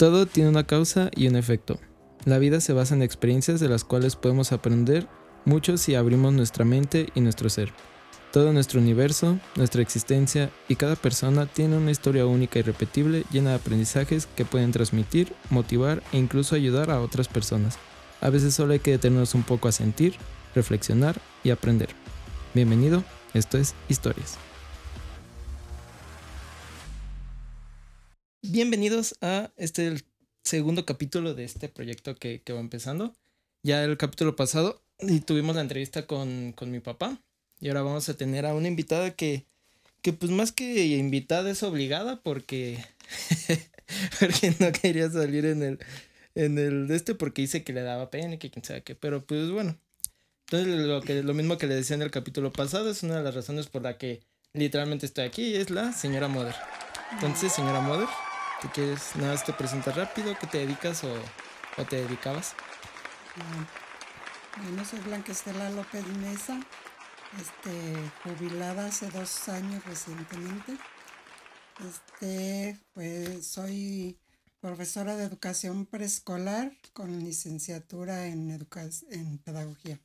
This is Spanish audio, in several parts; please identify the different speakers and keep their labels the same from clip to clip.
Speaker 1: Todo tiene una causa y un efecto. La vida se basa en experiencias de las cuales podemos aprender mucho si abrimos nuestra mente y nuestro ser. Todo nuestro universo, nuestra existencia y cada persona tiene una historia única y repetible llena de aprendizajes que pueden transmitir, motivar e incluso ayudar a otras personas. A veces solo hay que detenernos un poco a sentir, reflexionar y aprender. Bienvenido, esto es Historias. Bienvenidos a este el segundo capítulo de este proyecto que, va empezando. Ya el capítulo pasado y tuvimos la entrevista con, mi papá. Y ahora vamos a tener a una invitada que, que pues más que invitada es obligada porque, porque no quería salir en el, en el de este porque dice que le daba pena y que quién sabe qué. Pero pues bueno. Entonces lo, que, lo mismo que le decía en el capítulo pasado es una de las razones por la que literalmente estoy aquí. Es la señora Mother. Entonces, señora Mother. ¿Te quieres, nada más te presentas rápido? ¿Qué te dedicas o, te dedicabas?
Speaker 2: Bueno, soy Blanca Estela López Mesa, este, jubilada hace dos años recientemente. Este, pues soy profesora de educación preescolar con licenciatura en, en pedagogía.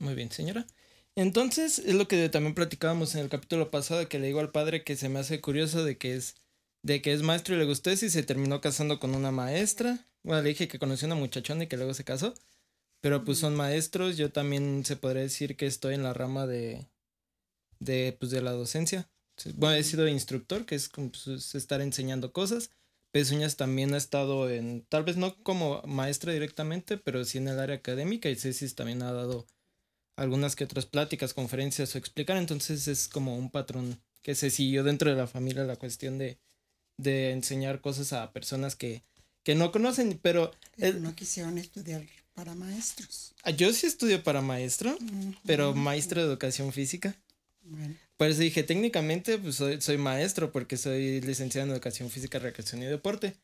Speaker 1: Muy bien, señora. Entonces, es lo que también platicábamos en el capítulo pasado, que le digo al padre que se me hace curioso de que es de que es maestro y le gustó eso y se terminó casando con una maestra. Bueno, le dije que conoció a una muchachona y que luego se casó. Pero pues son maestros. Yo también se podría decir que estoy en la rama de, de, pues, de la docencia. Bueno, he sido instructor, que es pues, estar enseñando cosas. Pezuñas también ha estado en, tal vez no como maestra directamente, pero sí en el área académica y Cecis también ha dado algunas que otras pláticas, conferencias o explicar. Entonces es como un patrón que se siguió dentro de la familia la cuestión de, de enseñar cosas a personas que, que no conocen, pero...
Speaker 2: no quisieron estudiar para maestros.
Speaker 1: Ah, yo sí estudio para maestro, pero maestro de educación física. Por eso dije, técnicamente pues soy, soy maestro porque soy licenciado en educación física, recreación y deporte.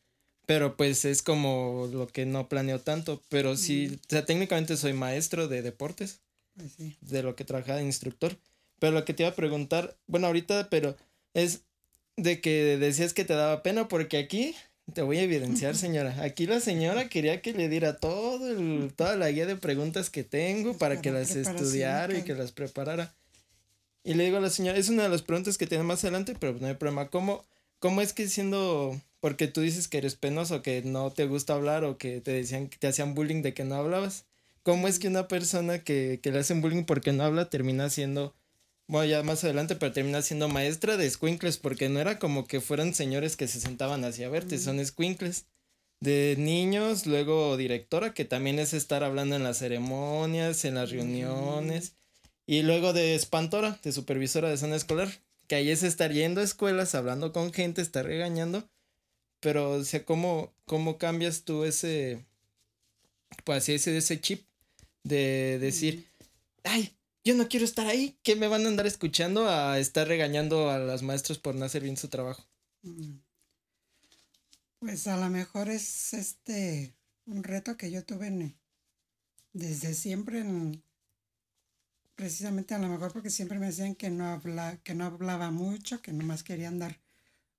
Speaker 1: Pero pues es como lo que no planeo tanto. Pero sí, o sea, técnicamente soy maestro de deportes.
Speaker 2: Pues sí.
Speaker 1: De lo que trabajaba de instructor. Pero lo que te iba a preguntar, bueno, ahorita, pero es, de que decías que te daba pena porque aquí te voy a evidenciar, señora. Aquí la señora quería que le diera todo el, toda la guía de preguntas que tengo para que las estudiara y que las preparara. Y le digo a la señora, es una de las preguntas que tiene más adelante, pero no hay problema. ¿Cómo, cómo es que siendo, porque tú dices que eres penoso, que no te gusta hablar o que te decían que te hacían bullying de que no hablabas? ¿Cómo es que una persona que, que le hacen bullying porque no habla termina siendo bueno, ya más adelante, pero termina siendo maestra de squinkles, porque no era como que fueran señores que se sentaban hacia verte, son squinkles. De niños, luego directora, que también es estar hablando en las ceremonias, en las reuniones. Y luego de espantora, de supervisora de zona escolar, que ahí es estar yendo a escuelas, hablando con gente, estar regañando. Pero, o sea, ¿cómo, cómo cambias tú ese, pues ese, ese chip de decir, ay, yo no quiero estar ahí, que me van a andar escuchando a estar regañando a los maestros por no hacer bien su trabajo. Mm.
Speaker 2: Pues a lo mejor es este un reto que yo tuve desde siempre, precisamente a lo mejor porque siempre me decían que no, habla, que no hablaba mucho, que nomás quería andar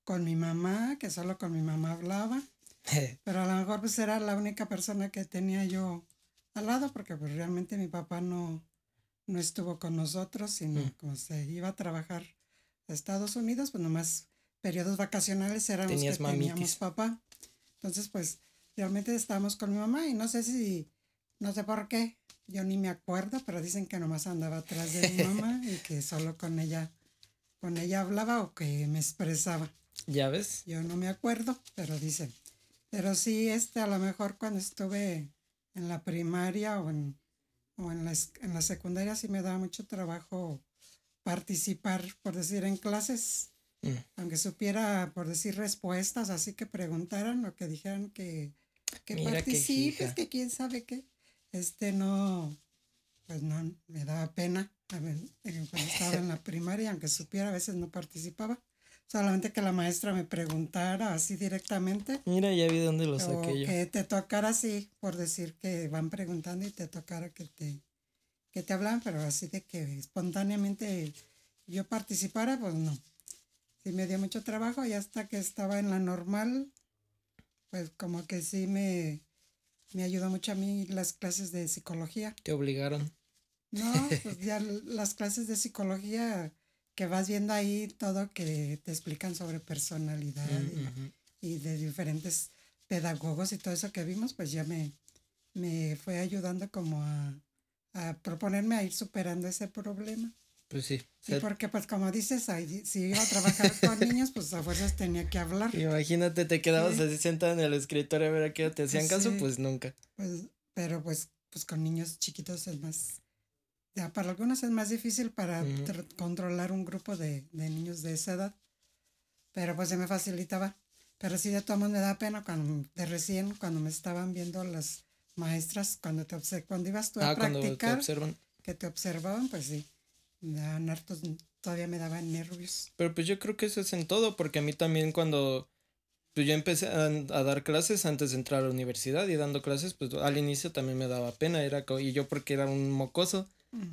Speaker 2: con mi mamá, que solo con mi mamá hablaba. Pero a lo mejor pues era la única persona que tenía yo al lado, porque pues realmente mi papá no, no estuvo con nosotros, sino mm. como se iba a trabajar a Estados Unidos, pues nomás periodos vacacionales eran los que teníamos papá. Entonces, pues realmente estábamos con mi mamá y no sé si, no sé por qué, yo ni me acuerdo, pero dicen que nomás andaba atrás de mi mamá y que solo con ella, con ella hablaba o que me expresaba.
Speaker 1: ¿Ya ves?
Speaker 2: Yo no me acuerdo, pero dicen. Pero sí, este, a lo mejor cuando estuve en la primaria o en o en la, en la secundaria sí me daba mucho trabajo participar, por decir, en clases, mm. aunque supiera, por decir, respuestas, así que preguntaran o que dijeran que, que participes, que quién sabe qué. Este no, pues no, me daba pena eh, cuando estaba en la primaria, aunque supiera, a veces no participaba. Solamente que la maestra me preguntara así directamente.
Speaker 1: Mira, ya vi dónde lo saqué
Speaker 2: yo. Que te tocara así, por decir que van preguntando y te tocara que te, que te hablan, pero así de que espontáneamente yo participara, pues no. Sí me dio mucho trabajo y hasta que estaba en la normal, pues como que sí me, me ayudó mucho a mí las clases de psicología.
Speaker 1: ¿Te obligaron?
Speaker 2: No, pues ya las clases de psicología que vas viendo ahí todo que te explican sobre personalidad
Speaker 1: Mm,
Speaker 2: y, y de diferentes pedagogos y todo eso que vimos, pues ya me, me fue ayudando como a, a proponerme a ir superando ese problema.
Speaker 1: Pues sí.
Speaker 2: Sí, porque pues como dices, ahí, si iba a trabajar con niños, pues a fuerzas tenía que hablar.
Speaker 1: Imagínate, te quedabas
Speaker 2: Sí.
Speaker 1: así sentada en el escritorio a ver a qué te hacían caso,
Speaker 2: Sí.
Speaker 1: pues nunca.
Speaker 2: Pues, pero pues, pues con niños chiquitos es más, ya para algunos es más difícil para
Speaker 1: Ujú.
Speaker 2: tr- controlar un grupo de, de niños de esa edad, pero pues se me facilitaba. Pero sí de todos modos me da pena cuando, de recién, cuando me estaban viendo las maestras, cuando te obse- cuando ibas tú a
Speaker 1: Ah, te
Speaker 2: practicar,
Speaker 1: observan.
Speaker 2: que te observaban, pues sí, me daban hartos, todavía me daban nervios.
Speaker 1: Pero pues yo creo que eso es en todo, porque a mí también cuando pues yo empecé a, a dar clases antes de entrar a la universidad y dando clases, pues al inicio también me daba pena, era y yo porque era un mocoso,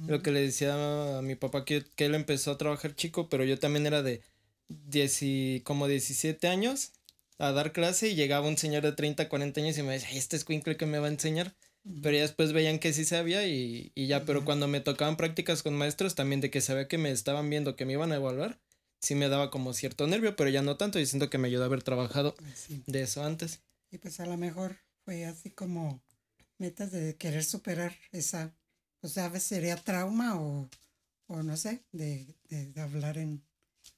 Speaker 1: lo que le decía a mi papá que, que él empezó a trabajar chico, pero yo también era de 10 y- como 17 años a dar clase y llegaba un señor de 30, 40 años y me decía, "Ay, este escuincle que me va a enseñar. Pero ya después veían que sí sabía y, y ya, pero cuando me tocaban prácticas con maestros también de que sabía que me estaban viendo, que me iban a evaluar, sí me daba como cierto nervio, pero ya no tanto y siento que me ayudó a haber trabajado
Speaker 2: sí.
Speaker 1: de eso antes.
Speaker 2: Y pues a lo mejor fue así como metas de querer superar esa, pues a veces sería trauma o, o no sé, de, de, de hablar en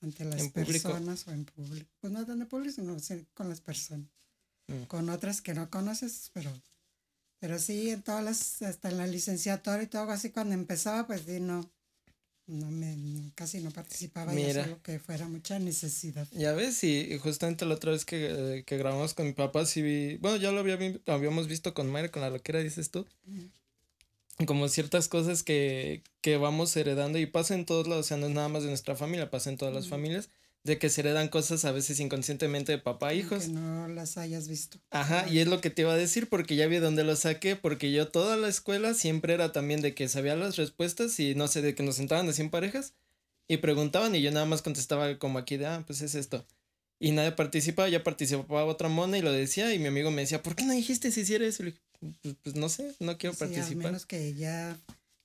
Speaker 2: ante las
Speaker 1: En público.
Speaker 2: personas o en público. Pues no en público, sino con las personas.
Speaker 1: Mm.
Speaker 2: Con otras que no conoces, pero pero sí, en todas las, hasta en la licenciatura y todo así, cuando empezaba, pues sí, no, no me, casi no participaba,
Speaker 1: Mira.
Speaker 2: solo que fuera mucha necesidad.
Speaker 1: Ya ves, y, justamente la otra vez que, eh, que grabamos con mi papá, sí vi, bueno, ya lo había habíamos visto con Mayra, con la loquera, dices tú,
Speaker 2: Ujú.
Speaker 1: Como ciertas cosas que, que vamos heredando y pasa en todos lados, o sea, no es nada más de nuestra familia, pasa en todas las familias, de que se heredan cosas a veces inconscientemente de papá a hijos.
Speaker 2: Que no las hayas visto.
Speaker 1: Ajá, y es lo que te iba a decir porque ya vi dónde lo saqué, porque yo toda la escuela siempre era también de que sabía las respuestas y no sé, de que nos sentaban así en parejas y preguntaban y yo nada más contestaba como aquí de, ah, pues es esto. Y nadie participaba, ya participaba otra mona y lo decía y mi amigo me decía, ¿por qué no dijiste si hiciera eso? Le dije, pues, pues no sé, no quiero
Speaker 2: Sí,
Speaker 1: participar.
Speaker 2: menos que ya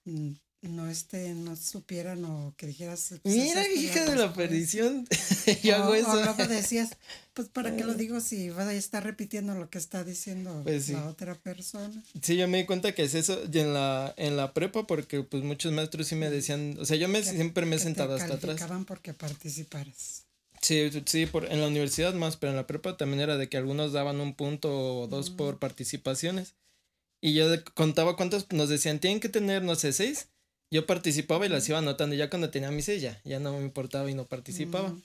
Speaker 2: mm, no este, no supieran o que dijeras. pues,
Speaker 1: Mira, hija de la perdición, yo
Speaker 2: o,
Speaker 1: hago
Speaker 2: o
Speaker 1: eso.
Speaker 2: luego decías, pues para qué lo digo si vas a estar repitiendo lo que está diciendo
Speaker 1: Pues sí.
Speaker 2: la otra persona.
Speaker 1: Sí, yo me di cuenta que es eso y en la, en la prepa porque pues muchos maestros sí me decían, o sea, yo me
Speaker 2: Que-
Speaker 1: siempre me he
Speaker 2: te
Speaker 1: sentado hasta atrás.
Speaker 2: porque participaras.
Speaker 1: Sí, sí, por, en la universidad más, pero en la prepa también era de que algunos daban un punto o dos
Speaker 2: Mm.
Speaker 1: por participaciones. Y yo contaba cuántos nos decían, tienen que tener, no sé, seis. Yo participaba y las iba anotando. Ya cuando tenía mis seis, ya, ya no me importaba y no participaba.
Speaker 2: Mm,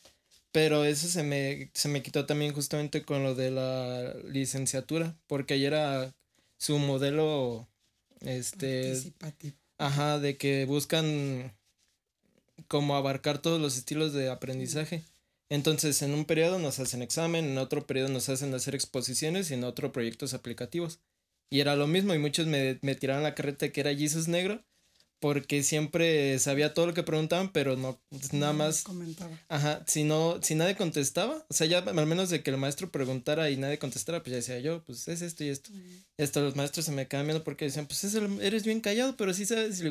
Speaker 1: Pero eso se me, se me quitó también justamente con lo de la licenciatura, porque ahí era su modelo, este,
Speaker 2: participativo.
Speaker 1: Ajá, de que buscan como abarcar todos los estilos de aprendizaje. Entonces, en un periodo nos hacen examen, en otro periodo nos hacen hacer exposiciones y en otro proyectos aplicativos. Y era lo mismo y muchos me, me tiraron la carreta que era Jesus negro porque siempre sabía todo lo que preguntaban, pero no, pues, nada más,
Speaker 2: Comentaba.
Speaker 1: ajá, si no, si nadie contestaba, o sea, ya al menos de que el maestro preguntara y nadie contestara, pues ya decía yo, pues es esto y esto. Y hasta los maestros se me viendo porque decían, pues el- eres bien callado, pero sí sabes.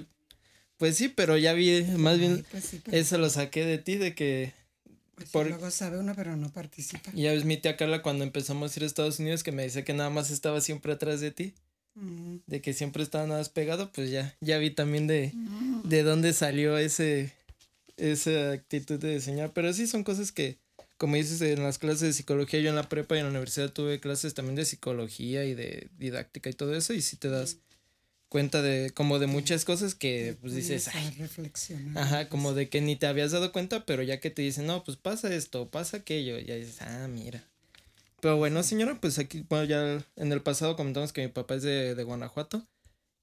Speaker 1: Pues sí, pero ya vi, más bien
Speaker 2: Ay, pues sí, pero-
Speaker 1: eso lo saqué de ti, de que
Speaker 2: pues
Speaker 1: por-
Speaker 2: luego sabe uno, pero no participa.
Speaker 1: ya ves mi tía Carla cuando empezamos a ir a Estados Unidos que me decía que nada más estaba siempre atrás de ti,
Speaker 2: Mm,
Speaker 1: de que siempre estaba nada más pegado, pues ya, ya vi también de,
Speaker 2: mm.
Speaker 1: de dónde salió ese, esa actitud de enseñar, pero sí son cosas que, como dices, en las clases de psicología, yo en la prepa y en la universidad tuve clases también de psicología y de didáctica y todo eso, y sí te das cuenta de como de muchas cosas que pues dices, ay, ajá, como de que ni te habías dado cuenta, pero ya que te dicen, no, pues pasa esto, pasa aquello, ya dices, ah, mira. Pero bueno, señora, pues aquí, bueno, ya en el pasado comentamos que mi papá es de, de Guanajuato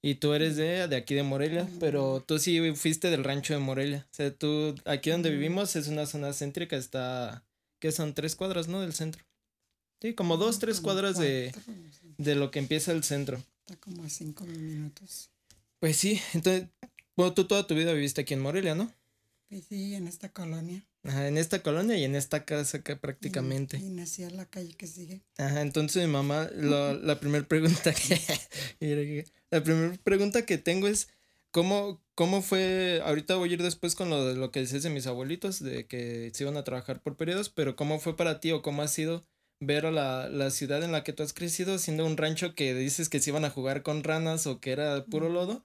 Speaker 1: y tú eres de, de aquí de Morelia, pero tú sí fuiste del rancho de Morelia. O sea, tú, aquí donde vivimos es una zona céntrica, está, que son tres cuadras, ¿no? Del centro. Sí, como dos, tres
Speaker 2: Como
Speaker 1: cuadras de,
Speaker 2: cuatro,
Speaker 1: de lo que empieza el centro.
Speaker 2: Está como a cinco minutos.
Speaker 1: Pues sí, entonces, bueno, tú toda tu vida viviste aquí en Morelia, ¿no?
Speaker 2: Pues sí, en esta colonia.
Speaker 1: Ajá, en esta colonia y en esta casa acá prácticamente.
Speaker 2: Y nací en la calle que sigue.
Speaker 1: Ajá, entonces mi mamá, la, la primera pregunta que... la primera pregunta que tengo es, ¿cómo, ¿cómo fue? Ahorita voy a ir después con lo lo que dices de mis abuelitos, de que se iban a trabajar por periodos, pero ¿cómo fue para ti o cómo ha sido ver a la, la ciudad en la que tú has crecido siendo un rancho que dices que se iban a jugar con ranas o que era puro lodo?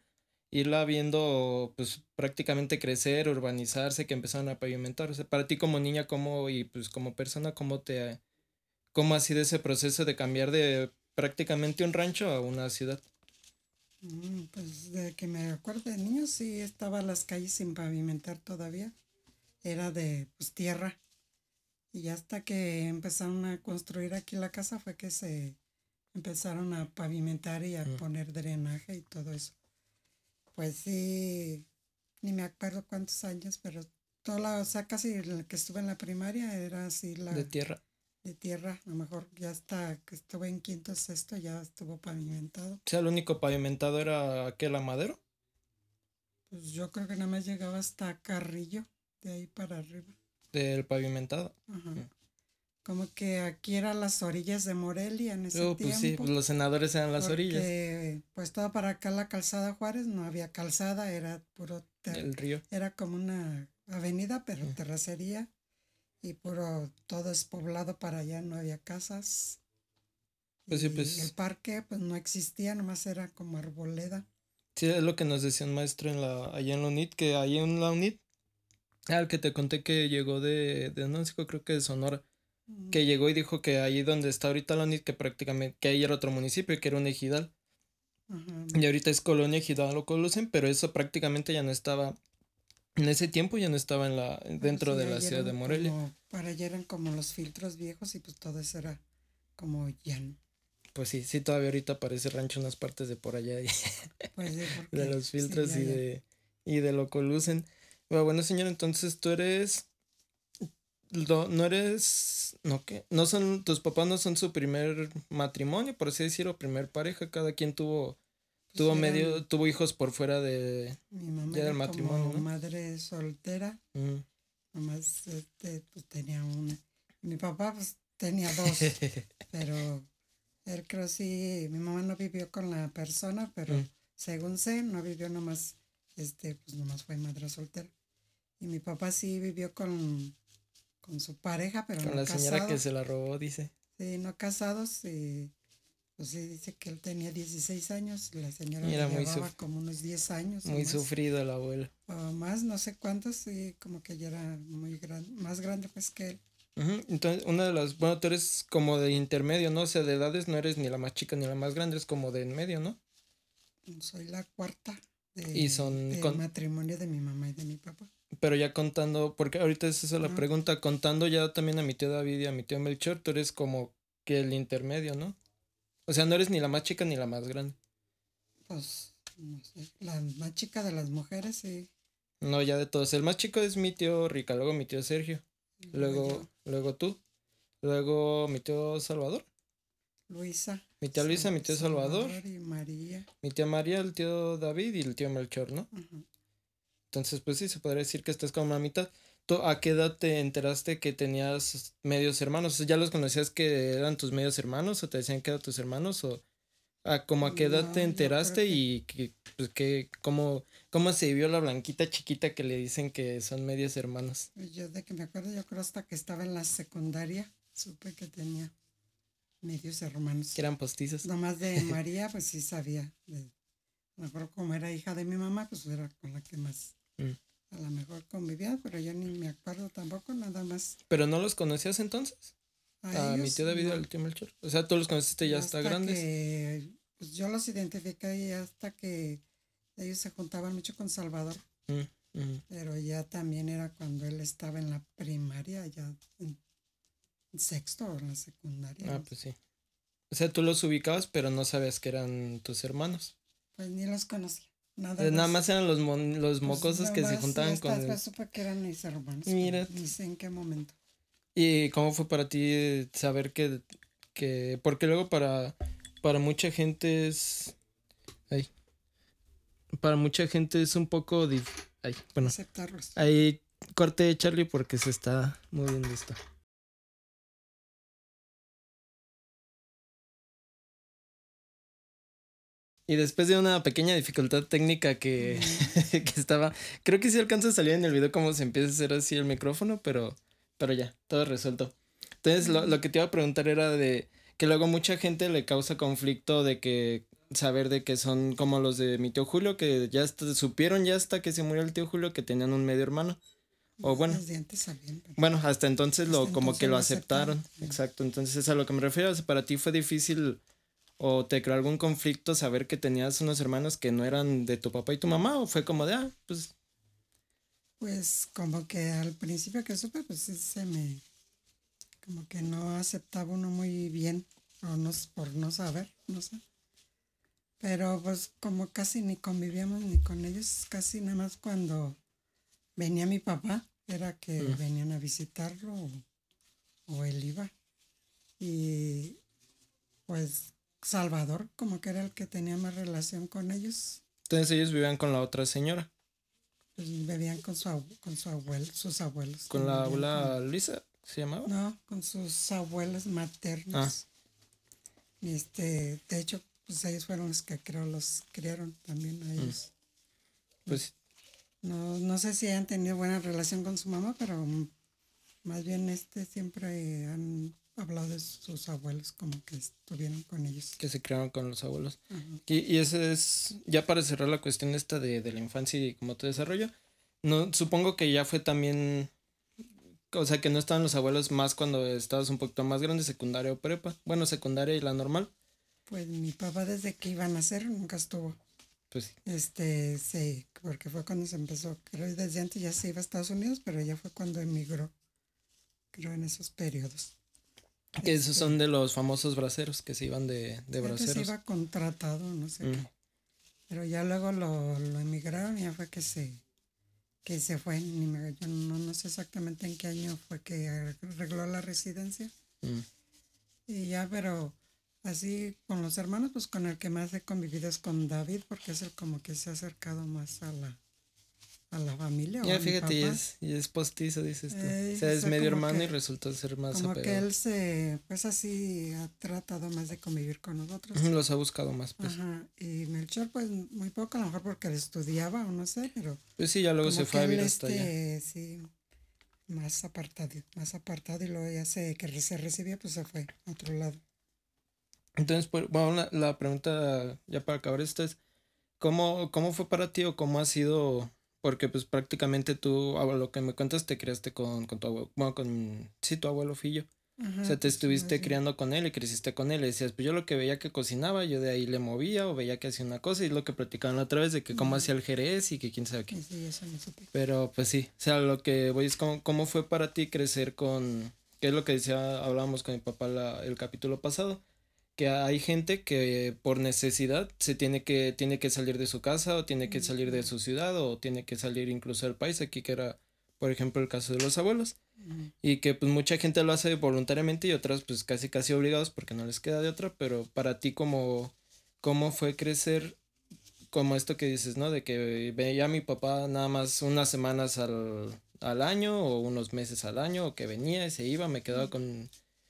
Speaker 1: irla viendo pues prácticamente crecer, urbanizarse, que empezaron a pavimentar. O sea, para ti como niña, ¿cómo y pues como persona, cómo te cómo ha sido ese proceso de cambiar de prácticamente un rancho a una ciudad?
Speaker 2: Mm, pues de que me acuerdo de niño, sí estaba las calles sin pavimentar todavía. Era de pues tierra. Y hasta que empezaron a construir aquí la casa fue que se empezaron a pavimentar y a poner drenaje y todo eso. Pues sí, ni me acuerdo cuántos años, pero toda la, o sea, casi el que estuve en la primaria era así la...
Speaker 1: De tierra.
Speaker 2: De tierra, a lo mejor ya hasta que estuve en quinto, sexto, ya estuvo pavimentado. O
Speaker 1: sea, el único pavimentado era aquel amadero.
Speaker 2: Pues yo creo que nada más llegaba hasta Carrillo, de ahí para arriba.
Speaker 1: Del pavimentado.
Speaker 2: Ajá. Mm. Como que aquí eran las orillas de Morelia en ese tiempo.
Speaker 1: Pues sí, los senadores eran las orillas.
Speaker 2: Pues toda para acá la calzada Juárez no había calzada, era puro...
Speaker 1: El río.
Speaker 2: Era como una avenida, pero terracería. Y puro, todo es poblado para allá, no había casas.
Speaker 1: Pues sí, pues.
Speaker 2: El parque, pues no existía, nomás era como arboleda.
Speaker 1: Sí, es lo que nos decía un maestro en la, allá en la UNIT, que ahí en la UNIT, al que te conté que llegó de, de no creo que de Sonora que llegó y dijo que ahí donde está ahorita la UNIT, que prácticamente, que ahí era otro municipio, que era un ejidal. Y ahorita es colonia ejidal lo conocen, pero eso prácticamente ya no estaba, en ese tiempo ya no estaba en la, dentro de la ciudad de Morelia.
Speaker 2: para allá eran como los filtros viejos y pues todo eso era como llano.
Speaker 1: Pues sí, sí, todavía ahorita parece rancho unas partes de por allá. Pues de los filtros y, de, y de lo colucen. Bueno, señor, entonces tú eres no eres, no que, no son, tus papás no son su primer matrimonio, por así decirlo, primer pareja, cada quien tuvo, pues tuvo medio, tuvo hijos por fuera de,
Speaker 2: mi mamá ya del matrimonio. Como madre soltera, nomás este, pues tenía una. Mi papá pues tenía dos, pero él creo sí, mi mamá no vivió con la persona, pero mm. según sé, no vivió nomás, este, pues nomás fue madre soltera. Y mi papá sí vivió con con su pareja, pero
Speaker 1: con la señora que se la robó, dice.
Speaker 2: Sí, no casados, y pues sí, dice que él tenía 16 años, la señora le llevaba como unos 10 años.
Speaker 1: Muy sufrido el abuelo.
Speaker 2: O más, no sé cuántos, y como que ya era muy grande, más grande pues que él.
Speaker 1: Entonces, una de las, bueno, tú eres como de intermedio, ¿no? O sea, de edades no eres ni la más chica ni la más grande, es como de en medio, ¿no?
Speaker 2: Soy la cuarta de,
Speaker 1: y son
Speaker 2: matrimonio de mi mamá y de mi.
Speaker 1: Pero ya contando, porque ahorita es esa la pregunta, contando ya también a mi tío David y a mi tío Melchor, tú eres como que el intermedio, ¿no? O sea, no eres ni la más chica ni la más grande.
Speaker 2: Pues, no sé, la más chica de las mujeres, sí.
Speaker 1: No, ya de todos. El más chico es mi tío Rica, luego mi tío Sergio, luego, luego tú, luego mi tío Salvador.
Speaker 2: Luisa.
Speaker 1: Mi tía Luisa, mi tío Salvador.
Speaker 2: y María.
Speaker 1: Mi tía María, el tío David y el tío Melchor, ¿no? Entonces, pues sí, se podría decir que estás como la mitad. ¿Tú a qué edad te enteraste que tenías medios hermanos? ¿Ya los conocías que eran tus medios hermanos o te decían que eran tus hermanos? ¿O a, como a qué edad te enteraste y que, pues, que, cómo, cómo se vio la blanquita chiquita que le dicen que son medios hermanos?
Speaker 2: Pues yo de que me acuerdo, yo creo hasta que estaba en la secundaria, supe que tenía medios hermanos.
Speaker 1: Que eran postizos.
Speaker 2: Nomás de María, pues sí sabía. De, mejor como era hija de mi mamá, pues era con la que más Mm. A lo mejor convivía, pero yo ni me acuerdo tampoco, nada más.
Speaker 1: ¿Pero no los conocías entonces? A, mi tío David y al tío Melchor. O sea, tú los conociste ya hasta, grandes.
Speaker 2: pues yo los identifiqué hasta que ellos se juntaban mucho con Salvador. Mm, mm. Pero ya también era cuando él estaba en la primaria, ya en sexto o en la secundaria.
Speaker 1: Ah, pues sí. O sea, tú los ubicabas, pero no sabías que eran tus hermanos.
Speaker 2: Pues ni los conocía.
Speaker 1: Nada, nada más eran los, los pues mocosos que se juntaban con.
Speaker 2: Vez supe que eran mis hermanos. Mira. Ni sé en qué momento.
Speaker 1: ¿Y cómo fue para ti saber que. que porque luego para. Para mucha gente es. Ay. Para mucha gente es un poco. Dif, ay, bueno.
Speaker 2: Aceptarlos.
Speaker 1: Hay corte, Charlie, porque se está moviendo esto. Y después de una pequeña dificultad técnica que, que, estaba. Creo que sí alcanza a salir en el video cómo se empieza a hacer así el micrófono, pero, pero ya, todo resuelto. Entonces, lo, lo que te iba a preguntar era de que luego mucha gente le causa conflicto de que saber de que son como los de mi tío Julio, que ya supieron ya hasta que se murió el tío Julio que tenían un medio hermano. O bueno. Bueno, hasta entonces lo como que lo aceptaron. Exacto. Entonces a lo que me refiero, para ti fue difícil o te creó algún conflicto saber que tenías unos hermanos que no eran de tu papá y tu mamá o fue como de ah, pues
Speaker 2: pues como que al principio que supe pues sí se me como que no aceptaba uno muy bien o no por no saber, no sé. Pero pues como casi ni convivíamos ni con ellos, casi nada más cuando venía mi papá, era que mm. venían a visitarlo o, él iba. Y pues Salvador como que era el que tenía más relación con ellos.
Speaker 1: Entonces ellos vivían con la otra señora.
Speaker 2: Pues vivían con su, con su abuelo, sus abuelos.
Speaker 1: ¿Con la abuela Luisa se llamaba?
Speaker 2: No, con sus abuelos maternos. Ah. Este, de hecho, pues ellos fueron los que creo los criaron también a mm. ellos. Pues no, no sé si han tenido buena relación con su mamá, pero más bien este siempre han hablado de sus abuelos, como que estuvieron con ellos.
Speaker 1: Que se criaron con los abuelos. y, y ese es, ya para cerrar la cuestión esta de, de la infancia y cómo te desarrolla, no, supongo que ya fue también, o sea, que no estaban los abuelos más cuando estabas un poquito más grande, secundaria o prepa. Bueno, secundaria y la normal.
Speaker 2: Pues mi papá desde que iban a nacer nunca estuvo. Pues sí. Este, sí, porque fue cuando se empezó. Creo que desde antes ya se iba a Estados Unidos, pero ya fue cuando emigró. Creo en esos periodos.
Speaker 1: Que esos son de los famosos braceros que se iban de, de braceros. Se
Speaker 2: iba contratado, no sé qué. Mm. Pero ya luego lo, lo emigraron y ya fue que se, que se fue. Ni me, yo no, no, sé exactamente en qué año fue que arregló la residencia. Mm. Y ya, pero Así con los hermanos, pues con el que más he convivido es con David, porque es el como que se ha acercado más a la, a la familia.
Speaker 1: Ya, fíjate, y es, y es postizo, dices tú. o sea, es medio hermano y resultó ser más
Speaker 2: Como que él se, pues así, ha tratado más de convivir con nosotros.
Speaker 1: Los ha buscado más, pues.
Speaker 2: Ajá, y Melchor, pues muy poco, a lo mejor porque él estudiaba o no sé, pero.
Speaker 1: Pues sí, ya luego se fue a vivir hasta
Speaker 2: este, allá. Sí, más apartado, más apartado, y luego ya se, que se recibía, pues se fue a otro lado.
Speaker 1: Entonces, pues, bueno, la, pregunta ya para acabar esto es, ¿cómo, ¿cómo fue para ti o cómo ha sido? Porque pues prácticamente tú, a lo que me cuentas, te criaste con, con tu abuelo, bueno, con, sí, tu abuelo Fillo. o sea, te estuviste criando con él y creciste con él. Y decías, pues yo lo que veía que cocinaba, yo de ahí le movía o veía que hacía una cosa. Y es lo que platicaban la otra vez de que cómo hacía el jerez y que quién sabe qué.
Speaker 2: Sí, eso me supe.
Speaker 1: Pero pues sí, o sea, lo que voy es cómo, cómo fue para ti crecer con, qué es lo que decía, hablábamos con mi papá la, el capítulo pasado, que hay gente que por necesidad se tiene que, tiene que salir de su casa o tiene que salir de su ciudad o tiene que salir incluso del país, aquí que era, por ejemplo, el caso de los abuelos. Y que pues mucha gente lo hace voluntariamente y otras pues casi casi obligados porque no les queda de otra, pero para ti como, ¿cómo fue crecer como esto que dices, ¿no? De que veía a mi papá nada más unas semanas al, al año o unos meses al año o que venía y se iba, me quedaba con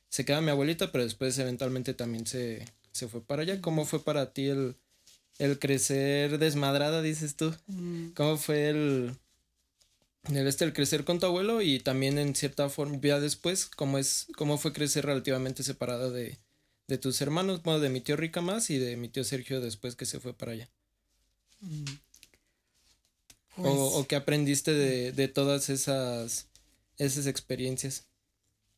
Speaker 1: se queda mi abuelita, pero después eventualmente también se, se fue para allá. ¿Cómo fue para ti el, el crecer desmadrada, dices tú? Mm. ¿Cómo fue el, el, este, el crecer con tu abuelo y también en cierta forma, ya después, cómo, es, cómo fue crecer relativamente separada de, de tus hermanos, bueno, de mi tío Rica más y de mi tío Sergio después que se fue para allá? Mm. o, o pues qué aprendiste de, de todas esas, esas experiencias.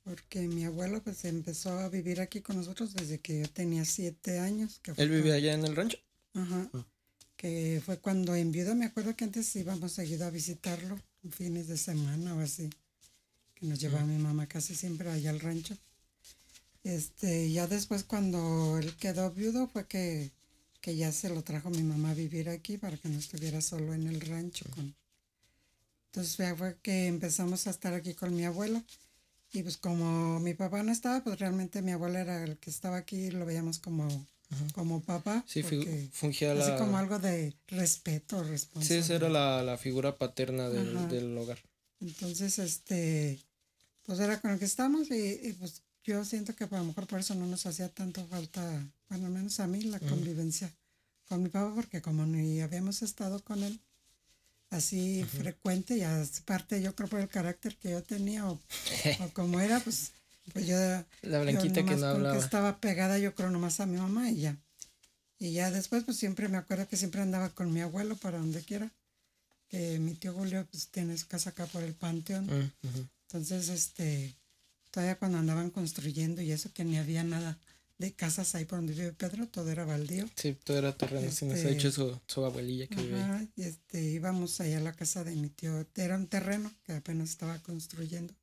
Speaker 2: Porque mi abuelo pues empezó a vivir aquí con nosotros desde que yo tenía siete años.
Speaker 1: Que ¿Él vivía allá en el rancho?
Speaker 2: Ajá. Ah. Que fue cuando enviudó. Me acuerdo que antes íbamos seguido a visitarlo, fines de semana o así. Que nos llevaba mi mamá casi siempre allá al rancho. Este, ya después cuando él quedó viudo fue que, que ya se lo trajo mi mamá a vivir aquí para que no estuviera solo en el rancho. Con... Entonces fue que empezamos a estar aquí con mi abuelo. Y pues como mi papá no estaba, pues realmente mi abuela era el que estaba aquí lo veíamos como, como papá.
Speaker 1: Sí, fungía
Speaker 2: así como algo de respeto, responsabilidad.
Speaker 1: Sí, esa era la, figura paterna del, hogar.
Speaker 2: Entonces, este, pues era con lo que estamos y, pues yo siento que a lo mejor por eso no nos hacía tanto falta, bueno, al menos a mí, la convivencia con mi papá, porque como ni habíamos estado con él así frecuente, y aparte yo creo por el carácter que yo tenía o, como era, pues, pues yo...
Speaker 1: La blanquita que no hablaba.
Speaker 2: estaba pegada yo creo nomás a mi mamá y ya. Y ya después, pues siempre me acuerdo que siempre andaba con mi abuelo para donde quiera. Que mi tío Julio, pues tiene su casa acá por el Panteón. Mm, Entonces, este, todavía cuando andaban construyendo y eso, que ni había nada de casas ahí por donde vive Pedro, todo era baldío.
Speaker 1: Sí, todo era terreno, este, nos ha dicho su, abuelilla que
Speaker 2: vive Y este, íbamos allá a la casa de mi tío, era un terreno que apenas estaba construyendo.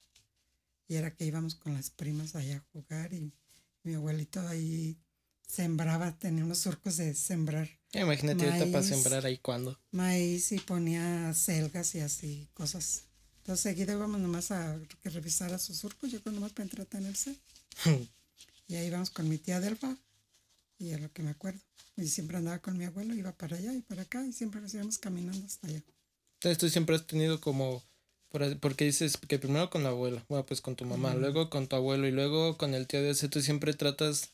Speaker 2: Y era que íbamos con las primas allá a jugar y mi abuelito ahí sembraba, tenía unos surcos de sembrar.
Speaker 1: imagínate ahorita para sembrar ahí cuando.
Speaker 2: Maíz y ponía selgas y así, cosas. Entonces seguido íbamos nomás a que revisara sus surcos, yo creo nomás para entretenerse. y ahí íbamos con mi tía Delfa, y a lo que me acuerdo. Y siempre andaba con mi abuelo, iba para allá y para acá, y siempre nos íbamos caminando hasta allá.
Speaker 1: Entonces tú siempre has tenido como, porque dices que primero con la abuela, bueno, pues con tu mamá, luego con tu abuelo y luego con el tío de ese, tú siempre tratas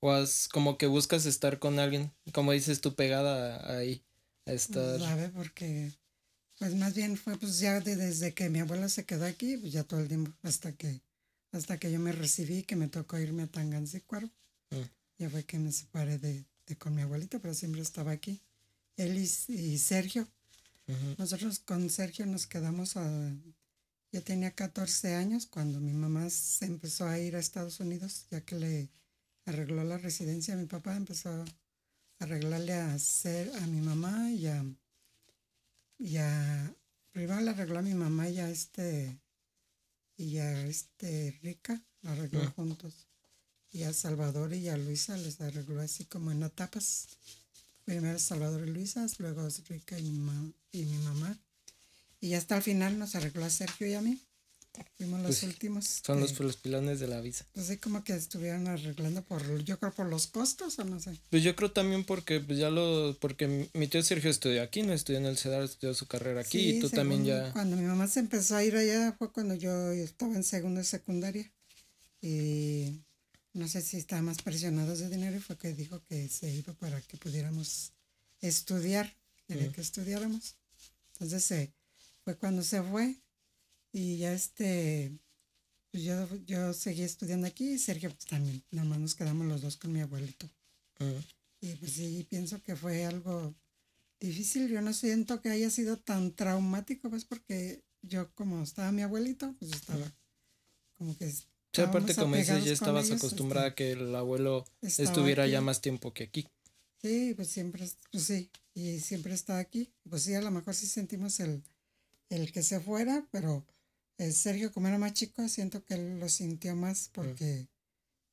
Speaker 1: o has como que buscas estar con alguien, como dices tú, pegada ahí a estar.
Speaker 2: Sabe, porque pues más bien fue pues ya desde que mi abuela se quedó aquí, pues ya todo el tiempo, hasta que, hasta que yo me recibí, que me tocó irme a Tangancicuaro. Mm. Ya fue que me separé de, con mi abuelita, pero siempre estaba aquí. Él y, Sergio. Nosotros con Sergio nos quedamos a... Yo tenía 14 años cuando mi mamá se empezó a ir a Estados Unidos, ya que le arregló la residencia. Mi papá empezó a arreglarle a hacer a mi mamá y a, y a primero le arregló a mi mamá y a este y a este Rica, lo arregló mm. juntos. Y a Salvador y a Luisa les arregló así como en etapas. Primero Salvador y Luisa, luego Rica y y mi mamá. Y hasta el final nos arregló a Sergio y a mí. Fuimos los pues, últimos.
Speaker 1: Son los, los pilones de la visa.
Speaker 2: Pues sí, como que estuvieron arreglando por, yo creo por los costos o no sé.
Speaker 1: Pues yo creo también porque pues ya lo, porque mi tío Sergio estudió aquí, no estudió en el CEDAR, estudió su carrera aquí y tú también ya.
Speaker 2: Cuando mi mamá se empezó a ir allá fue cuando yo estaba en segundo de secundaria y no sé si estaba más presionado de dinero y fue que dijo que se iba para que pudiéramos estudiar, quería que estudiáramos. Entonces eh, fue cuando se fue y ya este, pues yo, yo seguí estudiando aquí y Sergio pues también. Nomás nos quedamos los dos con mi abuelito. Ah. Y pues sí, pienso que fue algo difícil. Yo no siento que haya sido tan traumático, pues porque yo como estaba mi abuelito, pues estaba como que...
Speaker 1: Sí, aparte como dices, ya estabas acostumbrada a que el abuelo estuviera ya más tiempo que aquí.
Speaker 2: Sí, pues siempre, pues sí, y siempre está aquí. Pues sí, a lo mejor sí sentimos el, el que se fuera, pero eh, Sergio, como era más chico, siento que él lo sintió más porque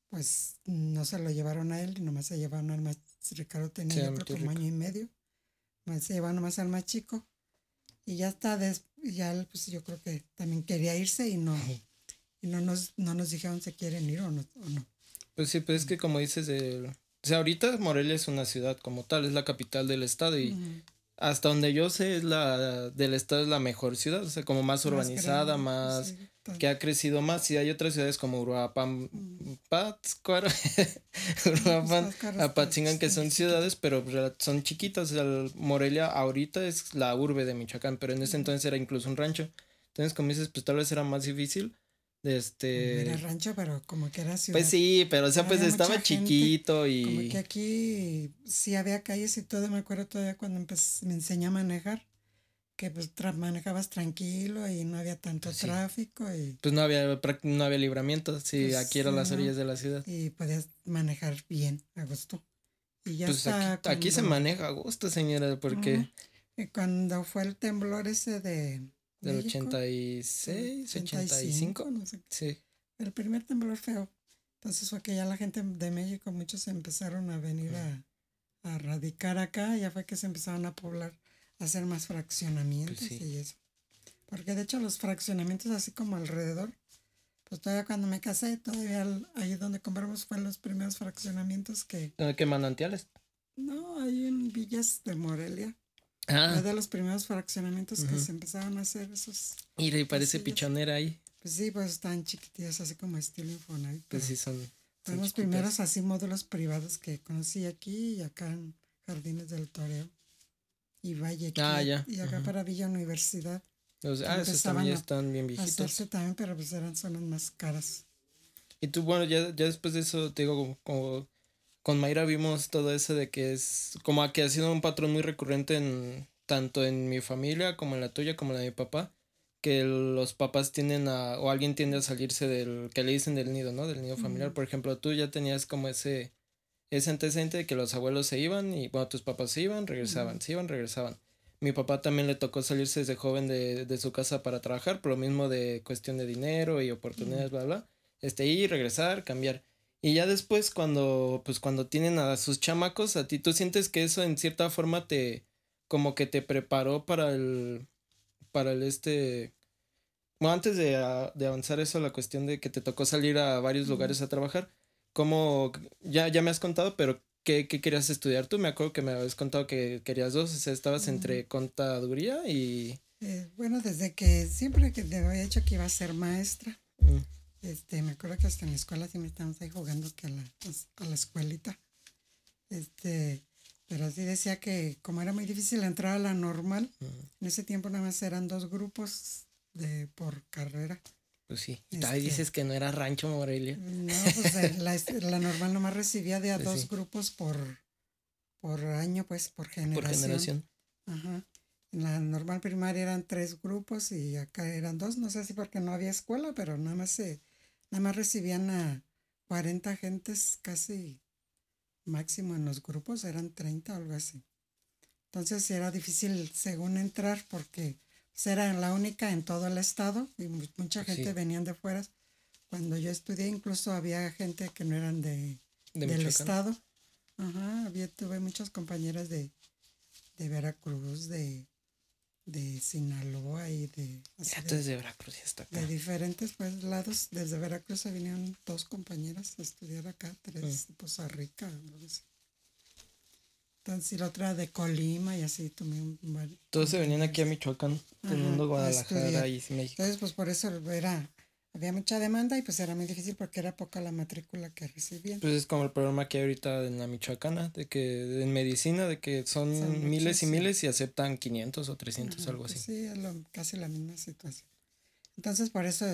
Speaker 2: pues no se lo llevaron a él, nomás se llevaron al más, Ricardo tenía como año y medio, se llevaron nomás al más chico. Y ya está, ya él pues yo creo que también quería irse y no, y no nos, no nos dijeron si quieren ir o no.
Speaker 1: Pues sí, pues es que como dices, o sea, ahorita Morelia es una ciudad como tal, es la capital del estado y hasta donde yo sé, es la del estado es la mejor ciudad, o sea, como más urbanizada, más, que ha crecido más. Y hay otras ciudades como Uruapan, mm. Pátzcuaro, Uruapan, Apatzingan, que son ciudades, pero son chiquitas. O Morelia ahorita es la urbe de Michoacán, pero en ese entonces era incluso un rancho. Entonces, como dices, pues tal vez era más difícil este.
Speaker 2: Era rancho, pero como que era
Speaker 1: ciudad. Pues sí, pero o sea, pues estaba chiquito y.
Speaker 2: Como que aquí sí había calles y todo. Me acuerdo todavía cuando me enseñé a manejar. Que pues manejabas tranquilo y no había tanto tráfico y.
Speaker 1: Pues no había, no había libramiento. Sí, pues aquí eran las orillas de la ciudad.
Speaker 2: Y podías manejar bien, a gusto. Y ya
Speaker 1: pues aquí, se maneja a gusto, señora, porque.
Speaker 2: cuando fue el temblor ese de
Speaker 1: del 86, 85. No sé. Sí.
Speaker 2: El primer temblor feo. Entonces fue que ya la gente de México, muchos empezaron a venir a, a radicar acá. Ya fue que se empezaron a poblar, a hacer más fraccionamientos pues y eso. Porque de hecho los fraccionamientos así como alrededor, pues todavía cuando me casé, todavía ahí donde compramos fue los primeros fraccionamientos que...
Speaker 1: ¿Qué manantiales?
Speaker 2: No, hay en Villas de Morelia. Ah. de los primeros fraccionamientos que se empezaron a hacer esos.
Speaker 1: Y parece pichonera ahí.
Speaker 2: Pues sí, pues están chiquitillas, así como estilo Infonavit.
Speaker 1: Pues sí, son.
Speaker 2: Los primeros así módulos privados que conocí aquí y acá en Jardines del Toreo. Y Valle.
Speaker 1: Ah, ya.
Speaker 2: Y acá para Villa Universidad.
Speaker 1: ah, esos también están bien viejitos.
Speaker 2: Hacerse también, pero pues eran zonas más caras.
Speaker 1: Y tú, bueno, ya, ya después de eso, te digo, como con Mayra vimos todo eso de que es como que ha sido un patrón muy recurrente en tanto en mi familia como en la tuya como en la de mi papá que los papás tienden a o alguien tiende a salirse del que le dicen del nido no del nido familiar. Por ejemplo tú ya tenías como ese ese antecedente de que los abuelos se iban y bueno tus papás se iban regresaban se iban regresaban. Mi papá también le tocó salirse desde joven de, de su casa para trabajar por lo mismo de cuestión de dinero y oportunidades bla bla. Este ir regresar cambiar y ya después cuando, pues cuando tienen a sus chamacos, a ti tú sientes que eso en cierta forma te, como que te preparó para el, para el este, bueno, antes de, de avanzar eso, la cuestión de que te tocó salir a varios lugares a trabajar, como, ya, ya me has contado, pero ¿qué, ¿qué, querías estudiar tú? Me acuerdo que me habías contado que querías dos, o sea, estabas entre contaduría y...
Speaker 2: Eh, bueno, desde que siempre que te había dicho que iba a ser maestra. Mm. Este, me acuerdo que hasta en la escuela sí me estábamos ahí jugando que a la, pues, a la escuelita. Este, pero sí decía que como era muy difícil entrar a la normal, en ese tiempo nada más eran dos grupos de por carrera.
Speaker 1: Pues sí. Y este, dices que no era Rancho Morelia.
Speaker 2: No, pues eh, la, la, normal nomás recibía de a pues dos grupos por, por año, pues por generación. Por generación. Ajá. En la normal primaria eran tres grupos y acá eran dos. No sé si porque no había escuela, pero nada más se Nada más recibían a 40 gentes casi máximo en los grupos, eran 30 o algo así. Entonces era difícil según entrar porque pues, era la única en todo el estado y mucha gente venían de fuera. Cuando yo estudié incluso había gente que no eran de, del estado. Ajá, había, tuve muchas compañeras de, de Veracruz, de, de Sinaloa y de...
Speaker 1: desde Veracruz está acá.
Speaker 2: De diferentes pues, lados. Desde Veracruz se vinieron dos compañeras a estudiar acá, tres de Poza Rica. Entonces, y la otra de Colima y así también.
Speaker 1: Todos se venían aquí a Michoacán, teniendo Guadalajara y México.
Speaker 2: Entonces, pues por eso era había mucha demanda y pues era muy difícil porque era poca la matrícula que recibían.
Speaker 1: Pues es como el problema que hay ahorita en la Michoacana, de que en medicina, de que son, miles y miles y aceptan 500 o 300, algo
Speaker 2: pues
Speaker 1: así.
Speaker 2: Sí, es casi la misma situación. Entonces por eso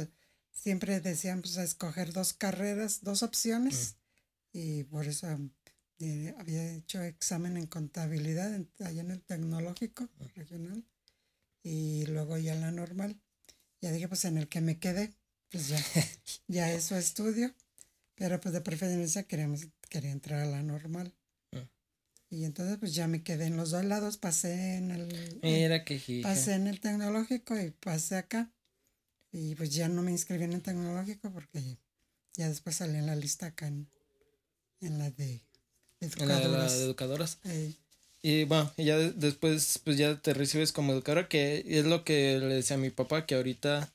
Speaker 2: siempre decían pues a escoger dos carreras, dos opciones y por eso eh, había hecho examen en contabilidad allá en el tecnológico regional y luego ya en la normal. Ya dije pues en el que me quedé pues ya, ya eso estudio, pero pues de preferencia queríamos, quería entrar a la normal. Ah. Y entonces pues ya me quedé en los dos lados, pasé en el...
Speaker 1: Mira que
Speaker 2: Pasé en el tecnológico y pasé acá. Y pues ya no me inscribí en el tecnológico porque ya después salí en la lista acá en, la de
Speaker 1: educadoras. En la de, educadoras. Y bueno, y ya después pues ya te recibes como educadora, que es lo que le decía a mi papá, que ahorita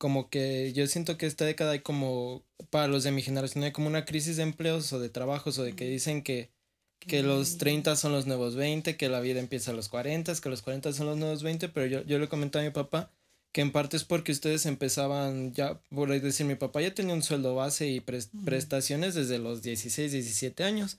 Speaker 1: como que yo siento que esta década hay como, para los de mi generación, hay como una crisis de empleos o de trabajos o de que dicen que, que los 30 son los nuevos 20, que la vida empieza a los 40, que los 40 son los nuevos 20, pero yo, yo le comenté a mi papá que en parte es porque ustedes empezaban ya, por decir, mi papá ya tenía un sueldo base y prestaciones desde los 16, 17 años.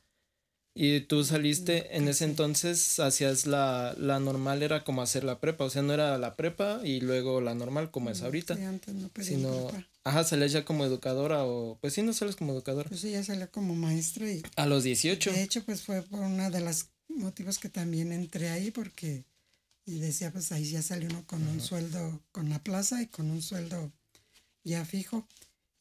Speaker 1: Y tú saliste en ese entonces, hacías la, la normal, era como hacer la prepa, o sea, no era la prepa y luego la normal como es ahorita.
Speaker 2: Sí, antes no
Speaker 1: sino, ajá, salías ya como educadora o, pues sí, no sales como educadora.
Speaker 2: Pues sí, ya salía como maestra y...
Speaker 1: A los 18.
Speaker 2: De hecho, pues fue por una de las motivos que también entré ahí porque, y decía, pues ahí ya salió uno con un sueldo, con la plaza y con un sueldo ya fijo,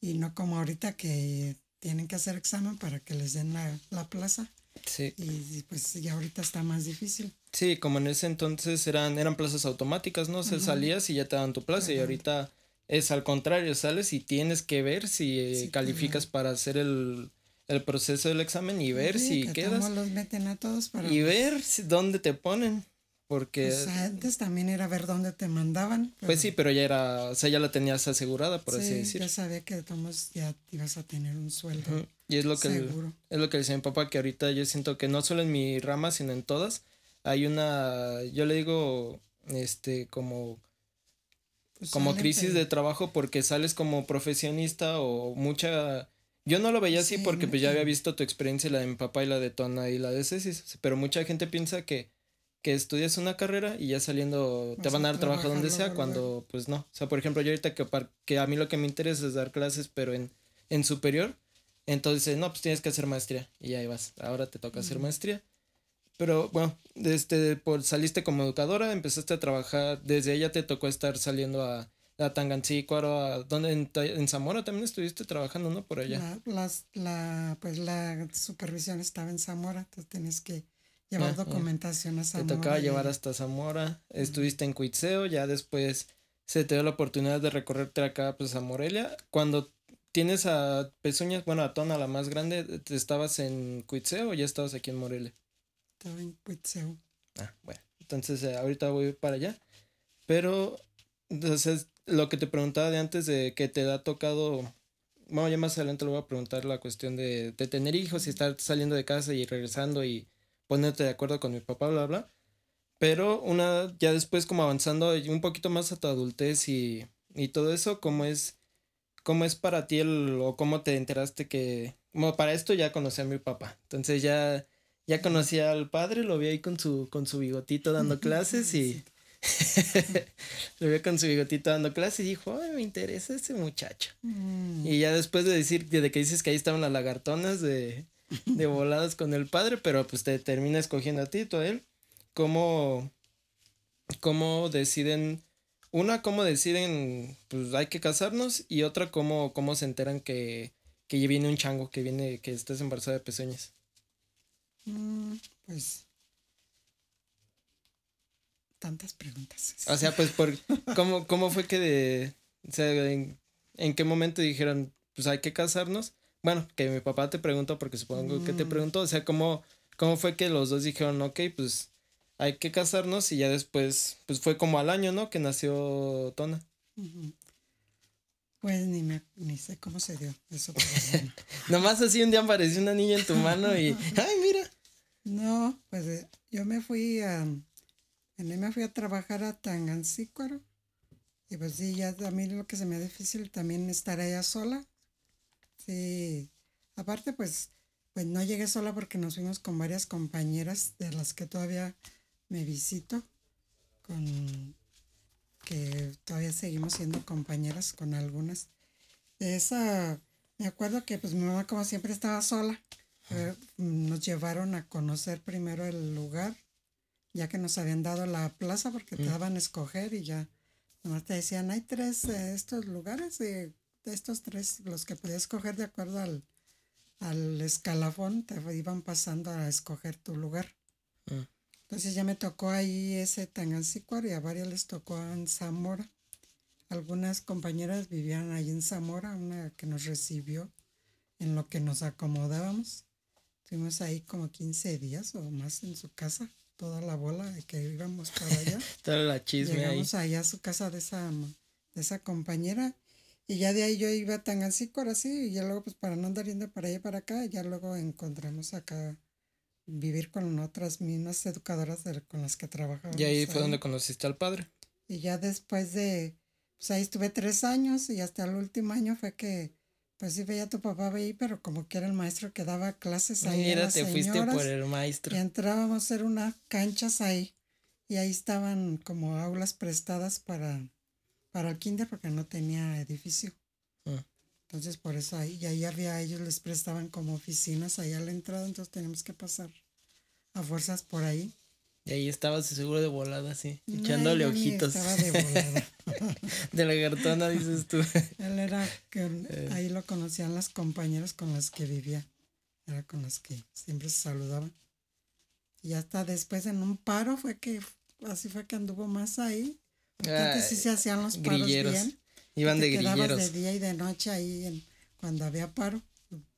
Speaker 2: y no como ahorita que tienen que hacer examen para que les den la, la plaza.
Speaker 1: Sí.
Speaker 2: Y pues ya ahorita está más difícil.
Speaker 1: Sí, como en ese entonces eran, eran plazas automáticas, ¿no? Se salías y ya te dan tu plaza y ahorita es al contrario, sales y tienes que ver si, calificas para hacer el, proceso del examen y ver si quedas.
Speaker 2: los meten a todos
Speaker 1: para y ver dónde te ponen. Porque.
Speaker 2: Pues antes también era ver dónde te mandaban.
Speaker 1: Pues sí, pero ya era, o sea, ya la tenías asegurada, por así decir.
Speaker 2: Ya sabía que todos ya ibas a tener un sueldo.
Speaker 1: Y es lo que es lo que decía mi papá, que ahorita yo siento que no solo en mi rama, sino en todas, hay una, yo le digo, este, como,
Speaker 2: Pues
Speaker 1: como crisis
Speaker 2: pero-
Speaker 1: de trabajo porque sales como profesionista o mucha... Yo no lo veía así
Speaker 2: Sí,
Speaker 1: porque pues ya había visto tu experiencia, la de mi papá y la de Tona y la de Ceci, pero mucha gente piensa que, que estudias una carrera y ya saliendo te van a dar trabajo donde sea cuando pues no. O sea, por ejemplo, yo ahorita que, que a mí lo que me interesa es dar clases, pero en, en superior, entonces no, pues tienes que hacer maestría y ahí vas, ahora te toca hacer maestría. Pero bueno, este, por, saliste como educadora, empezaste a trabajar, desde ella te tocó estar saliendo a, a Tangancícuaro, a donde en, en Zamora también estuviste trabajando, ¿no? Por allá.
Speaker 2: La, las- la, pues la supervisión estaba en Zamora, entonces tienes que llevar
Speaker 1: Ah,
Speaker 2: documentación a
Speaker 1: Te
Speaker 2: Zamora.
Speaker 1: tocaba
Speaker 2: y-
Speaker 1: llevar hasta Zamora, estuviste en Cuitzeo, ya después se te dio la oportunidad de recorrerte acá pues a Morelia. Cuando tienes a Pezuñas, bueno, a Tona la más grande, ¿te ¿estabas en Cuitzeo o ya estabas aquí en Morelia?
Speaker 2: Estaba en Cuitzeo.
Speaker 1: Ah, bueno, entonces eh, ahorita voy para allá. Pero, entonces, lo que te preguntaba de antes de que te ha tocado, bueno, ya más adelante le voy a preguntar la cuestión de, de tener hijos y estar saliendo de casa y regresando y ponerte de acuerdo con mi papá, bla, bla. Pero una, ya después como avanzando un poquito más a tu adultez y, y todo eso, ¿cómo es, cómo es para ti el, o cómo te enteraste que, bueno, para esto ya conocí a mi papá. Entonces ya, ya conocí al padre, lo vi ahí con su, con su bigotito dando clases y lo vi con su bigotito dando clases y dijo, ay, me interesa ese muchacho.
Speaker 2: Mm,
Speaker 1: Y ya después de decir, de que dices que ahí estaban las lagartonas de, de voladas con el padre, pero pues te termina escogiendo a ti, tú a él. ¿Cómo, cómo deciden, una, cómo deciden, pues hay que casarnos, y otra, cómo, cómo se enteran que, que ya viene un chango, que viene, que estás embarazada de pezuñas?
Speaker 2: mm, pues tantas preguntas.
Speaker 1: O sea, pues, por, ¿cómo, cómo fue que de, o sea, en, en qué momento dijeron, pues hay que casarnos? Bueno, que mi papá te preguntó, porque supongo que te
Speaker 2: Mm.
Speaker 1: preguntó, o sea, ¿cómo, cómo fue que los dos dijeron, ok, pues hay que casarnos y ya después, pues fue como al año, ¿no? Que nació Tona.
Speaker 2: Pues ni, me, ni sé cómo se dio eso. bueno.
Speaker 1: Nomás así un día apareció una niña en tu mano y, ay, mira.
Speaker 2: No, pues eh, yo me fui a, me fui a trabajar a Tangancícuaro. Y pues sí, ya a mí lo que se me da difícil también estar allá sola. Sí, aparte pues, pues no llegué sola porque nos fuimos con varias compañeras de las que todavía me visito, con que todavía seguimos siendo compañeras con algunas. De esa, me acuerdo que pues mi mamá como siempre estaba sola. Eh, nos llevaron a conocer primero el lugar, ya que nos habían dado la plaza porque te
Speaker 1: Mm.
Speaker 2: daban a escoger y ya nomás te decían, hay tres de estos lugares, y de estos tres, los que podías escoger de acuerdo al, al escalafón, te iban pasando a escoger tu lugar.
Speaker 1: Mm.
Speaker 2: Entonces ya me tocó ahí ese Tangancícuaro y a varios les tocó en Zamora. Algunas compañeras vivían ahí en Zamora, una que nos recibió en lo que nos acomodábamos. Estuvimos ahí como 15 días o más en su casa, toda la bola de que íbamos para allá.
Speaker 1: Toda la chisme ahí.
Speaker 2: Llegamos allá a su casa de esa, de esa compañera y ya de ahí yo iba a Tangancícuaro así y ya luego pues para no andar yendo para allá y para acá, ya luego encontramos acá vivir con otras mismas educadoras de- con las que trabajábamos.
Speaker 1: Y ahí fue donde conociste al padre.
Speaker 2: Y ya después de, pues ahí estuve tres años y hasta el último año fue que, pues sí veía a tu papá ahí, pero como que era el maestro que daba clases ahí.
Speaker 1: Mira, te fuiste por el maestro.
Speaker 2: Y entrábamos a hacer unas canchas ahí. Y ahí estaban como aulas prestadas para, para el kinder porque no tenía edificio.
Speaker 1: Ah.
Speaker 2: Entonces por eso ahí, y ahí había, ellos les prestaban como oficinas ahí a la entrada, entonces teníamos que pasar a fuerzas por ahí.
Speaker 1: Y ahí estabas seguro de volada,
Speaker 2: No,
Speaker 1: echándole
Speaker 2: ni
Speaker 1: ojitos.
Speaker 2: Estaba de volada.
Speaker 1: De lagartona, dices tú.
Speaker 2: Él era que
Speaker 1: Eh.
Speaker 2: ahí lo conocían las compañeras con las que vivía. Era con las que siempre se saludaban. Y hasta después en un paro fue que así fue que anduvo más ahí. Porque antes sí
Speaker 1: Ay,
Speaker 2: se hacían los paros
Speaker 1: grilleros.
Speaker 2: bien.
Speaker 1: Iban de grilleros.
Speaker 2: de día y de noche ahí en- cuando había paro.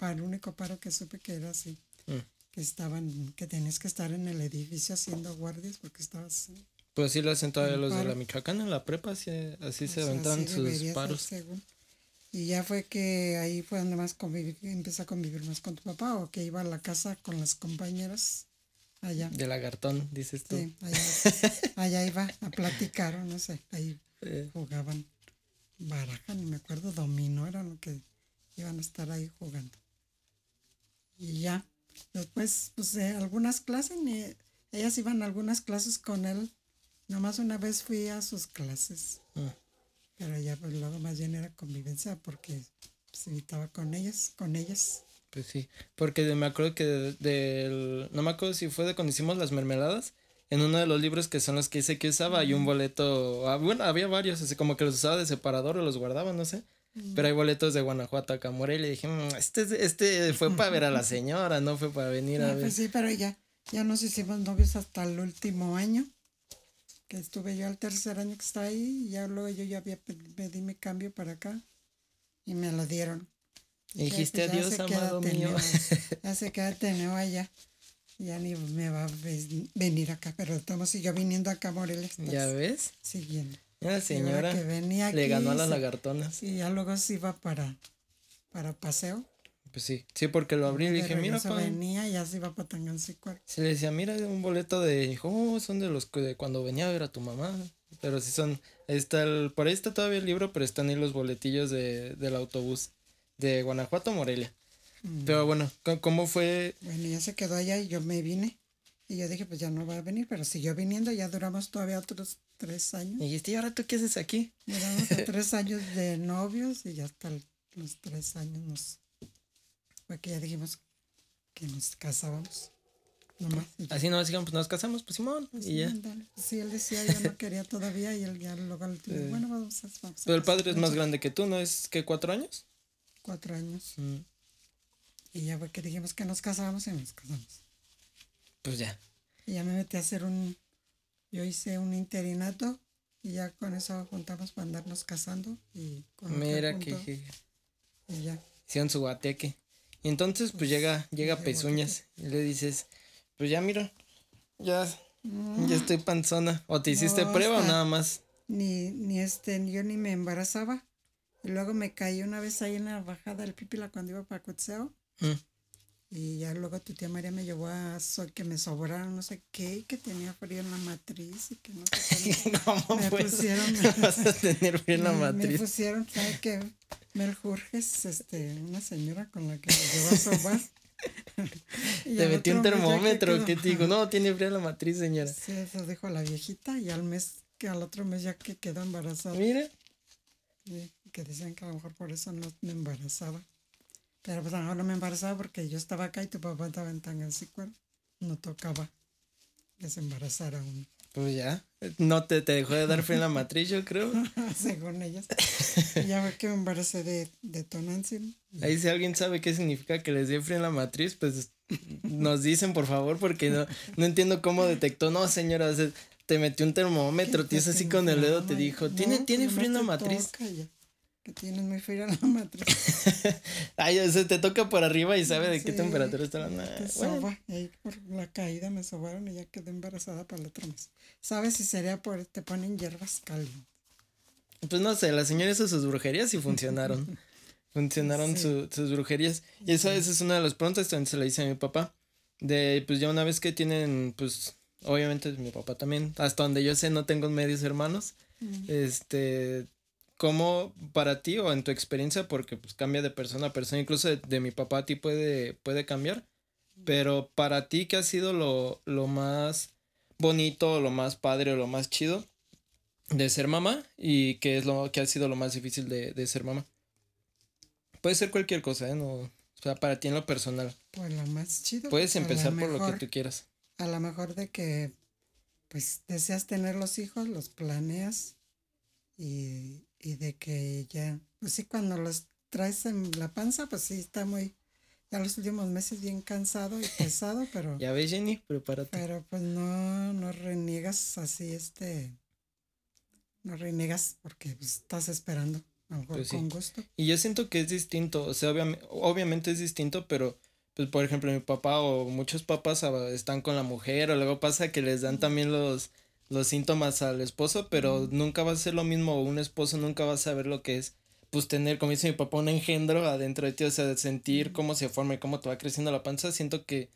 Speaker 2: El único paro que supe que era así.
Speaker 1: Mm.
Speaker 2: Que estaban, que tenías que estar en el edificio haciendo guardias porque estabas
Speaker 1: Pues sí lo hacen todavía los de la
Speaker 2: paro.
Speaker 1: Michoacán en la prepa, así, así se aventaban sus paros.
Speaker 2: según. Y ya fue que ahí fue donde más conviví, empecé a convivir más con tu papá o que iba a la casa con las compañeras allá.
Speaker 1: De lagartón, dices tú.
Speaker 2: Sí, allá, allá iba a platicar, o no sé, ahí
Speaker 1: Eh,
Speaker 2: jugaban baraja, ni me acuerdo, dominó era lo que iban a estar ahí jugando. Y ya, después, pues eh, algunas clases, ni, ellas iban a algunas clases con él. Nomás una vez fui a sus clases,
Speaker 1: mm.
Speaker 2: pero ya pues luego más bien era convivencia porque se invitaba con ellas, con ellas.
Speaker 1: Pues sí, porque me acuerdo que de- del... No me acuerdo si fue de cuando hicimos las mermeladas. En uno de los libros que son los que dice que usaba, hay un boleto... ah, Bueno, había varios, así como que los usaba de separador o los guardaba, no sé. Pero hay boletos de Guanajuato acá a Morelia. Y dije, "Mm, este, es- este fue para ver a la señora, no fue para venir a
Speaker 2: Ah,
Speaker 1: ver.
Speaker 2: pues sí, pero ya, ya nos hicimos novios hasta el último año, que estuve yo al tercer año que estaba ahí, y ya luego yo ya había pe- pedí mi cambio para acá y me lo dieron.
Speaker 1: Y dijiste,
Speaker 2: pues ya
Speaker 1: adiós, amado mío.
Speaker 2: Ya se queda Ateneo allá. Ya ni me va a venir acá, pero estamos siguió viniendo acá a Morelia. estás
Speaker 1: ¿Ya ves?
Speaker 2: Siguiendo.
Speaker 1: La señora
Speaker 2: que venía
Speaker 1: le ganó a las lagartonas.
Speaker 2: Y ya luego se iba para, para paseo.
Speaker 1: Pues sí, sí, porque lo abrí y le dije, mira, pa.
Speaker 2: venía y ya se iba para Tangancicuaro.
Speaker 1: Se le decía, mira, un boleto de, dijo, oh, son de los que de cuando venía a ver a tu mamá. Pero sí son, está el, por ahí está todavía el libro, pero están ahí los boletillos de, del autobús de Guanajuato a Morelia.
Speaker 2: Mm.
Speaker 1: Pero bueno, ¿cómo- ¿cómo fue?
Speaker 2: Bueno, ya se quedó allá y yo me vine. Y yo dije, pues ya no va a venir, pero siguió viniendo. Ya duramos todavía otros tres años.
Speaker 1: Y dijiste, ¿y ahora tú qué haces aquí?
Speaker 2: Duramos tres años de novios y ya hasta los tres años nos... Fue que ya dijimos que nos casábamos. Nomás.
Speaker 1: Así no, así pues nos casamos, pues Simón,
Speaker 2: Pues,
Speaker 1: y ya.
Speaker 2: ándale. Sí, él decía, yo no quería todavía y él ya luego al último,
Speaker 1: Eh.
Speaker 2: bueno, vamos a, vamos a
Speaker 1: Pero el padre es más grande que tú, ¿no? ¿Es que cuatro años?
Speaker 2: Cuatro años.
Speaker 1: Mm,
Speaker 2: Y ya fue que dijimos que nos casábamos y nos casamos.
Speaker 1: Pues ya.
Speaker 2: Y ya me metí a hacer un, yo hice un interinato y ya con eso juntamos para andarnos casando y con
Speaker 1: Mira que,
Speaker 2: y ya.
Speaker 1: hicieron su guateque. Y entonces, pues llega, llega
Speaker 2: llegó
Speaker 1: Pezuñas y le dices, pues ya mira, ya, ya estoy panzona. ¿O te hiciste
Speaker 2: No,
Speaker 1: prueba o nada más?
Speaker 2: Ni, ni este, yo ni me embarazaba. Y luego me caí una vez ahí en la bajada del Pípila cuando iba para Cotseo.
Speaker 1: Mm.
Speaker 2: Y ya luego tu tía María me llevó a so- que me sobraron no sé qué, y que tenía frío en la matriz y que no sé.
Speaker 1: ¿Cómo
Speaker 2: Me
Speaker 1: pues?
Speaker 2: pusieron-
Speaker 1: vas a tener bien la
Speaker 2: Me- Me
Speaker 1: matriz?
Speaker 2: pusieron, ¿sabe qué? Mel Jurges, este, una señora con la que me llevó a sobar.
Speaker 1: Te metió un
Speaker 2: que
Speaker 1: termómetro, ¿qué te digo? No, tiene fría la matriz, señora.
Speaker 2: Sí, eso dijo la viejita y al mes, que al otro mes ya que quedó embarazada.
Speaker 1: Mira,
Speaker 2: Sí, que decían que a lo mejor por eso no me embarazaba. Pero pues a lo mejor no me embarazaba porque yo estaba acá y tu papá estaba en Tangancicuaro. No tocaba que se embarazara uno,
Speaker 1: pues ya. No te, te dejó de dar fría la matriz, yo creo.
Speaker 2: según ellas. Ya fue que me embaracé de, de Tonantzin.
Speaker 1: Ahí si alguien sabe qué significa que les dio frío en la matriz, pues nos dicen por favor, porque no, no entiendo cómo detectó. No, señora, te metió un termómetro, te hizo así con el dedo, te dijo, ¿tiene,
Speaker 2: No,
Speaker 1: ¿tiene
Speaker 2: pues
Speaker 1: frío en la matriz?
Speaker 2: Que tienes muy fría la matriz.
Speaker 1: Ay, o sea, te toca por arriba y sabe de qué
Speaker 2: Sí,
Speaker 1: temperatura está la bueno,
Speaker 2: soba, y ahí por la caída me sobaron y ya quedé embarazada para el otro mes. ¿Sabes si sería por te ponen hierbas calientes?
Speaker 1: Pues no sé, la señora hizo sus brujerías y funcionaron. funcionaron
Speaker 2: Sí.
Speaker 1: su- sus brujerías. Y eso, esa es una de las preguntas también se la hice a mi papá. De, pues ya una vez que tienen, pues, obviamente mi papá también, hasta donde yo sé no tengo medios hermanos. Este, ¿cómo para ti o en tu experiencia, porque pues cambia de persona a persona, incluso de, de mi papá a ti puede, puede cambiar, pero para ti, ¿qué ha sido lo, lo más bonito, lo más padre o lo más chido de ser mamá? ¿Y qué es lo que ha sido lo más difícil de, de ser mamá? Puede ser cualquier cosa, ¿eh? No, o sea, para ti en lo personal.
Speaker 2: Pues lo más chido.
Speaker 1: Puedes empezar por lo
Speaker 2: mejor-
Speaker 1: que tú quieras.
Speaker 2: A lo mejor de que pues deseas tener los hijos, los planeas y, y de que ya, pues sí, cuando los traes en la panza, pues sí, está muy, ya los últimos meses bien cansado y pesado, pero,
Speaker 1: Ya ves, Jenny, prepárate.
Speaker 2: pero pues no, no reniegas así, este, no reniegas porque pues, estás esperando, a lo mejor
Speaker 1: Pues sí.
Speaker 2: con gusto.
Speaker 1: Y yo siento que es distinto, o sea, obviamente, obviamente es distinto, pero, pues, por ejemplo, mi papá o muchos papás ah, están con la mujer, o luego pasa que les dan también los, los síntomas al esposo, pero nunca va a ser lo mismo, un esposo nunca va a saber lo que es, pues, tener, como dice mi papá, un engendro adentro de ti, o sea, sentir cómo se forma y cómo te va creciendo la panza, siento que,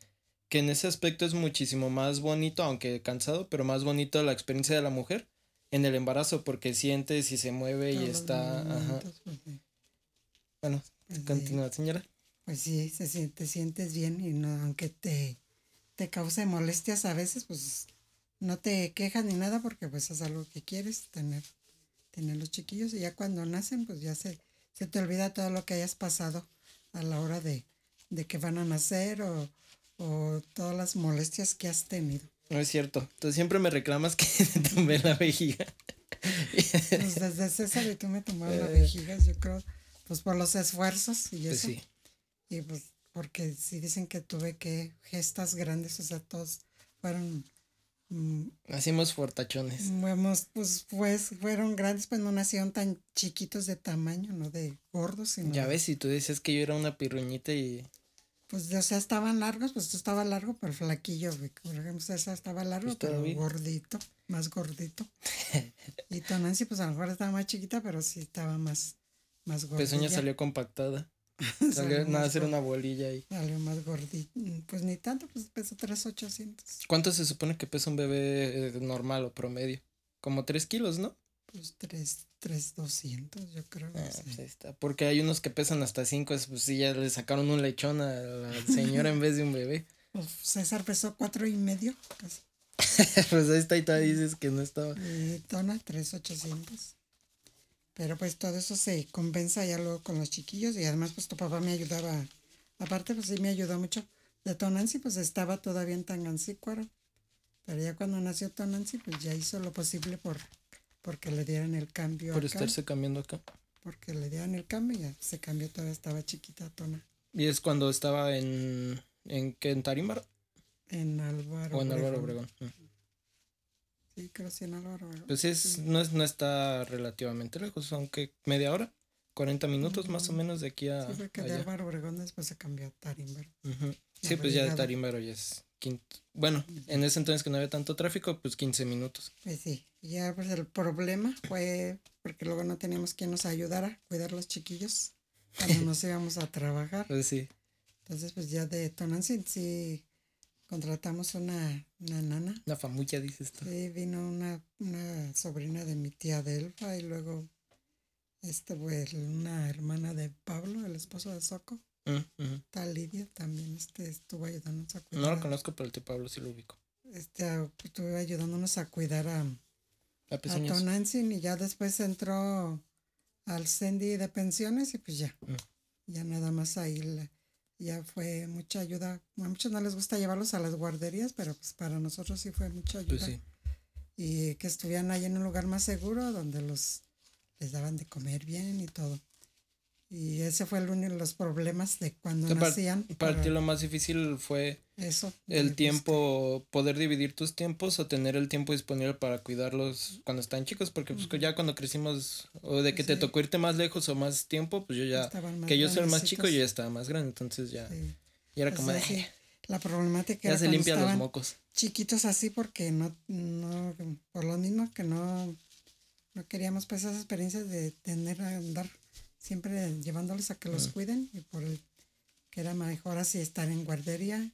Speaker 1: que en ese aspecto es muchísimo más bonito, aunque cansado, pero más bonito la experiencia de la mujer en el embarazo, porque sientes y se mueve y está... Ajá. Bueno, pues, continúa, señora.
Speaker 2: Pues sí, se, te sientes bien y no, aunque te, te cause molestias a veces, pues no te quejas ni nada porque pues es algo que quieres tener, tener los chiquillos y ya cuando nacen pues ya se, se te olvida todo lo que hayas pasado a la hora de, de que van a nacer o, o todas las molestias que has tenido.
Speaker 1: No es cierto. Tú siempre me reclamas que te la vejiga.
Speaker 2: pues desde César y tú me tomaron la eh. vejiga, yo creo, pues por los esfuerzos y pues eso. sí. Y pues porque si dicen que tuve que gestas grandes, o sea, todos fueron...
Speaker 1: Nacimos fortachones.
Speaker 2: pues, pues fueron grandes, pues no nacieron tan chiquitos de tamaño, no de gordos. Sino
Speaker 1: ya ves, si tú decías que yo era una pirruñita y
Speaker 2: pues, o sea, estaban largos, pues esto estaba largo, pero flaquillo, Por ejemplo, esa estaba largo, pues, pero gordito, más gordito. y Tonancy, pues a lo mejor estaba más chiquita, pero sí estaba más, más
Speaker 1: gordita. Pezuña salió compactada. salió, nada, hacer una bolilla ahí.
Speaker 2: Salió más gordito. Pues ni tanto, pues pesó 3,800.
Speaker 1: ¿Cuánto se supone que pesa un bebé eh, normal o promedio? Como 3 kilos, ¿no?
Speaker 2: Pues 3, 3,200, yo creo. Ah,
Speaker 1: pues está. Porque hay unos que pesan hasta 5, pues sí, ya le sacaron un lechón a la señora en vez de un bebé.
Speaker 2: Pues César pesó cuatro y medio, casi.
Speaker 1: pues ahí está y todavía dices que no estaba.
Speaker 2: Y Tona, 3,800. Pero pues todo eso se compensa ya luego con los chiquillos y además pues tu papá me ayudaba. Aparte pues sí me ayudó mucho. De Tonancy pues estaba todavía en Tangancícuaro. Pero ya cuando nació Tonancy pues ya hizo lo posible por porque le dieran el cambio.
Speaker 1: Por estarse cambiando acá.
Speaker 2: Porque le dieran el cambio, ya se cambió, todavía estaba chiquita Tona.
Speaker 1: ¿Y es cuando estaba en, en qué, en Tarímbar?
Speaker 2: En Álvaro.
Speaker 1: O en Álvaro Obregón.
Speaker 2: Sí, sí, en Álvaro.
Speaker 1: Pues es, No, es, no está relativamente lejos, aunque media hora, 40 minutos más o menos de aquí a.
Speaker 2: Sí, porque de Álvaro Obregón después se cambió a Tarímbar.
Speaker 1: Sí, pues ya de Tarímbaro ya es bueno, en ese entonces que no había tanto tráfico, pues 15 minutos.
Speaker 2: Pues sí, ya pues el problema fue porque luego no teníamos quien nos ayudara a cuidar los chiquillos cuando nos íbamos a trabajar.
Speaker 1: Pues sí.
Speaker 2: Entonces, pues ya de Tonantzin sí contratamos una, una nana.
Speaker 1: Una famucha, dices tú.
Speaker 2: Sí, vino una, una sobrina de mi tía Delfa y luego este fue una hermana de Pablo, el esposo de Soco. Mm, Tal Lidia también este, estuvo ayudándonos a
Speaker 1: cuidar. No lo conozco, pero el tío Pablo sí lo ubico.
Speaker 2: Este, pues, estuvo ayudándonos a cuidar a, a, y ya después entró al Sandy de pensiones y pues ya. Mm. Ya nada más ahí ya fue mucha ayuda. A muchos no les gusta llevarlos a las guarderías, pero pues para nosotros sí fue mucha pues ayuda. Y que estuvieran ahí en un lugar más seguro donde los les daban de comer bien y todo. Y ese fue el uno de los problemas de cuando nacían.
Speaker 1: Para, ti lo más difícil fue eso, el tiempo, poder dividir tus tiempos o tener el tiempo disponible para cuidarlos cuando están chicos, porque pues, ya cuando crecimos, o de que te tocó irte más lejos o más tiempo, pues yo ya, que yo soy el más chico, yo ya estaba más grande, entonces ya, y era como
Speaker 2: La problemática
Speaker 1: ya se limpian los mocos.
Speaker 2: Chiquitos así porque no, no, por lo mismo que no, no queríamos pues esas experiencias de tener a andar siempre llevándoles a que los cuiden y por el que era mejor así estar en guardería.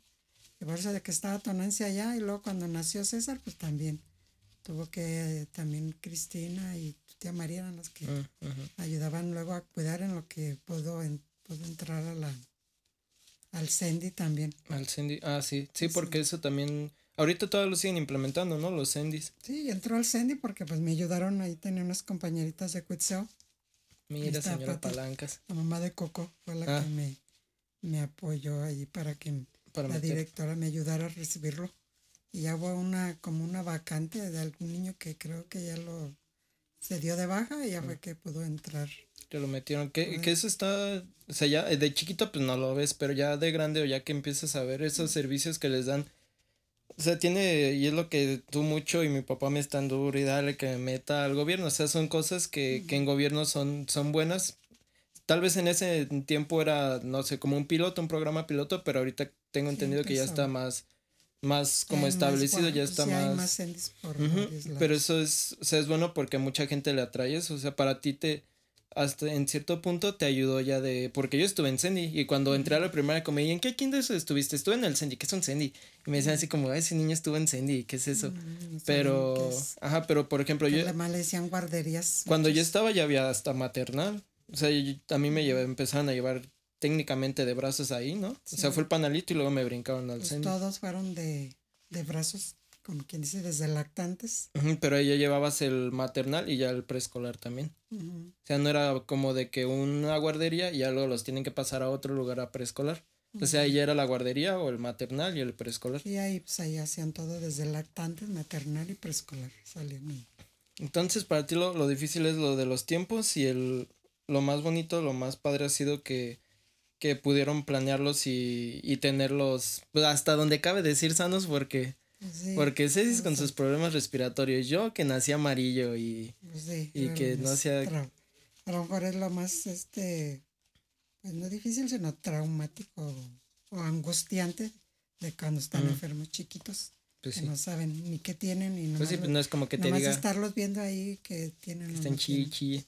Speaker 2: Y por eso de que estaba Tonancia allá y luego cuando nació César, pues también tuvo que también Cristina y tu tía María eran las que ayudaban luego a cuidar en lo que pudo, pudo entrar a la al Sendy también.
Speaker 1: Al Sendy, ah, sí, sí, porque eso también, ahorita todos lo siguen implementando, ¿no? Los Sendys.
Speaker 2: Sí, entró al Sendy porque pues me ayudaron, ahí tenía unas compañeritas de Cuitzeo
Speaker 1: Mira, señora Palancas.
Speaker 2: La mamá de Coco fue la que ah. me, apoyó ahí para que la directora me ayudara a recibirlo. Y ya hubo una, como una vacante de algún niño que creo que ya lo se dio de baja y ya fue ah. que pudo entrar.
Speaker 1: Ya lo metieron. Que, que eso está, o sea, ya de chiquito pues no lo ves, pero ya de grande o ya que empiezas a ver esos servicios que les dan o sea, tiene, y es lo que tú mucho y mi papá me está duro y dale que me meta al gobierno. O sea, son cosas que, que en gobierno son, son buenas. Tal vez en ese tiempo era, no sé, como un piloto, un programa piloto, pero ahorita tengo entendido que ya está más, más como establecido, ya está más... Pero eso es, o sea, es bueno porque a mucha gente le atraes, o sea, para ti te hasta en cierto punto te ayudó ya de, porque yo estuve en Sandy y cuando entré a la primera comedia, ¿en qué kinder estuviste? Estuve en el Sandy, ¿qué es un Sandy? Y me decían así como, ese niño estuvo en Sandy, ¿qué es eso? Mm, pero, ajá, pero por ejemplo yo...
Speaker 2: Además le decían guarderías.
Speaker 1: Cuando yo estaba ya había hasta maternal, o sea, a mí me llevé, empezaron a llevar técnicamente de brazos ahí, ¿no? O sea, fue el panalito y luego me brincaron al
Speaker 2: pues Todos fueron de, de brazos como quien dice, desde lactantes.
Speaker 1: pero ahí ya llevabas el maternal y ya el preescolar también. O sea, no era como de que una guardería y ya luego los tienen que pasar a otro lugar a preescolar. O sea, ahí ya era la guardería o el maternal y el preescolar.
Speaker 2: Y ahí, pues ahí hacían todo desde lactantes, maternal y preescolar. Salían.
Speaker 1: Entonces, para ti lo, lo difícil es lo de los tiempos y el, lo más bonito, lo más padre ha sido que, que pudieron planearlos y, y tenerlos pues, hasta donde cabe decir sanos porque porque Ceci con sus problemas respiratorios, yo que nací amarillo y, y que no hacía...
Speaker 2: A lo mejor es lo más, este, pues no difícil, sino traumático o angustiante de cuando están enfermos chiquitos. Pues que no saben ni qué tienen y
Speaker 1: pues sí, pues no es como que te diga
Speaker 2: estarlos viendo ahí que tienen
Speaker 1: están chichi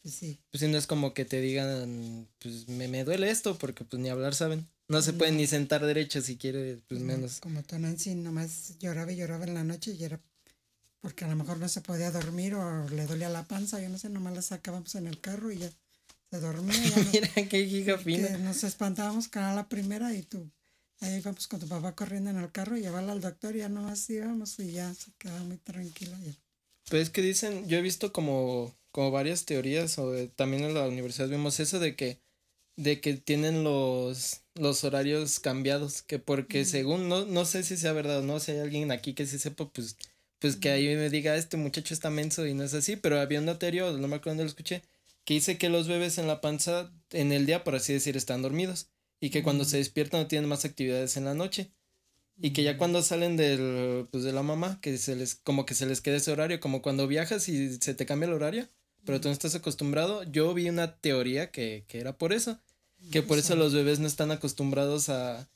Speaker 1: pues sí. Pues sí no es como que te digan pues me, me duele esto porque pues ni hablar saben no se puede ni sentar derecho si quiere, pues menos.
Speaker 2: Como tú, Nancy, nomás lloraba y lloraba en la noche y era porque a lo mejor no se podía dormir o le dolía la panza, yo no sé, nomás la sacábamos en el carro y ya se dormía.
Speaker 1: Mira qué hija fina.
Speaker 2: Nos espantábamos con la primera y tú, ahí íbamos con tu papá corriendo en el carro y llevarla al doctor y ya nomás íbamos y ya se quedaba muy tranquila. Ya.
Speaker 1: Pues es que dicen, yo he visto como, como varias teorías o también en la universidad vimos eso de que de que tienen los, los horarios cambiados, que porque según, no, no sé si sea verdad o no, si hay alguien aquí que sí sepa, pues, pues que ahí me diga, este muchacho está menso y no es así, pero había una teoría, no me acuerdo dónde lo escuché, que dice que los bebés en la panza, en el día, por así decir, están dormidos, y que cuando se despiertan no tienen más actividades en la noche. Y que ya cuando salen del, pues de la mamá, que se les, como que se les queda ese horario, como cuando viajas y se te cambia el horario, pero tú no estás acostumbrado. Yo vi una teoría que, que era por eso, que por eso los bebés no están acostumbrados a,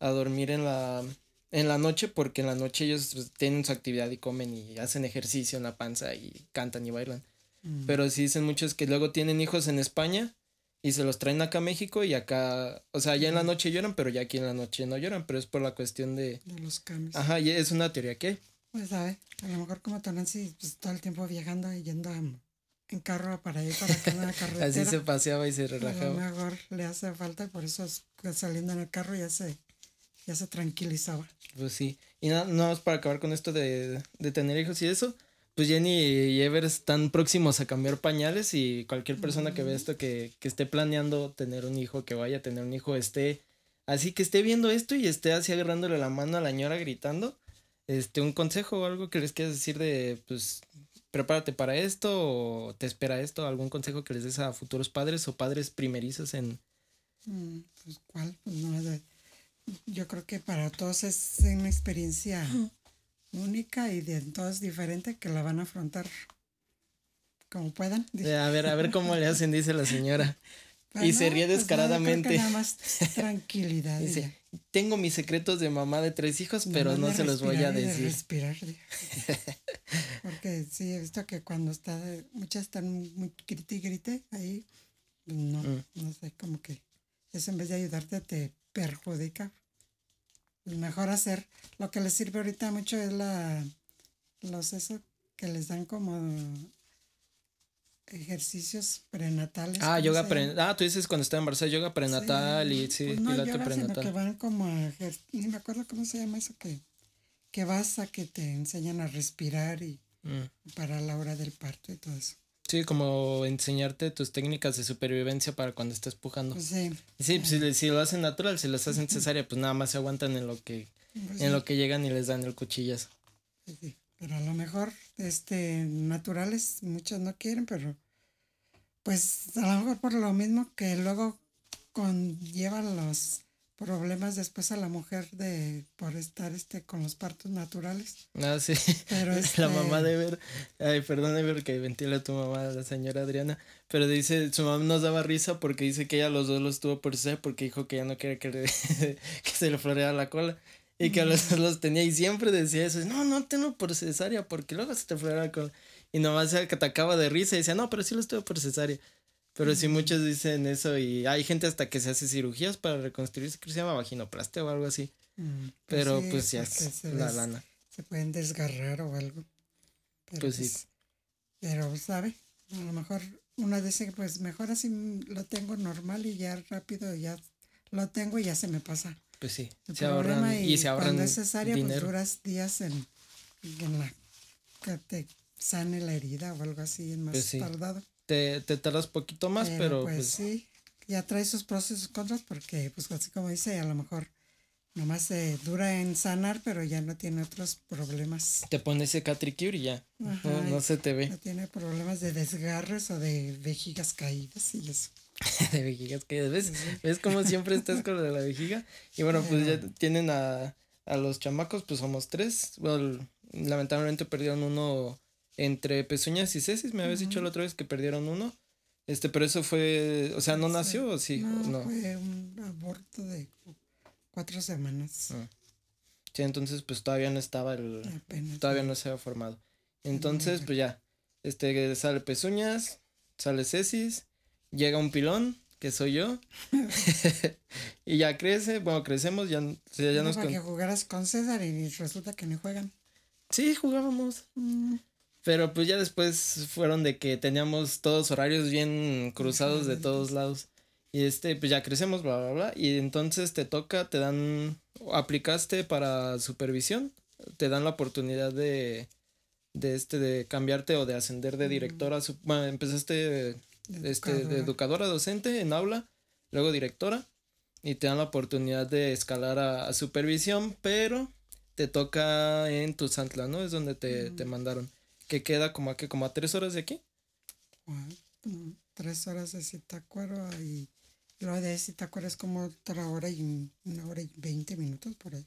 Speaker 1: a dormir en la, en la noche, porque en la noche ellos pues, tienen su actividad y comen y hacen ejercicio en la panza y cantan y bailan. Mm. Pero sí dicen muchos que luego tienen hijos en España y se los traen acá a México y acá, o sea, ya en la noche lloran, pero ya aquí en la noche no lloran, pero es por la cuestión de...
Speaker 2: De los cambios.
Speaker 1: Ajá, y es una teoría que
Speaker 2: Pues sabe, a lo mejor como Tonancy, pues todo el tiempo viajando y yendo a en carro para ir para acá en la carretera.
Speaker 1: Así se paseaba y se relajaba. A
Speaker 2: lo mejor le hace falta y por eso saliendo en el carro ya se, ya se tranquilizaba.
Speaker 1: Pues sí. Y nada, no, más para acabar con esto de, de tener hijos y eso, pues Jenny y Ever están próximos a cambiar pañales y cualquier persona que vea esto que, que esté planeando tener un hijo, que vaya a tener un hijo, esté así que esté viendo esto y esté así agarrándole la mano a la ñora gritando, este, un consejo o algo que les quieras decir de, pues, prepárate para esto o te espera esto, algún consejo que les des a futuros padres o padres primerizos en...
Speaker 2: Mm, pues cuál, pues no, yo creo que para todos es una experiencia única y de todos diferente que la van a afrontar como puedan.
Speaker 1: Eh, a ver, a ver cómo le hacen, dice la señora. y se ríe pues descaradamente.
Speaker 2: nada más tranquilidad.
Speaker 1: dice, tengo mis secretos de mamá de tres hijos, pero no se los voy a decir.
Speaker 2: respirar. Porque sí, he visto que cuando está, muchas están muy grite y grite ahí, no, mm. no sé, como que eso en vez de ayudarte te perjudica. Mejor hacer, lo que les sirve ahorita mucho es la, los eso que les dan como ejercicios prenatales.
Speaker 1: Ah, yoga prenatal. Ah, tú dices cuando está embarazada, yoga prenatal y sí,
Speaker 2: pues no yoga, prenatal. que van como a ni me acuerdo cómo se llama eso que que vas a que te enseñan a respirar y mm. para la hora del parto y todo eso.
Speaker 1: Sí, como enseñarte tus técnicas de supervivencia para cuando estés pujando.
Speaker 2: Pues sí.
Speaker 1: Sí, pues si, lo hacen natural, si lo hacen cesárea, pues nada más se aguantan en lo que pues en lo que llegan y les dan el cuchillazo.
Speaker 2: Sí. Pero a lo mejor, este, naturales, muchos no quieren, pero pues a lo mejor por lo mismo que luego conllevan los problemas después a la mujer de por estar este con los partos naturales.
Speaker 1: Ah, sí. Pero la este mamá de ver, ay, perdón de ver que ventila a tu mamá, la señora Adriana, pero dice, su mamá nos daba risa porque dice que ella los dos los tuvo por ser porque dijo que ya no quería que, que se le floreara la cola. Y que los, los tenía y siempre decía eso, no, no tengo por cesárea porque luego se te fuera con... Y nomás se atacaba de risa y decía, no, pero sí los tuve por cesárea. Pero sí muchos dicen eso y hay gente hasta que se hace cirugías para reconstruirse, que se llama vaginoplastia o algo así. Mm, pues pero pues ya es
Speaker 2: la lana. Se pueden desgarrar o algo. pues, sí. Pues, pero, ¿sabe? A lo mejor uno dice pues mejor así lo tengo normal y ya rápido ya lo tengo y ya se me pasa.
Speaker 1: Pues sí, se ahorran y, se ahorran
Speaker 2: cuando es necesario pues duras días en, en la que te sane la herida o algo así en más pues tardado
Speaker 1: te, te tardas poquito más, pero,
Speaker 2: pues, pues, sí, ya trae sus pros y sus contras porque pues así como dice, a lo mejor nomás se dura en sanar, pero ya no tiene otros problemas.
Speaker 1: Te pones ese Catricure y ya, no, se te ve.
Speaker 2: No tiene problemas de desgarres o de vejigas caídas y eso.
Speaker 1: de vejigas caídas, ¿ves? ¿Ves cómo siempre estás con la vejiga? Y bueno, pues ya tienen a, a los chamacos, pues somos tres. Bueno, lamentablemente perdieron uno entre pezuñas y cesis. Me habías dicho la otra vez que perdieron uno. Este, pero eso fue, o sea, ¿no nació o sí?
Speaker 2: No, fue un aborto de cuatro semanas. Ah.
Speaker 1: Sí, entonces pues todavía no estaba el, todavía no se había formado. Entonces, pues ya, este, sale pezuñas, sale cesis, llega un pilón, que soy yo, y ya crece, bueno, crecemos, ya, ya,
Speaker 2: nos... Para que jugaras con César y resulta que no juegan.
Speaker 1: Sí, jugábamos. Mm. Pero pues ya después fueron de que teníamos todos horarios bien cruzados de todos lados. Y este, pues ya crecemos, bla, bla, bla. Y entonces te toca, te dan, aplicaste para supervisión, te dan la oportunidad de, de este, de cambiarte o de ascender de directora. Bueno, empezaste este, de educadora docente en aula, luego directora. Y te dan la oportunidad de escalar a, supervisión, pero te toca en tu Santla, ¿no? Es donde te, te mandaron que queda como a, que, como a tres horas de aquí.
Speaker 2: tres horas de Zitácuaro y lo de Zitácuaro es como otra hora y una hora y veinte minutos por ahí.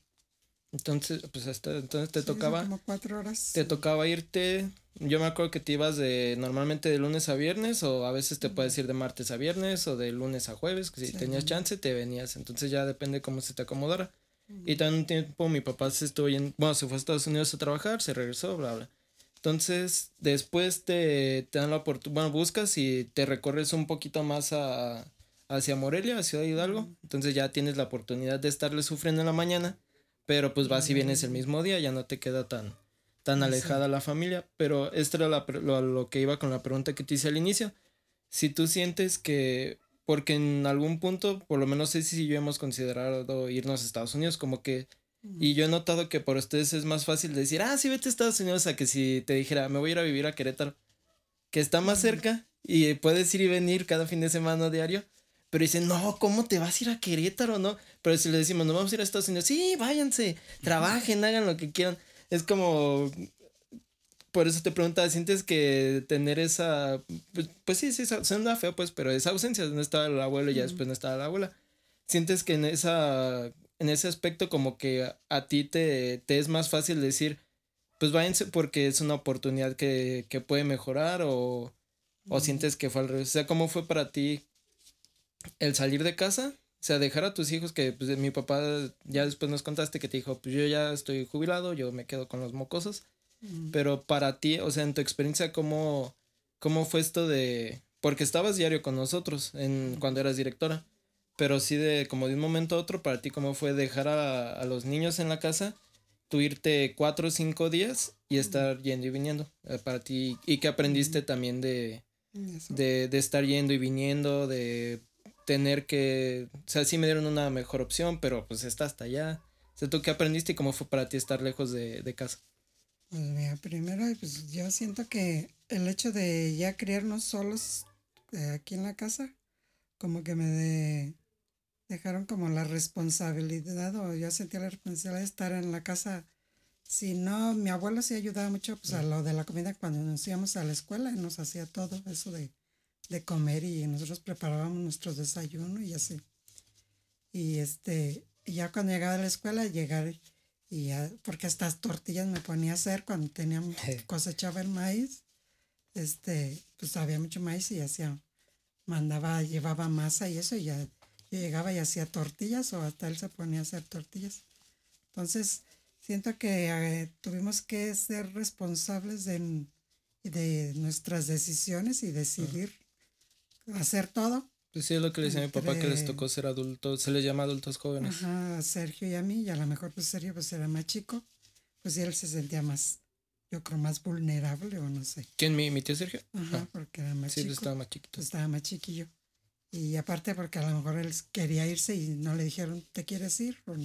Speaker 1: Entonces, pues hasta entonces te tocaba.
Speaker 2: Como cuatro horas.
Speaker 1: Te tocaba irte. Yo me acuerdo que te ibas de normalmente de lunes a viernes, o a veces te puedes ir de martes a viernes, o de lunes a jueves, que si tenías chance te venías. Entonces ya depende cómo se te acomodara. Y también un tiempo mi papá se estuvo en, bueno, se fue a Estados Unidos a trabajar, se regresó, bla, bla. Entonces, después te, te dan la oportunidad, bueno, buscas y te recorres un poquito más a, hacia Morelia, a Ciudad Hidalgo. Entonces ya tienes la oportunidad de estarle sufriendo en la mañana, pero pues vas y vienes el mismo día, ya no te queda tan, tan alejada la familia. Pero esto era lo, lo que iba con la pregunta que te hice al inicio. Si tú sientes que, porque en algún punto, por lo menos sé si yo hemos considerado irnos a Estados Unidos, como que y yo he notado que por ustedes es más fácil decir, ah, sí, vete a Estados Unidos a que si te dijera, me voy a ir a vivir a Querétaro, que está más cerca y puedes ir y venir cada fin de semana diario. Pero dicen, no, ¿cómo te vas a ir a Querétaro, no? Pero si le decimos, no vamos a ir a Estados Unidos, sí, váyanse, trabajen, hagan lo que quieran. Es como, por eso te preguntaba, ¿sientes que tener esa, pues, pues sí, sí, suena feo, pues, pero esa ausencia, no estaba el abuelo y ya después no estaba la abuela. ¿Sientes que en esa en ese aspecto como que a, ti te, te, es más fácil decir, pues váyanse porque es una oportunidad que, que puede mejorar o, o sientes que fue al revés. O sea, ¿cómo fue para ti el salir de casa? O sea, dejar a tus hijos que pues mi papá ya después nos contaste que te dijo, pues yo ya estoy jubilado, yo me quedo con los mocosos. Pero para ti, o sea, en tu experiencia, ¿cómo, cómo fue esto de... Porque estabas diario con nosotros en, cuando eras directora pero sí de como de un momento a otro, para ti, ¿cómo fue dejar a, los niños en la casa, tú irte cuatro o cinco días y estar yendo y viniendo eh, para ti? ¿Y qué aprendiste también de, de, de, estar yendo y viniendo, de tener que, o sea, sí me dieron una mejor opción, pero pues está hasta allá. O sea, ¿tú qué aprendiste y cómo fue para ti estar lejos de, de casa?
Speaker 2: Pues mira, primero, pues yo siento que el hecho de ya criarnos solos eh, aquí en la casa, como que me de, dejaron como la responsabilidad o yo sentía la responsabilidad de estar en la casa. Si no, mi abuelo sí ayudaba mucho pues, a lo de la comida cuando nos íbamos a la escuela, nos hacía todo eso de, de comer y nosotros preparábamos nuestro desayuno y así. Y este, ya cuando llegaba a la escuela, llegar y ya, porque estas tortillas me ponía a hacer cuando teníamos, cosechaba el maíz, este, pues había mucho maíz y hacía, mandaba, llevaba masa y eso y ya llegaba y hacía tortillas o hasta él se ponía a hacer tortillas. Entonces, siento que eh, tuvimos que ser responsables de, de, nuestras decisiones y decidir hacer todo.
Speaker 1: Pues sí, es lo que le decía a mi papá que les tocó ser adultos, se les llama adultos jóvenes.
Speaker 2: Ajá, a Sergio y a mí, y a lo mejor pues Sergio pues era más chico, pues él se sentía más, yo creo más vulnerable o no sé.
Speaker 1: ¿Quién, mi, mi tío Sergio?
Speaker 2: Ajá, ah. porque era más
Speaker 1: chico. Sí, estaba más chiquito.
Speaker 2: Pues, estaba más chiquillo. Y aparte porque a lo mejor él quería irse y no le dijeron, ¿te quieres ir? O,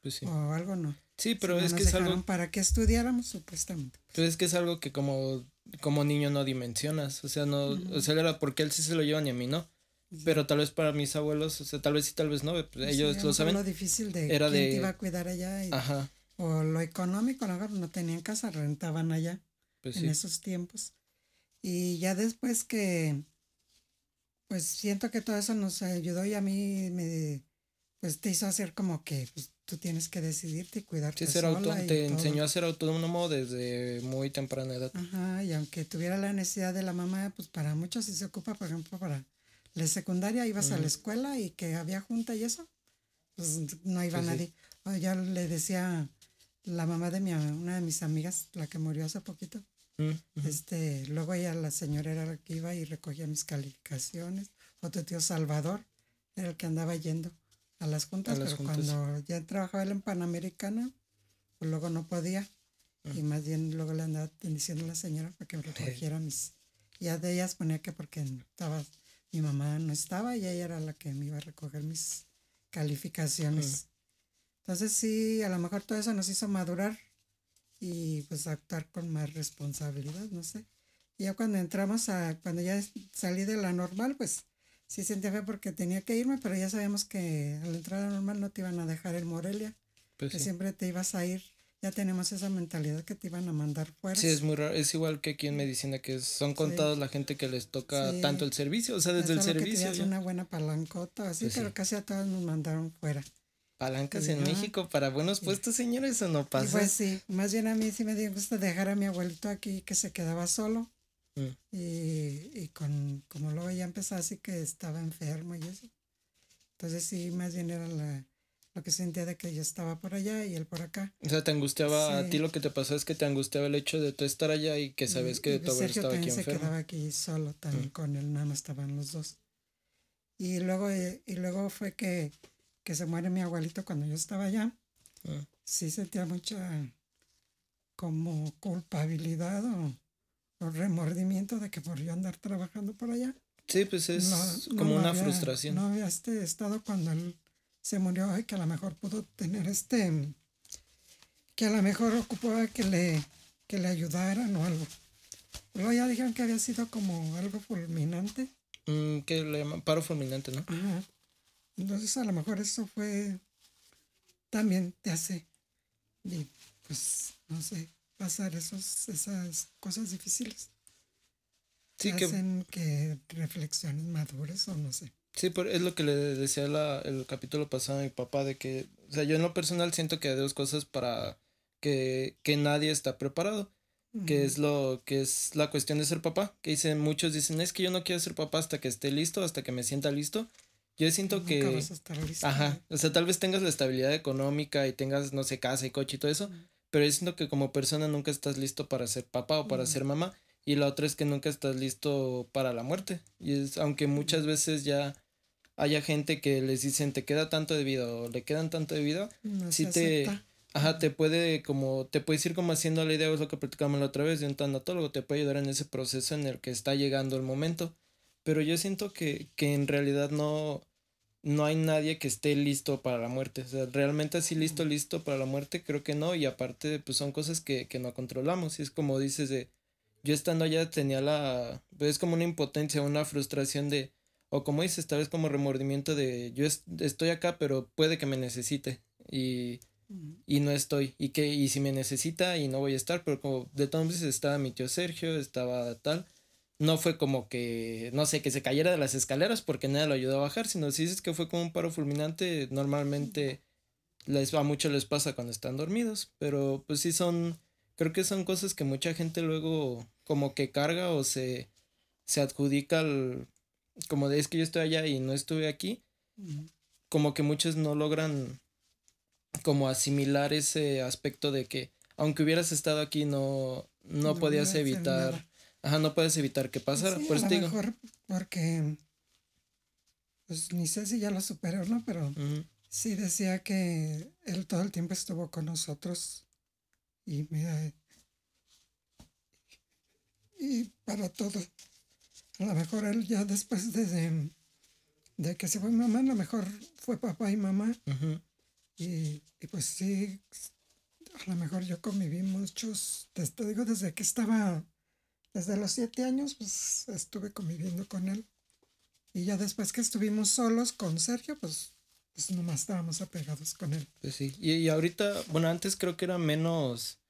Speaker 2: pues sí. o algo no.
Speaker 1: Sí, pero es que es algo...
Speaker 2: Para que estudiáramos, supuestamente.
Speaker 1: Pero es que es algo que como, como niño no dimensionas. O sea, no, o sea, era porque él sí se lo lleva ni a mí, ¿no? Pero tal vez para mis abuelos, o sea, tal vez sí, tal vez no, pues ellos lo saben.
Speaker 2: lo difícil de era quién de... te iba a cuidar allá. Y, Ajá. O lo económico, a no tenían casa, rentaban allá pues en esos tiempos. Y ya después que, pues siento que todo eso nos ayudó y a mí me, pues te hizo hacer como que pues, tú tienes que decidirte y cuidarte
Speaker 1: sí, ser sola te enseñó a ser autónomo desde muy temprana edad.
Speaker 2: Ajá, y aunque tuviera la necesidad de la mamá, pues para muchos sí se ocupa, por ejemplo, para la secundaria ibas a la escuela y que había junta y eso, pues no iba nadie. ya le decía la mamá de mi, una de mis amigas, la que murió hace poquito, mm, este, luego ella, la señora era la que iba y recogía mis calificaciones. Otro tío Salvador era el que andaba yendo a las juntas, pero cuando ya trabajaba él en Panamericana, pues luego no podía. Y más bien luego le andaba diciendo a la señora para que me recogiera mis... Ya de ellas ponía que porque estaba mi mamá no estaba y ella era la que me iba a recoger mis calificaciones. Entonces sí, a lo mejor todo eso nos hizo madurar y pues actuar con más responsabilidad, no sé. Y ya cuando entramos a, cuando ya salí de la normal, pues sí sentía fe porque tenía que irme, pero ya sabíamos que al entrar a la normal no te iban a dejar en Morelia, pues que siempre te ibas a ir ya tenemos esa mentalidad que te iban a mandar fuera.
Speaker 1: Sí, es muy raro, es igual que aquí en medicina, que son contados la gente que les toca tanto el servicio, o sea, desde el servicio.
Speaker 2: Que una buena palancota, así, pues pero casi a todos nos mandaron fuera.
Speaker 1: Palancas en México para buenos puestos, señores, eso no pasa.
Speaker 2: pues sí, más bien a mí sí me dio gusto dejar a mi abuelito aquí que se quedaba solo. Mm. Y, y con, como luego ya empezó así que estaba enfermo y eso. Entonces sí, más bien era la, lo que sentía de que yo estaba por allá y él por acá.
Speaker 1: O sea, te angustiaba, a ti lo que te pasó es que te angustiaba el hecho de tú estar allá y que sabes que tu abuelo estaba aquí enfermo. se
Speaker 2: quedaba aquí solo, también mm. con él, nada más estaban los dos. Y luego, eh, y luego fue que, que se muere mi abuelito cuando yo estaba allá. Mm. Sí sentía mucha como culpabilidad o, remordimiento de que por yo andar trabajando por allá.
Speaker 1: Sí, pues es como una frustración.
Speaker 2: No había este estado cuando él se murió y que a lo mejor pudo tener este, que a lo mejor ocupaba que le, que le ayudaran o algo. Luego ya dijeron que había sido como algo fulminante.
Speaker 1: Mm, que le llaman paro fulminante, ¿no?
Speaker 2: Entonces a lo mejor eso fue, también te hace, y pues, no sé, pasar esos, esas cosas difíciles. Sí, que hacen que reflexiones maduras o no sé.
Speaker 1: Sí, es lo que le decía la, el capítulo pasado a mi papá, de que, o sea, yo en lo personal siento que hay dos cosas para que, que nadie está preparado, que es lo que es la cuestión de ser papá, que dicen, muchos dicen, es que yo no quiero ser papá hasta que esté listo, hasta que me sienta listo. Yo siento que... Ajá, o sea, tal vez tengas la estabilidad económica y tengas, no sé, casa y coche y todo eso, pero yo siento que como persona nunca estás listo para ser papá o para ser mamá. Y la otra es que nunca estás listo para la muerte. Y es, aunque muchas veces ya haya gente que les dicen te queda tanto de vida o le quedan tanto de vida, si te, ajá, te puede como, te puedes ir como haciendo la idea, es lo que platicamos la otra vez de un tanatólogo, te puede ayudar en ese proceso en el que está llegando el momento. Pero yo siento que, que en realidad no, no hay nadie que esté listo para la muerte. O sea, realmente así listo, listo para la muerte, creo que no. Y aparte, pues son cosas que, que no controlamos. Y es como dices de, yo estando allá tenía la, pues es como una impotencia, una frustración de, o como dices, tal vez como remordimiento de, yo estoy acá, pero puede que me necesite y, y no estoy, y que, y si me necesita y no voy a estar, pero como de todas veces estaba mi tío Sergio, estaba tal, no fue como que, no sé, que se cayera de las escaleras porque nadie lo ayudó a bajar, sino si dices que fue como un paro fulminante, normalmente les, a muchos les pasa cuando están dormidos, pero pues sí son creo que son cosas que mucha gente luego como que carga o se, se adjudica al, como de es que yo estoy allá y no estuve aquí, como que muchos no logran como asimilar ese aspecto de que aunque hubieras estado aquí no, no, podías evitar, ajá, no puedes evitar que pasara,
Speaker 2: por eso digo. Mejor porque pues ni sé si ya lo superó, ¿no? Pero sí decía que él todo el tiempo estuvo con nosotros y me... Y para todo. A lo mejor él ya después de, de, que se fue mamá, a lo mejor fue papá y mamá. y, y, pues sí, a lo mejor yo conviví muchos, te digo, desde que estaba, desde los siete años, pues estuve conviviendo con él. Y ya después que estuvimos solos con Sergio, pues, pues nomás estábamos apegados con él.
Speaker 1: Pues sí, y, y ahorita, bueno, antes creo que era menos,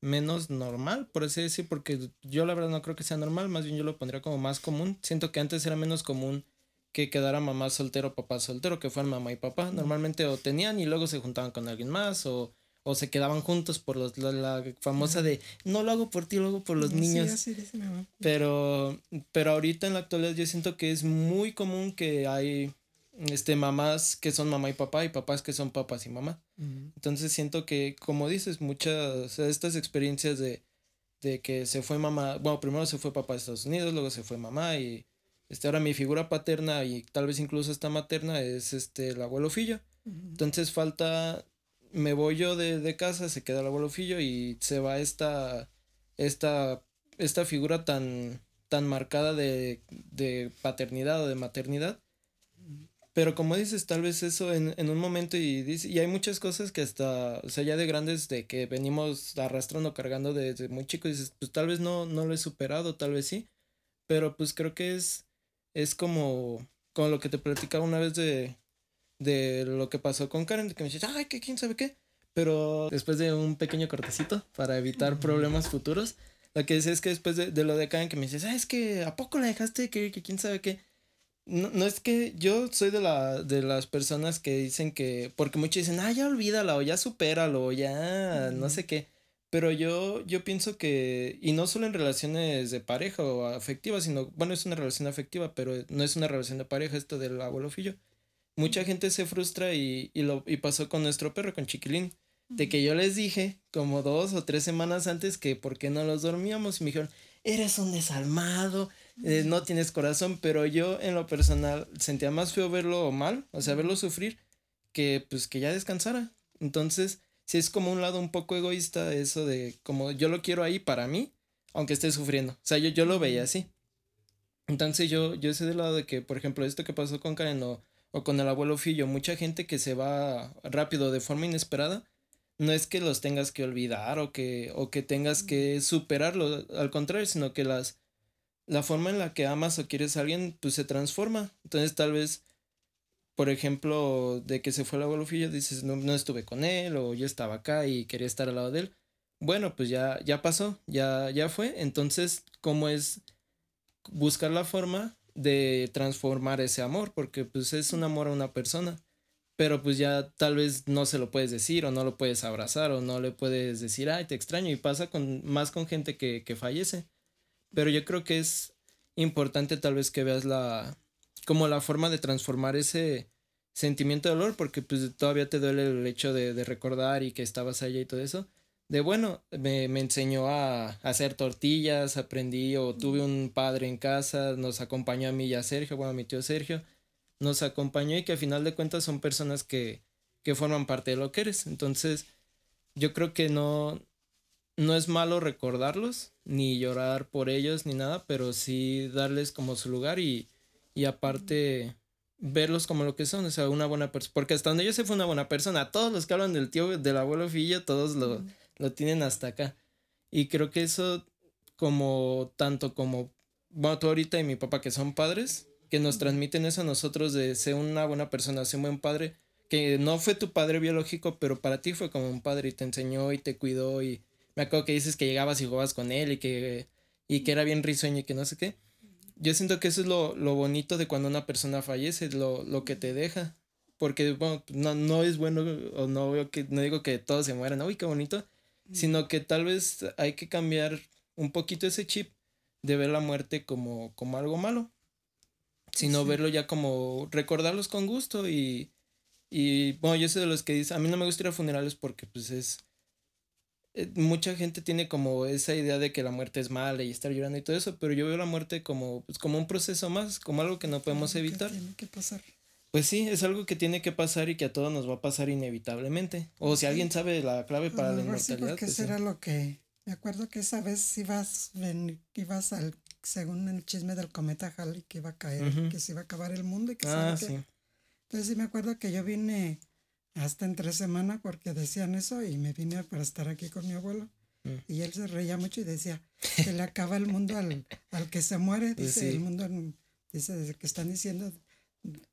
Speaker 1: menos normal, por así decir, porque yo la verdad no creo que sea normal, más bien yo lo pondría como más común. Siento que antes era menos común que quedara mamá soltero, papá soltero, que fueran mamá y papá. Normalmente o tenían y luego se juntaban con alguien más o o se quedaban juntos por los, la, famosa de no lo hago por ti, lo hago por los niños. pero, pero ahorita en la actualidad yo siento que es muy común que hay este mamás que son mamá y papá y papás que son papás y mamá. Entonces siento que, como dices, muchas de estas experiencias de, de que se fue mamá, bueno, primero se fue papá a Estados Unidos, luego se fue mamá y este ahora mi figura paterna y tal vez incluso esta materna es este el abuelo Fillo. Entonces falta me voy yo de, casa, se queda el abuelo Fillo y se va esta, esta, esta figura tan, tan marcada de, de paternidad o de maternidad. Pero como dices, tal vez eso en, en un momento y, y hay muchas cosas que hasta, o sea, ya de grandes, de que venimos arrastrando, cargando desde muy chicos, dices, pues tal vez no, no lo he superado, tal vez sí, pero pues creo que es, es como, como lo que te platicaba una vez de, de lo que pasó con Karen, de que me dice, ay, que quién sabe qué. Pero después de un pequeño cortecito para evitar problemas futuros, lo que decía es que después de, lo de Karen, que me dices, ah, es que ¿a poco la dejaste? Que, que quién sabe qué. No, no, es que yo soy de, la, de las personas que dicen que, porque muchos dicen, ah, ya olvídala o ya supéralo o ya no sé qué. Pero yo, yo pienso que, y no solo en relaciones de pareja o afectivas, sino, bueno, es una relación afectiva, pero no es una relación de pareja esto del abuelo fillo mucha gente se frustra y, y, lo, y pasó con nuestro perro, con Chiquilín. De que yo les dije como dos o tres semanas antes que por qué no los dormíamos y me dijeron, eres un desalmado, eh, no tienes corazón, pero yo en lo personal sentía más feo verlo mal, o sea, verlo sufrir, que pues que ya descansara. Entonces, si es como un lado un poco egoísta eso de como yo lo quiero ahí para mí, aunque esté sufriendo. O sea, yo, yo lo veía así. Entonces yo, yo sé del lado de que, por ejemplo, esto que pasó con Karen o o con el abuelo Fillo, mucha gente que se va rápido de forma inesperada, no es que los tengas que olvidar o que, o que tengas que superarlo, al contrario, sino que las, la forma en la que amas o quieres a alguien, pues se transforma. Entonces tal vez, por ejemplo, de que se fue el abuelo Fillo, dices, no, no estuve con él o yo estaba acá y quería estar al lado de él. Bueno, pues ya, ya pasó, ya, ya fue. Entonces, ¿cómo es buscar la forma de transformar ese amor, porque pues es un amor a una persona, pero pues ya tal vez no se lo puedes decir o no lo puedes abrazar o no le puedes decir, ay, te extraño y pasa con más con gente que, que fallece. Pero yo creo que es importante tal vez que veas la, como la forma de transformar ese sentimiento de dolor, porque pues todavía te duele el hecho de, de recordar y que estabas allá y todo eso de bueno, me, enseñó a, hacer tortillas, aprendí o tuve un padre en casa, nos acompañó a mí y a Sergio, bueno, a mi tío Sergio, nos acompañó y que a final de cuentas son personas que, que forman parte de lo que eres. Entonces, yo creo que no, no es malo recordarlos, ni llorar por ellos, ni nada, pero sí darles como su lugar y, y aparte verlos como lo que son, o sea, una buena persona, porque hasta donde yo sé fue una buena persona, todos los que hablan del tío, del abuelo Fillo, todos lo lo tienen hasta acá. Y creo que eso, como tanto como, bueno, tú ahorita y mi papá que son padres, que nos transmiten eso a nosotros de ser una buena persona, ser un buen padre, que no fue tu padre biológico, pero para ti fue como un padre y te enseñó y te cuidó y me acuerdo que dices que llegabas y jugabas con él y que, y que era bien risueño y que no sé qué. Yo siento que eso es lo, lo bonito de cuando una persona fallece, lo, lo que te deja. Porque, bueno, no, no es bueno, o no, no digo que todos se mueran, uy, qué bonito, sino que tal vez hay que cambiar un poquito ese chip de ver la muerte como, como algo malo, sino verlo ya como recordarlos con gusto y, y bueno, yo soy de los que dicen, a mí no me gusta ir a funerales porque pues es, eh, mucha gente tiene como esa idea de que la muerte es mala y estar llorando y todo eso, pero yo veo la muerte como, pues, como un proceso más, como algo que no podemos evitar.
Speaker 2: tiene que pasar.
Speaker 1: Pues sí, es algo que tiene que pasar y que a todos nos va a pasar inevitablemente. O si alguien sabe la clave para la inmortalidad.
Speaker 2: porque pues era lo que. Me acuerdo que esa vez ibas, ven, ibas al, según el chisme del cometa Halley, que iba a caer, que se iba a acabar el mundo y que
Speaker 1: ah, sí.
Speaker 2: Entonces sí me acuerdo que yo vine hasta en tres semanas porque decían eso y me vine para estar aquí con mi abuelo. Mm. Y él se reía mucho y decía que le acaba el mundo al, al que se muere. Pues dice el mundo, dice que están diciendo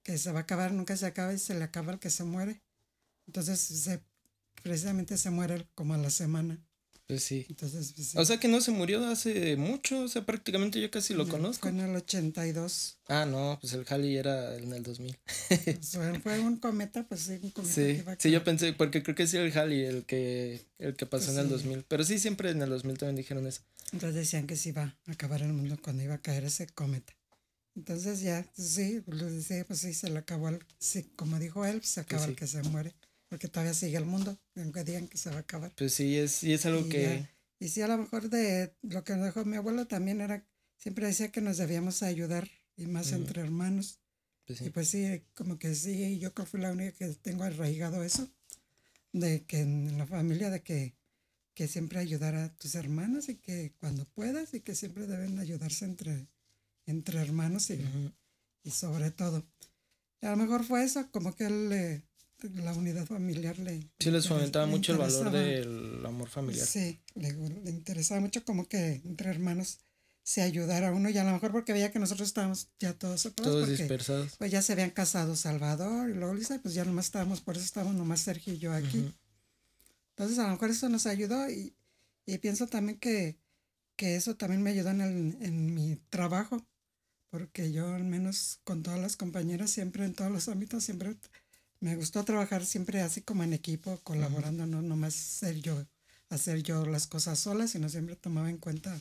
Speaker 2: que se va a acabar, nunca se acaba y se le acaba el que se muere. Entonces, se, precisamente se muere como a la semana.
Speaker 1: Pues sí.
Speaker 2: Entonces, pues,
Speaker 1: O sea que no se murió hace mucho, o sea, prácticamente yo casi lo conozco.
Speaker 2: Fue en el 82.
Speaker 1: Ah, no, pues el Halley era en el 2000.
Speaker 2: Pues, fue un cometa, pues sí, un cometa.
Speaker 1: Sí, sí, yo pensé, porque creo que sí el Halley el que, el que pasó pues en el 2000. Pero sí, siempre en el 2000 también dijeron eso.
Speaker 2: Entonces decían que se iba a acabar el mundo cuando iba a caer ese cometa. Entonces ya, sí, lo decía, pues sí, se le acabó el, sí, como dijo él, se acaba el que se muere, porque todavía sigue el mundo, aunque digan que se va a acabar.
Speaker 1: Pues sí, es, y es algo que...
Speaker 2: y sí, a lo mejor de lo que nos dejó mi abuelo también era, siempre decía que nos debíamos ayudar, y más entre hermanos. Pues y pues sí, como que sí, yo creo que fui la única que tengo arraigado eso, de que en la familia, de que, que siempre ayudar a tus hermanos y que cuando puedas y que siempre deben ayudarse entre entre hermanos y, y sobre todo. a lo mejor fue eso, como que él la unidad familiar le...
Speaker 1: Sí, les fomentaba mucho el valor del amor familiar.
Speaker 2: Sí, le, interesaba mucho como que entre hermanos se ayudara uno y a lo mejor porque veía que nosotros estábamos ya todos
Speaker 1: Todos dispersados.
Speaker 2: Pues ya se habían casado Salvador y luego Lisa, pues ya nomás estábamos, por eso estábamos nomás Sergio y yo aquí. Entonces a lo mejor eso nos ayudó y, y pienso también que, que, eso también me ayudó en, el, en mi trabajo, porque yo al menos con todas las compañeras, siempre en todos los ámbitos, siempre me gustó trabajar siempre así como en equipo, colaborando, no nomás ser yo, hacer yo las cosas solas, sino siempre tomaba en cuenta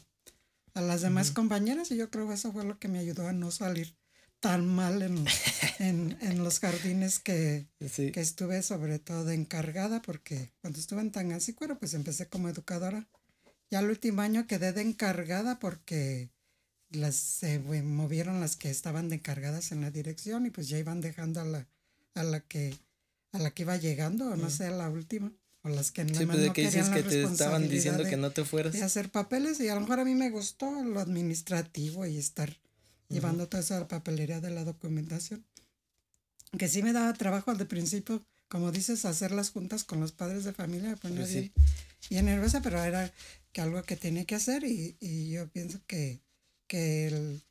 Speaker 2: a las demás compañeras y yo creo que eso fue lo que me ayudó a no salir tan mal en, en, los jardines que, que, estuve sobre todo de encargada, porque cuando estuve en Tangancicuero, pues empecé como educadora. Ya el último año quedé de encargada porque las se movieron las que estaban de encargadas en la dirección y pues ya iban dejando a la, a la que a la que iba llegando o no sé a la última o las que
Speaker 1: no, sí, pues, que dices que te estaban diciendo que no te fueras.
Speaker 2: de hacer papeles y a lo mejor a mí me gustó lo administrativo y estar llevando toda esa papelería de la documentación que sí me daba trabajo al de principio como dices hacer las juntas con los padres de familia pues sí. bien nerviosa pero era que algo que tenía que hacer y, y yo pienso que que el,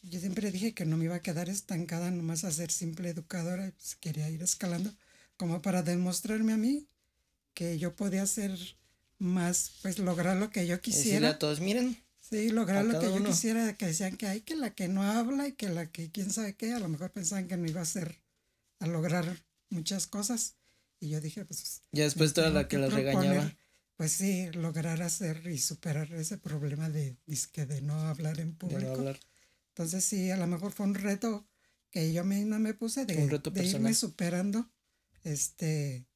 Speaker 2: yo siempre dije que no me iba a quedar estancada nomás a ser simple educadora, y pues quería ir escalando como para demostrarme a mí que yo podía hacer más, pues lograr lo que yo quisiera.
Speaker 1: a todos, miren.
Speaker 2: Sí, lograr lo que yo quisiera, que decían que hay que la que no habla y que la que quién sabe qué, a lo mejor pensaban que no iba a hacer, a lograr muchas cosas. Y yo dije, pues...
Speaker 1: Ya después toda la que, las regañaba
Speaker 2: pues sí, lograr hacer y superar ese problema de, de no hablar en público. Entonces sí, a lo mejor fue un reto que yo misma me puse de, de irme superando este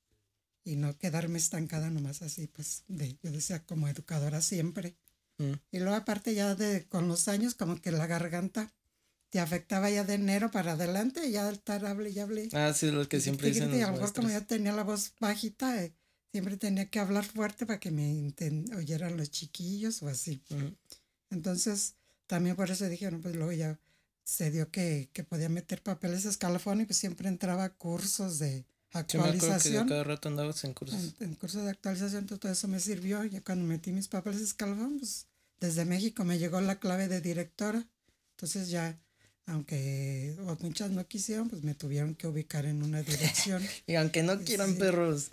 Speaker 2: y no quedarme estancada nomás así, pues de, yo decía como educadora siempre. Mm. Y luego aparte ya de con los años como que la garganta te afectaba ya de enero para adelante, ya estar hable y hable.
Speaker 1: Ah, sí, lo que siempre dicen.
Speaker 2: Y a lo mejor como yo tenía la voz bajita, eh, siempre tenía que hablar fuerte para que me oyeran los chiquillos o así. Entonces, también por eso dijeron, pues luego ya se dio que, que podía meter papeles a escalafón y pues siempre entraba a cursos de actualización.
Speaker 1: que cada rato andabas en cursos.
Speaker 2: En, cursos de actualización, todo eso me sirvió. Ya cuando metí mis papeles a escalafón, pues desde México me llegó la clave de directora. Entonces ya aunque muchas no quisieron, pues me tuvieron que ubicar en una dirección.
Speaker 1: y aunque no quieran perros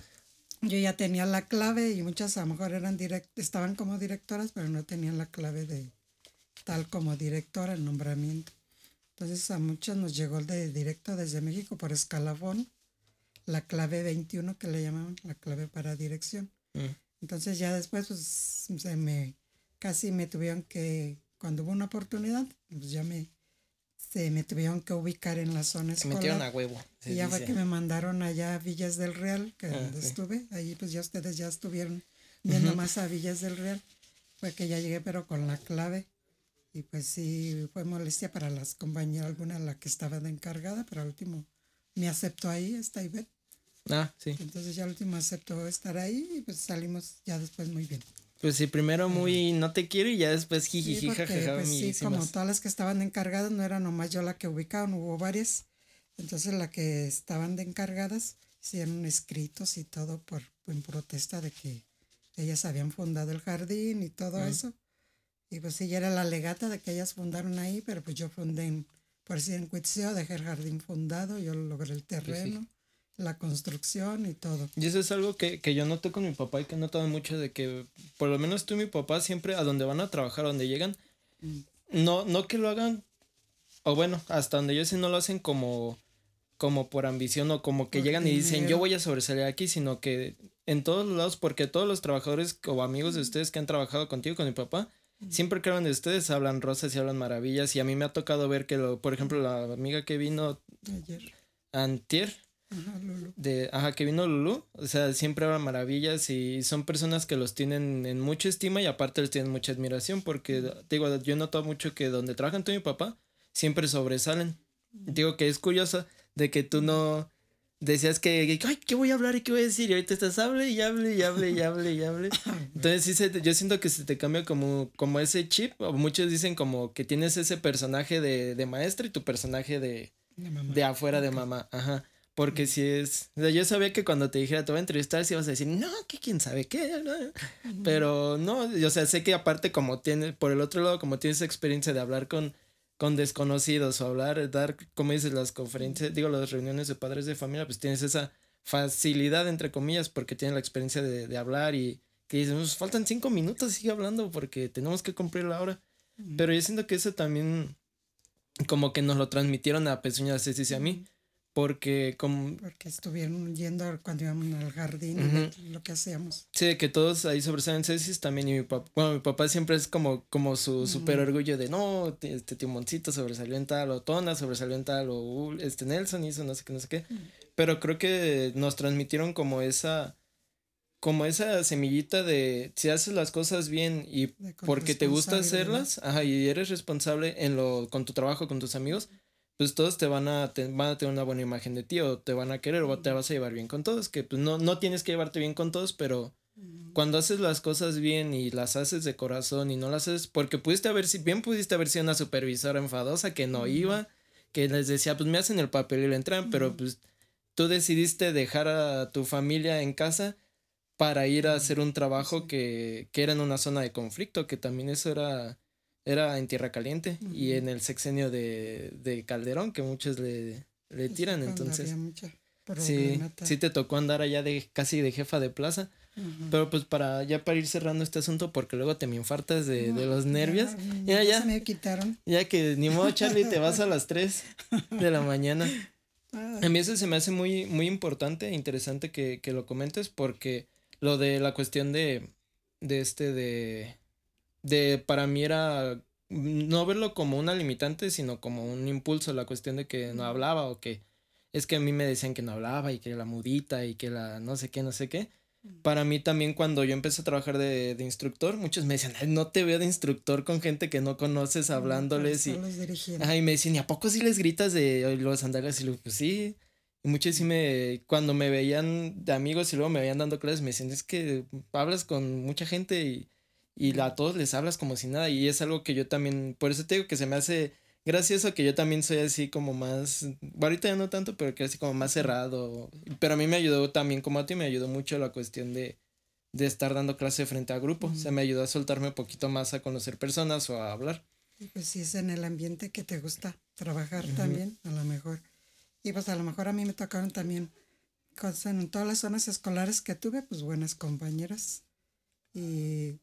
Speaker 2: yo ya tenía la clave y muchas a lo mejor eran direct, estaban como directoras, pero no tenían la clave de tal como directora, el nombramiento. Entonces a muchas nos llegó el de directo desde México por escalafón, la clave 21 que le llamaban, la clave para dirección. Mm. Entonces ya después pues se me, casi me tuvieron que, cuando hubo una oportunidad, pues ya me, se me tuvieron que ubicar en la zona
Speaker 1: escolar. Se metieron a huevo.
Speaker 2: Y ya fue que me mandaron allá a Villas del Real, que ah, donde estuve. Ahí pues ya ustedes ya estuvieron viendo más a Villas del Real. Fue que ya llegué, pero con la clave. Y pues sí, fue molestia para las compañeras, alguna la que estaba de encargada, pero al último me aceptó ahí, esta Ivette.
Speaker 1: Ah, sí.
Speaker 2: Entonces ya al último aceptó estar ahí y pues salimos ya después muy bien.
Speaker 1: Pues sí, primero muy no te quiero y ya después jiji,
Speaker 2: sí, porque, pues, sí, como todas las que estaban encargadas, no era nomás yo la que ubicaban, hubo varias. Entonces la que estaban de encargadas hicieron escritos y todo por en protesta de que ellas habían fundado el jardín y todo eso. Y pues sí, ya era la legata de que ellas fundaron ahí, pero pues yo fundé en, por si en Cuitzeo, dejé el jardín fundado, yo logré el terreno, la construcción y todo.
Speaker 1: Y eso es algo que, que yo noté con mi papá y que he notado mucho de que, por lo menos tú y mi papá, siempre a donde van a trabajar, a donde llegan, mm. no, no que lo hagan, o bueno, hasta donde ellos sí no lo hacen como como por ambición o como que llegan y dicen yo voy a sobresalir aquí, sino que en todos los lados, porque todos los trabajadores o amigos de ustedes que han trabajado contigo, con mi papá, siempre que hablan de ustedes hablan rosas y hablan maravillas. Y a mí me ha tocado ver que, lo, por ejemplo, la amiga que vino ayer, antier, Ajá, Lulu. De, ajá, que vino Lulu, o sea, siempre hablan maravillas y son personas que los tienen en mucha estima y aparte les tienen mucha admiración porque, digo, yo he notado mucho que donde trabajan tú y mi papá, siempre sobresalen. Digo que es curioso de que tú no decías que, ay, ¿qué voy a hablar y qué voy a decir? Y ahorita estás, hable y hable y hable y hable y hable. Entonces sí, se, yo siento que se te cambia como, como ese chip, o muchos dicen como que tienes ese personaje de, de maestra y tu personaje de, de, afuera de mamá, ajá. Porque si es, o sea, yo sabía que cuando te dijera te voy a entrevistar, si ibas a decir, no, que quién sabe qué, pero no, o sea, sé que aparte como tienes, por el otro lado, como tienes experiencia de hablar con con desconocidos o hablar, dar, como dices, las conferencias, digo, las reuniones de padres de familia, pues tienes esa facilidad, entre comillas, porque tienes la experiencia de, de hablar y que dices, nos faltan cinco minutos, sigue hablando porque tenemos que cumplir la hora. Pero yo siento que eso también como que nos lo transmitieron a Pezuña Ceci y a mí. Porque como...
Speaker 2: Porque estuvieron yendo cuando íbamos al jardín lo que hacíamos.
Speaker 1: Sí, que todos ahí sobresalen Cecis también y mi papá, bueno, mi papá siempre es como, como su súper orgullo de, no, este Timoncito sobresalió en tal, o Tona sobresalió en tal, o este Nelson hizo no sé qué, no sé qué. Pero creo que nos transmitieron como esa, como esa semillita de si haces las cosas bien y porque te gusta hacerlas, ajá, y eres responsable en lo, con tu trabajo, con tus amigos, pues todos te van a, van a tener una buena imagen de ti o te van a querer o te vas a llevar bien con todos, que pues no, no tienes que llevarte bien con todos, pero cuando haces las cosas bien y las haces de corazón y no las haces, porque pudiste haber, si bien pudiste haber sido una supervisora enfadosa que no iba, que les decía, pues me hacen el papel y le entran, pero pues tú decidiste dejar a tu familia en casa para ir a hacer un trabajo que, que era en una zona de conflicto, que también eso era era en Tierra Caliente y en el sexenio de, de Calderón, que muchos le, le tiran, entonces... Sí, sí te tocó andar allá de casi de jefa de plaza. Pero pues para ya para ir cerrando este asunto, porque luego te me infartas de, de los nervios. Ya, ya,
Speaker 2: me quitaron.
Speaker 1: Ya que ni modo, Charlie, te vas a las 3 de la mañana. A mí eso se me hace muy, muy importante e interesante que, que lo comentes, porque lo de la cuestión de, de este, de, de para mí era no verlo como una limitante, sino como un impulso, la cuestión de que no hablaba o que es que a mí me decían que no hablaba y que la mudita y que la no sé qué, no sé qué. Para mí también cuando yo empecé a trabajar de, de instructor, muchos me decían, no te veo de instructor con gente que no conoces hablándoles y, y me decían, ¿y a poco si les gritas de los sandalias? Y luego, pues sí. Y muchos sí me, cuando me veían de amigos y luego me veían dando clases, me decían, es que hablas con mucha gente y, y a todos les hablas como si nada y es algo que yo también, por eso te digo que se me hace gracioso que yo también soy así como más, ahorita ya no tanto, pero que así como más cerrado, pero a mí me ayudó también como a ti, me ayudó mucho la cuestión de, de estar dando clase frente a grupo, o sea, me ayudó a soltarme un poquito más a conocer personas o a hablar.
Speaker 2: Pues si es en el ambiente que te gusta trabajar también, a lo mejor. Y pues a lo mejor a mí me tocaron también en todas las zonas escolares que tuve, pues buenas compañeras. Y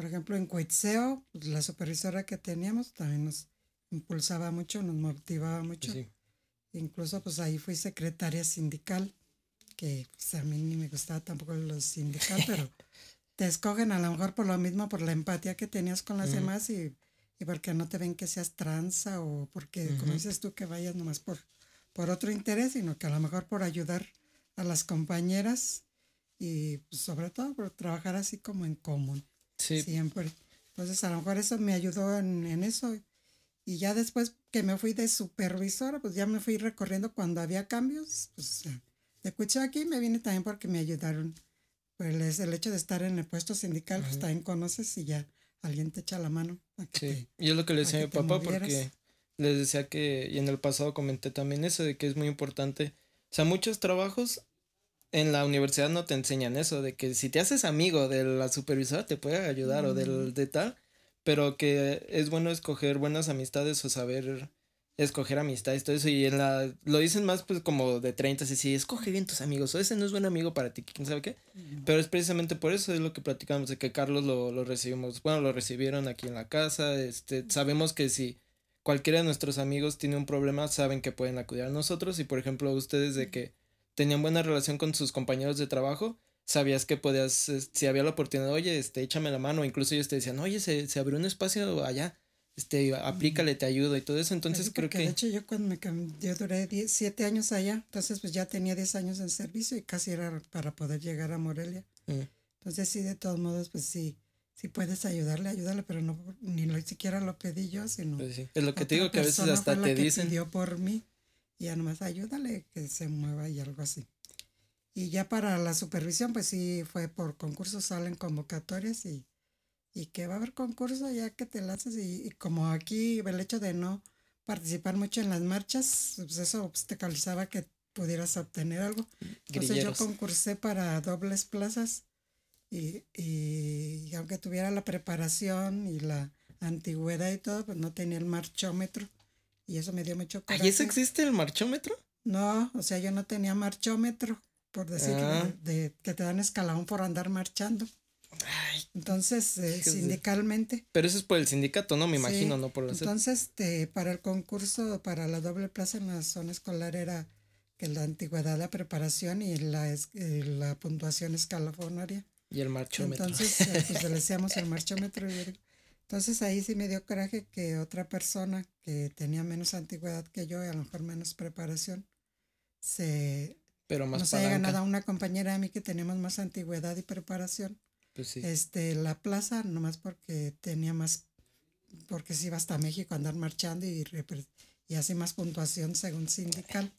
Speaker 2: por ejemplo, en Coitzeo, pues, la supervisora que teníamos también nos impulsaba mucho, nos motivaba mucho. Incluso pues ahí fui secretaria sindical, que pues, a mí ni me gustaba tampoco lo sindical, pero te escogen a lo mejor por lo mismo, por la empatía que tenías con las demás y, y, porque no te ven que seas tranza o porque, como dices tú, que vayas nomás por, por otro interés, sino que a lo mejor por ayudar a las compañeras y pues, sobre todo por trabajar así como en común. Sí. Siempre. Entonces a lo mejor eso me ayudó en, en eso. Y ya después que me fui de supervisora, pues ya me fui recorriendo cuando había cambios. Pues de aquí me vine también porque me ayudaron. Pues el hecho de estar en el puesto sindical, pues también conoces y ya alguien te echa la mano.
Speaker 1: Sí, y es lo que le decía a mi papá porque les decía que, y en el pasado comenté también eso, de que es muy importante. O sea, muchos trabajos en la universidad no te enseñan eso, de que si te haces amigo de la supervisora te puede ayudar o del de tal, pero que es bueno escoger buenas amistades o saber escoger amistades, todo eso, y en la, lo dicen más pues como de 30, así, sí, escoge bien tus amigos, o ese no es buen amigo para ti, quién sabe qué, pero es precisamente por eso, es lo que platicamos, de que Carlos lo, lo recibimos, bueno, lo recibieron aquí en la casa, este, sabemos que si cualquiera de nuestros amigos tiene un problema, saben que pueden acudir a nosotros y por ejemplo ustedes de que tenían buena relación con sus compañeros de trabajo, sabías que podías, si había la oportunidad, oye, este, échame la mano, incluso ellos te decían, oye, se, se abrió un espacio allá, este, aplícale, te ayudo y todo eso, entonces creo que... De
Speaker 2: hecho, yo cuando me cambié, yo duré siete años allá, entonces pues ya tenía diez años en servicio y casi era para poder llegar a Morelia. Mm. Entonces sí, de todos modos, pues sí, si puedes ayudarle, ayúdale, pero no ni lo, siquiera lo pedí yo, sino.
Speaker 1: Pues es lo que te digo que a veces hasta te dicen.
Speaker 2: pidió por mí y ya nomás ayúdale que se mueva y algo así. Y ya para la supervisión, pues sí fue por concursos, salen convocatorias y, y que va a haber concurso ya que te lanzas y, como aquí el hecho de no participar mucho en las marchas, pues eso te calizaba que pudieras obtener algo. Entonces yo concursé para dobles plazas y, y, aunque tuviera la preparación y la antigüedad y todo, pues no tenía el marchómetro. Y eso me dio mucho
Speaker 1: coraje. ¿Y eso existe el marchómetro?
Speaker 2: No, o sea, yo no tenía marchómetro, por decir ah. de, que te dan escalón por andar marchando. Entonces, eh, sindicalmente.
Speaker 1: Pero eso es por el sindicato, ¿no? Me imagino, no por
Speaker 2: Entonces, este, para el concurso, para la doble plaza en la zona escolar era que la antigüedad, la preparación y la, eh, la puntuación escalofonaria.
Speaker 1: Y el marchómetro.
Speaker 2: Entonces, eh, pues le decíamos el marchómetro. Entonces ahí sí me dio coraje que otra persona que tenía menos antigüedad que yo y a lo mejor menos preparación, se
Speaker 1: Pero más
Speaker 2: nos haya ganado una compañera de mí que teníamos más antigüedad y preparación.
Speaker 1: Pues sí.
Speaker 2: Este, la plaza, nomás porque tenía más, porque se iba hasta México a andar marchando y, y así más puntuación según sindical.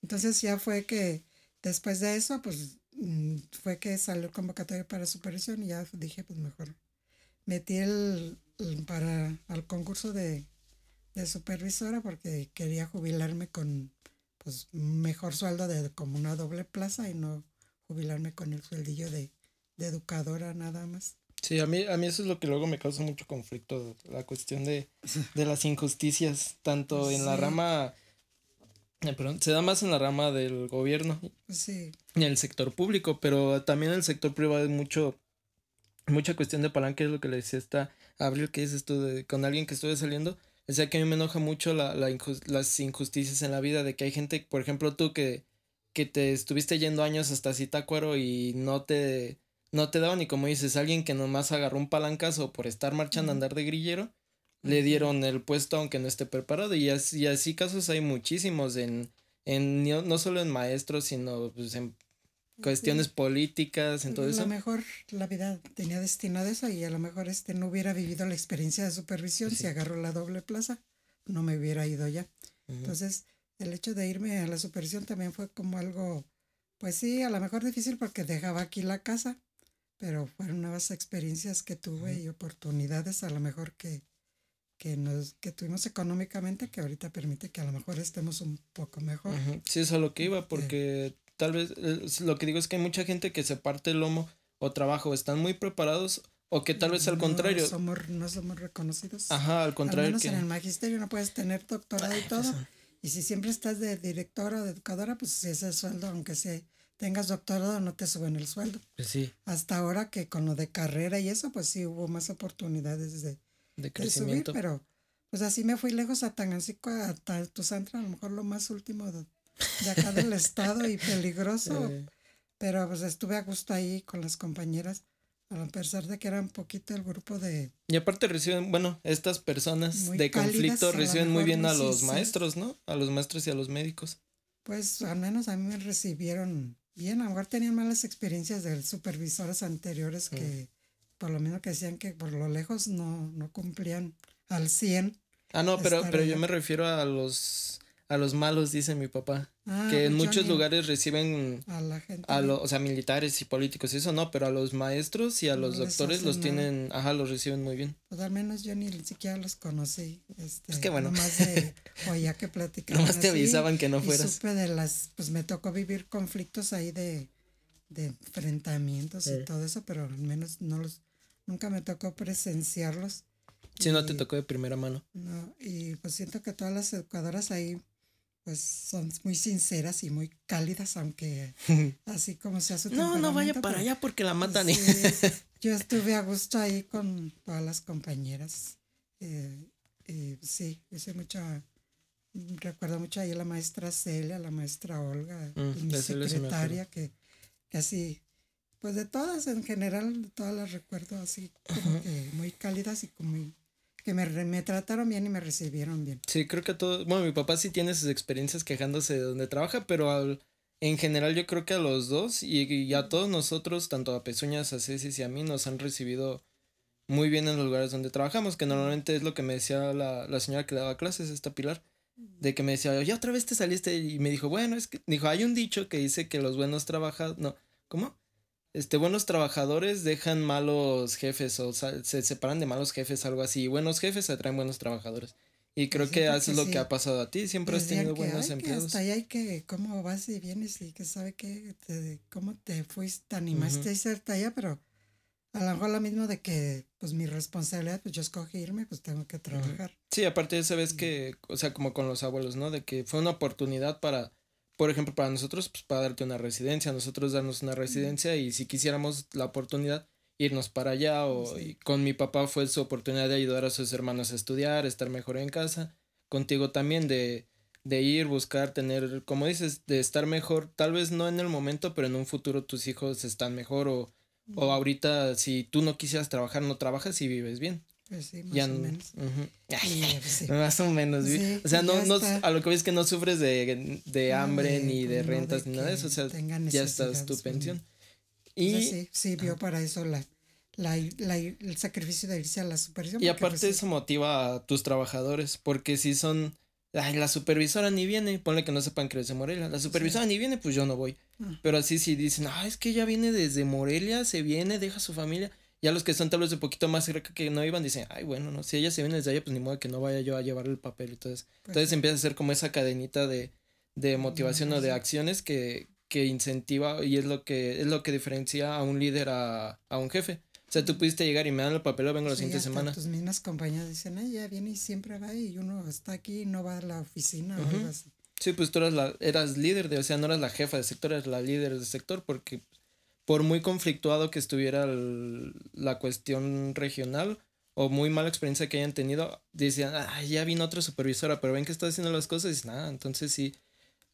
Speaker 2: Entonces ya fue que después de eso, pues Mm, fue que salió el convocatorio para supervisión y ya dije, pues mejor metí el, para al concurso de, de, supervisora porque quería jubilarme con pues mejor sueldo de como una doble plaza y no jubilarme con el sueldillo de, de educadora nada más.
Speaker 1: Sí, a mí, a mí eso es lo que luego me causa mucho conflicto, la cuestión de, de las injusticias, tanto en la rama eh, se da más en la rama del gobierno
Speaker 2: sí.
Speaker 1: y en el sector público, pero también en el sector privado hay mucho, mucha cuestión de palanca, es lo que le decía esta Abril, que es esto de, con alguien que estuve saliendo, o sea que a mí me enoja mucho la, la las injusticias en la vida, de que hay gente, por ejemplo tú que, que te estuviste yendo años hasta Citácuaro y no te, no te daban, y como dices, alguien que nomás agarró un palancazo por estar marchando, andar de grillero, le dieron el puesto aunque no esté preparado y así, y así casos hay muchísimos en, en no solo en maestros sino pues en cuestiones políticas en todo eso.
Speaker 2: A lo mejor la vida tenía destinado eso y a lo mejor este no hubiera vivido la experiencia de supervisión si agarró la doble plaza no me hubiera ido ya. Entonces el hecho de irme a la supervisión también fue como algo pues sí a lo mejor difícil porque dejaba aquí la casa pero fueron nuevas experiencias que tuve y oportunidades a lo mejor que que nos que tuvimos económicamente que ahorita permite que a lo mejor estemos un poco mejor.
Speaker 1: Sí, eso es a lo que iba, este porque tal vez lo que digo es que hay mucha gente que se parte el lomo o trabajo, están muy preparados o que tal vez al contrario.
Speaker 2: Somos, no somos reconocidos.
Speaker 1: Ajá, al contrario. Al
Speaker 2: menos en el magisterio no puedes tener doctorado y todo. Y si siempre estás de directora o de educadora, pues ese sueldo, aunque sea, tengas doctorado, no te suben el sueldo.
Speaker 1: Pues sí.
Speaker 2: Hasta ahora que con lo de carrera y eso, pues sí hubo más oportunidades de,
Speaker 1: de crecimiento.
Speaker 2: pero pues así me fui lejos a Tangancico, a Tuzantla, a lo mejor lo más último de, acá del estado y peligroso. Pero pues estuve a gusto ahí con las compañeras, a pesar de que era un poquito el grupo de...
Speaker 1: Y aparte reciben, bueno, estas personas de conflicto reciben muy bien a los maestros, ¿no? A los maestros y a los médicos.
Speaker 2: Pues al menos a mí me recibieron bien, a lo mejor tenían malas experiencias de supervisores anteriores que por lo menos que decían que por lo lejos no, no cumplían al 100.
Speaker 1: Ah, no, pero, pero yo me refiero a los a los malos, dice mi papá. Ah, que en muchos lugares reciben a la gente. A o sea, militares y políticos, eso no, pero a los maestros y a los doctores los tienen, ajá, los reciben muy bien.
Speaker 2: Pues al menos yo ni siquiera los conocí. Este,
Speaker 1: pues qué bueno.
Speaker 2: Nomás de, oía que platicaban.
Speaker 1: nomás te avisaban que no fueras.
Speaker 2: Y supe de las, pues me tocó vivir conflictos ahí de, de enfrentamientos y todo eso, pero al menos no los, nunca me tocó presenciarlos.
Speaker 1: Sí, no te tocó de primera mano.
Speaker 2: No, y pues siento que todas las educadoras ahí pues son muy sinceras y muy cálidas, aunque así como sea su
Speaker 1: No, no vaya para allá porque la matan.
Speaker 2: yo estuve a gusto ahí con todas las compañeras. Eh, y sí, hice mucha, recuerdo mucho ahí a la maestra Celia, la maestra Olga, mm, mi secretaria, que, que así, pues de todas en general, de todas las recuerdo así como que muy cálidas y como muy que me, me, trataron bien y me recibieron bien.
Speaker 1: Sí, creo que todo, bueno, mi papá sí tiene sus experiencias quejándose de donde trabaja, pero en general yo creo que a los dos y, a todos nosotros, tanto a Pezuñas, a Ceci y a mí, nos han recibido muy bien en los lugares donde trabajamos, que normalmente es lo que me decía la, la señora que daba clases, esta Pilar, de que me decía, ya otra vez te saliste y me dijo, bueno, es que, dijo, hay un dicho que dice que los buenos trabajan, no, ¿cómo? Este, buenos trabajadores dejan malos jefes o se separan de malos jefes, algo así. Y buenos jefes atraen buenos trabajadores. Y creo que eso es lo que ha pasado a ti. Siempre has tenido buenos empleados.
Speaker 2: hasta ahí hay que, cómo vas y vienes y que sabe que, cómo te fuiste, animaste a ser allá, pero a lo mejor lo mismo de que, pues mi responsabilidad, pues yo escogí irme, pues tengo que trabajar.
Speaker 1: Sí, aparte de eso ves que, o sea, como con los abuelos, ¿no? De que fue una oportunidad para por ejemplo, para nosotros, pues para darte una residencia, nosotros darnos una residencia y si quisiéramos la oportunidad, irnos para allá o con mi papá fue su oportunidad de ayudar a sus hermanos a estudiar, estar mejor en casa, contigo también de, de ir, buscar, tener, como dices, de estar mejor, tal vez no en el momento, pero en un futuro tus hijos están mejor o, o ahorita si tú no quisieras trabajar, no trabajas y vives bien.
Speaker 2: Pues sí, más o menos.
Speaker 1: Pues más o menos. o sea, no, no, a lo que ves que no sufres de, de hambre, ni de rentas, ni nada de eso. O sea, ya estás tu pensión.
Speaker 2: Y sí, sí, vio para eso la, la, la, el sacrificio de irse a la supervisión.
Speaker 1: Y aparte pues, eso motiva a tus trabajadores, porque si son, ay, la supervisora ni viene, ponle que no sepan que es de Morelia, la supervisora ni viene, pues yo no voy. Ah. Pero así si dicen, ah, es que ella viene desde Morelia, se viene, deja su familia, ya los que son tal vez un poquito más cerca que no iban dicen, ay, bueno, no, si ella se viene desde allá, pues ni modo que no vaya yo a llevar el papel. Entonces, pues entonces empieza a ser como esa cadenita de, de motivación o de acciones que, que incentiva y es lo que es lo que diferencia a un líder a, a un jefe. O sea, tú pudiste llegar y me dan el papel o vengo la siguiente semana.
Speaker 2: Tus mismas compañías dicen, ay, ya viene y siempre va y uno está aquí y no va a la oficina o algo así.
Speaker 1: Sí, pues tú eras, la, eras líder de, o sea, no eras la jefa del sector, eras la líder del sector porque por muy conflictuado que estuviera la cuestión regional o muy mala experiencia que hayan tenido, decían, ah, ya vino otra supervisora, pero ven que está haciendo las cosas y dicen, ah, entonces sí,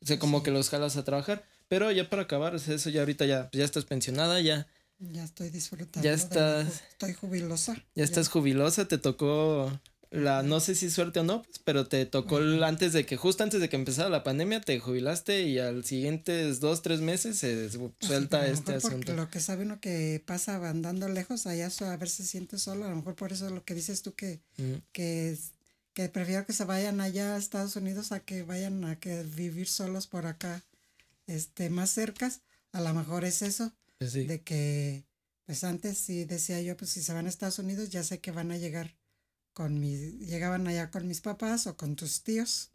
Speaker 1: o sea, como que los jalas a trabajar. Pero ya para acabar, eso ya ahorita ya, ya estás pensionada, ya.
Speaker 2: Ya estoy disfrutando.
Speaker 1: Ya estás.
Speaker 2: estoy jubilosa.
Speaker 1: Ya, estás jubilosa, te tocó la no sé si suerte o no, pues, pero te tocó antes de que, justo antes de que empezara la pandemia, te jubilaste y al siguientes dos, tres meses se suelta este asunto.
Speaker 2: Lo que sabe uno que pasa andando lejos, allá a ver si se siente solo, a lo mejor por eso lo que dices tú que, que, que prefiero que se vayan allá a Estados Unidos a que vayan a que vivir solos por acá, este, más cercas, a lo mejor es eso,
Speaker 1: pues
Speaker 2: de que, pues antes sí decía yo, pues si se van a Estados Unidos ya sé que van a llegar con mis, llegaban allá con mis papás o con tus tíos,